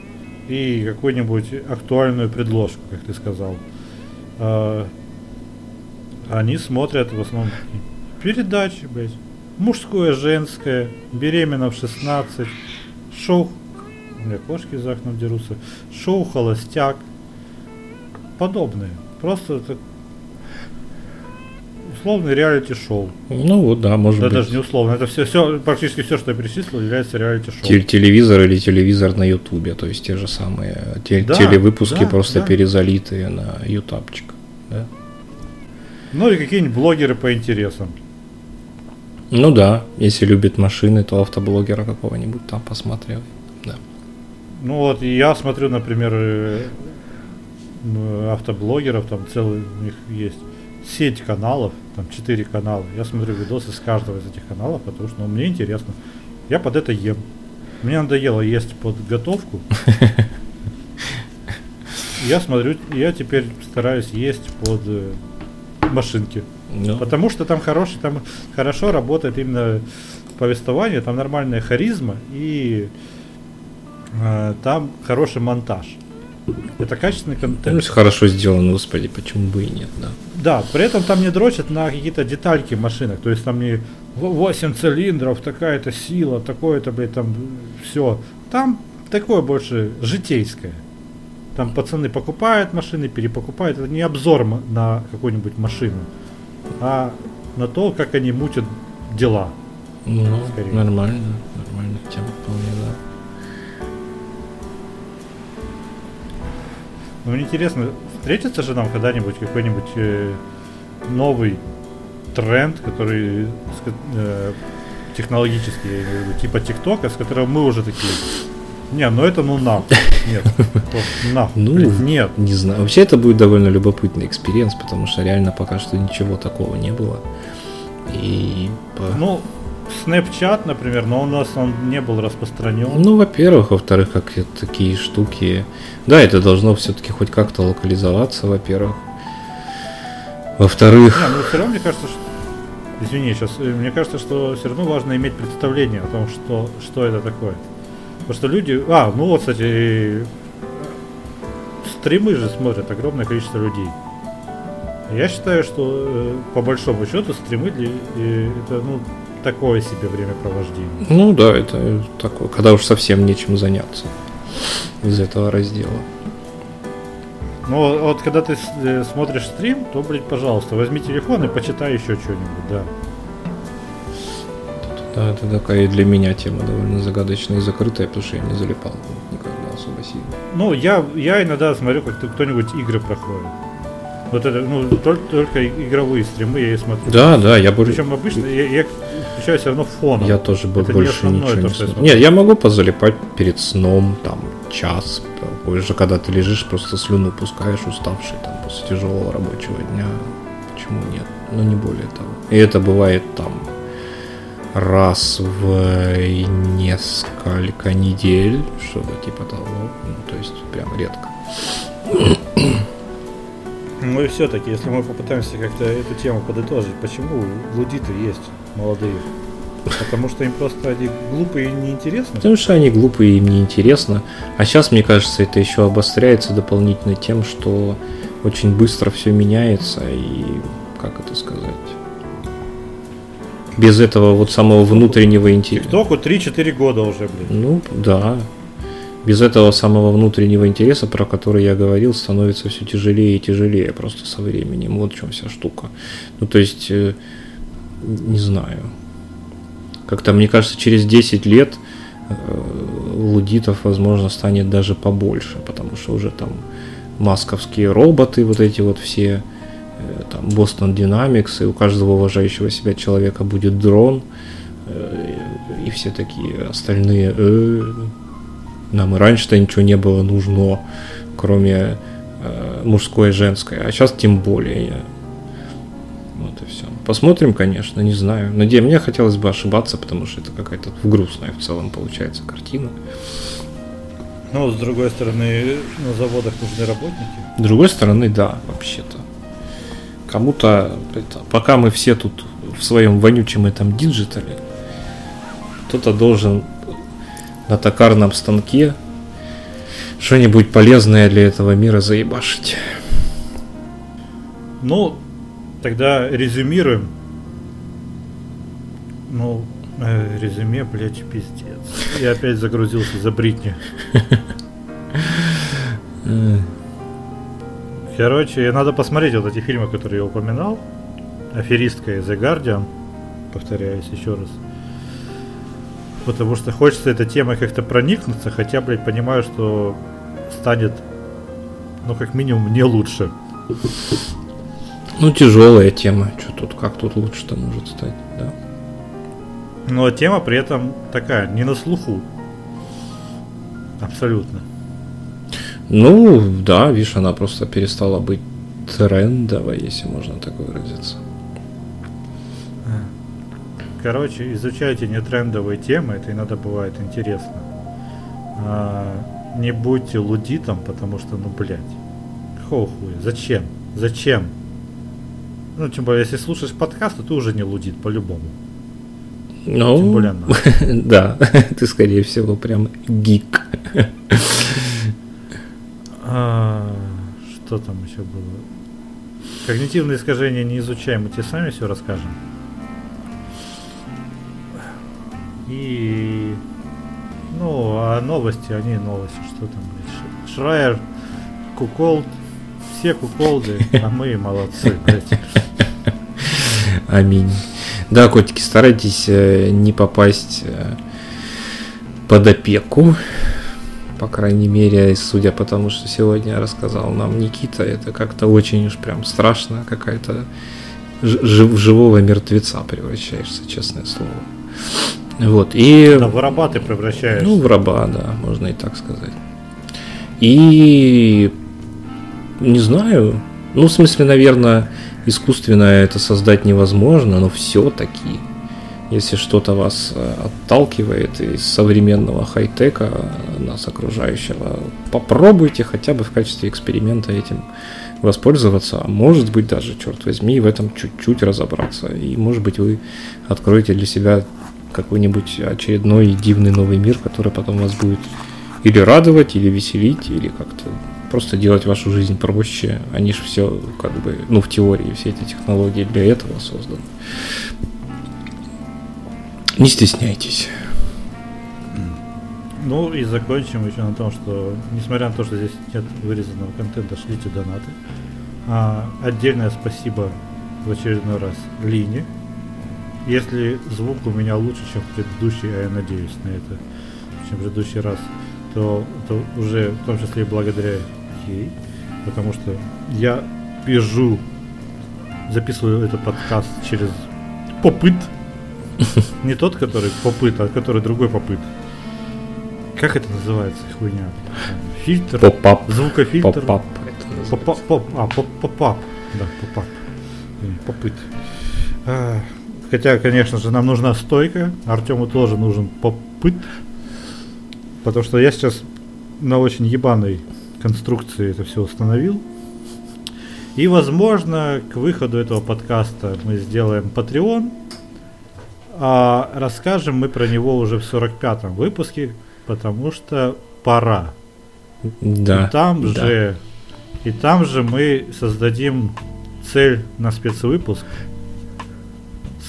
и какую-нибудь актуальную предложку, как ты сказал. А, они смотрят в основном передачи, блядь, мужское, женское, беременна в 16, шоу, у меня кошки за окном дерутся, шоу «Холостяк», подобные. Просто это условный реалити-шоу. Ну вот, да, может Да быть. даже не условно, это все, все, практически все, что я перечислил, является реалити-шоу. Тел- телевизор или телевизор на Ютубе, то есть те же самые те- Да, телевыпуски да, просто да. перезалитые на ютубчик. Да? Ну и какие-нибудь блогеры по интересам. Ну да, если любит машины, то автоблогера какого-нибудь там посмотрел. Да. Ну вот, я смотрю, например, э, м, автоблогеров, там целый у них есть сеть каналов, там 4 канала. Я смотрю видосы с каждого из этих каналов, потому что ну, мне интересно. Я под это ем. Мне надоело есть под готовку. [LAUGHS] я смотрю, я теперь стараюсь есть под э, машинки. Ну, Потому что там хороший, там хорошо работает именно повествование, там нормальная харизма и э, там хороший монтаж. Это качественный ну, контент. если хорошо сделано, господи, почему бы и нет, да. Да, при этом там не дрочат на какие-то детальки машинок. То есть там не 8 цилиндров, такая-то сила, такое-то, блядь, там все. Там такое больше житейское. Там пацаны покупают машины, перепокупают. Это не обзор на какую-нибудь машину, а на то, как они мутят дела. Ну, Скорее. нормально, нормально, тема вполне, да. Ну, мне интересно, встретится же нам когда-нибудь какой-нибудь э, новый тренд, который э, технологический, я имею в виду, типа ТикТока, с которого мы уже такие. Не, ну это ну нахуй. Нет. Нахуй. Ну, нет. Не знаю. Вообще это будет довольно любопытный experience, потому что реально пока что ничего такого не было. И Ну, Snapchat, например, но у нас он не был распространен. Ну, во-первых, во-вторых, как такие штуки. Да, это должно все-таки хоть как-то локализоваться, во-первых. Во-вторых, Не, ну все равно мне кажется, что... Извини, сейчас, мне кажется, что все равно важно иметь представление о том, что, что это такое. Потому что люди... А, ну вот, кстати, стримы же смотрят огромное количество людей. Я считаю, что э, по большому счету стримы для, э, это ну такое себе времяпровождение. ну да, это такое, когда уж совсем нечем заняться из этого раздела. Но вот когда ты э, смотришь стрим, то, блядь, пожалуйста, возьми телефон и почитай еще что-нибудь, да. Да, это такая для меня тема довольно загадочная и закрытая, потому что я не залипал никогда особо сильно. Ну, я, я иногда смотрю, как кто-нибудь игры проходит. Вот это, ну, только, только игровые стримы я и смотрю. Да, да, я больше... Причем обычно я, я включаю все равно фоном. Я тоже бы Это не больше основное ничего не смотрю. Нет, я могу позалипать перед сном, там, час, позже, когда ты лежишь, просто слюну пускаешь, уставший, там, после тяжелого рабочего дня. Почему нет? Но не более того. И это бывает там раз в несколько недель, что-то типа того. Ну, то есть прям редко. Ну и все-таки, если мы попытаемся как-то эту тему подытожить, почему лудиты есть молодые? Потому что им просто они глупые и неинтересны? Потому что они глупые, им не интересно. А сейчас, мне кажется, это еще обостряется дополнительно тем, что очень быстро все меняется и как это сказать? Без этого вот самого внутреннего интереса. ТикТоку 3-4 года уже, блин. Ну, да. Без этого самого внутреннего интереса, про который я говорил, становится все тяжелее и тяжелее просто со временем. Вот в чем вся штука. Ну, то есть, э, не знаю. Как-то, мне кажется, через 10 лет э, лудитов, возможно, станет даже побольше, потому что уже там масковские роботы, вот эти вот все, э, там Boston Dynamics, и у каждого уважающего себя человека будет дрон, и все такие остальные, «Э, нам и раньше-то ничего не было нужно, кроме э, мужское и женское, а сейчас тем более. Вот и все. Посмотрим, конечно, не знаю. Где мне хотелось бы ошибаться, потому что это какая-то грустная в целом получается картина. Ну, с другой стороны, на заводах нужны работники. С другой стороны, да, вообще-то. Кому-то, это, пока мы все тут в своем вонючем этом диджитале, кто-то должен на токарном станке что-нибудь полезное для этого мира заебашить. Ну, тогда резюмируем. Ну, э, резюме, блядь, пиздец. Я опять загрузился за Бритни. [LAUGHS] Короче, надо посмотреть вот эти фильмы, которые я упоминал. Аферистка и The Guardian. Повторяюсь еще раз. Потому что хочется этой темой как-то проникнуться, хотя, блядь, понимаю, что станет, ну, как минимум, не лучше. Ну, тяжелая тема. Что тут, как тут лучше-то может стать, да? Но тема при этом такая, не на слуху. Абсолютно. Ну, да, видишь, она просто перестала быть трендовой, если можно так выразиться. Короче, изучайте нетрендовые темы, это иногда бывает интересно. А, не будьте лудитом, потому что, ну, блядь. Хуя? Зачем? Зачем? Ну, тем более, если слушаешь подкаст, то ты уже не лудит по-любому. Ну, Тем более [LAUGHS] да, [LAUGHS] ты, скорее всего, прям гик. [LAUGHS] А, что там еще было? Когнитивные искажения не изучаем, мы тебе сами все расскажем. И ну, а новости, они новости, что там, блядь, Шрайер, Куколд, все куколды, а мы молодцы, блядь. Аминь. Да, котики, старайтесь э, не попасть э, под опеку. По крайней мере, судя по тому, что сегодня рассказал нам Никита, это как-то очень уж прям страшно, какая-то жив, живого мертвеца превращаешься, честное слово. Вот, и... Да, в раба ты превращаешься. Ну, в раба, да, можно и так сказать. И... Не знаю. Ну, в смысле, наверное, искусственно это создать невозможно, но все-таки, если что-то вас э, отталкивает из современного хай-тека, нас окружающего, попробуйте хотя бы в качестве эксперимента этим воспользоваться, а может быть даже, черт возьми, в этом чуть-чуть разобраться. И может быть вы откроете для себя какой-нибудь очередной дивный новый мир, который потом вас будет или радовать, или веселить, или как-то просто делать вашу жизнь проще. Они же все, как бы, ну, в теории, все эти технологии для этого созданы. Не стесняйтесь. Ну и закончим еще на том, что несмотря на то, что здесь нет вырезанного контента, шлите донаты. А, отдельное спасибо в очередной раз Лине. Если звук у меня лучше, чем предыдущий, а я надеюсь на это, чем предыдущий раз, то, то уже в том числе и благодаря ей, потому что я пизжу, записываю этот подкаст через pop-up. [LAUGHS] Не тот, который pop-up, а который другой pop-up. Как это называется, хуйня? Фильтр? Pop-up. Звукофильтр? Pop-up. Pop-up. А, pop-up. Да, pop-up. Pop-up. Хотя, конечно же, нам нужна стойка. Артему тоже нужен попыт. Потому что я сейчас на очень ебаной конструкции это все установил. И, возможно, к выходу этого подкаста мы сделаем Patreon. А расскажем мы про него уже в 45-м выпуске, потому что пора. Да. И там да. же, и там же мы создадим цель на спецвыпуск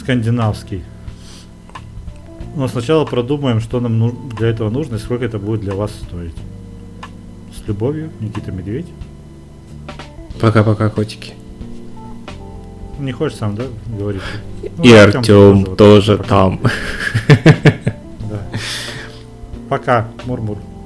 скандинавский. Но сначала продумаем, что нам для этого нужно и сколько это будет для вас стоить. С любовью, Никита Медведь. Пока-пока, котики. Не хочешь сам, да, говорить? Ну, и Артем, тоже, тоже там. Да. Пока, Мурмур. -мур.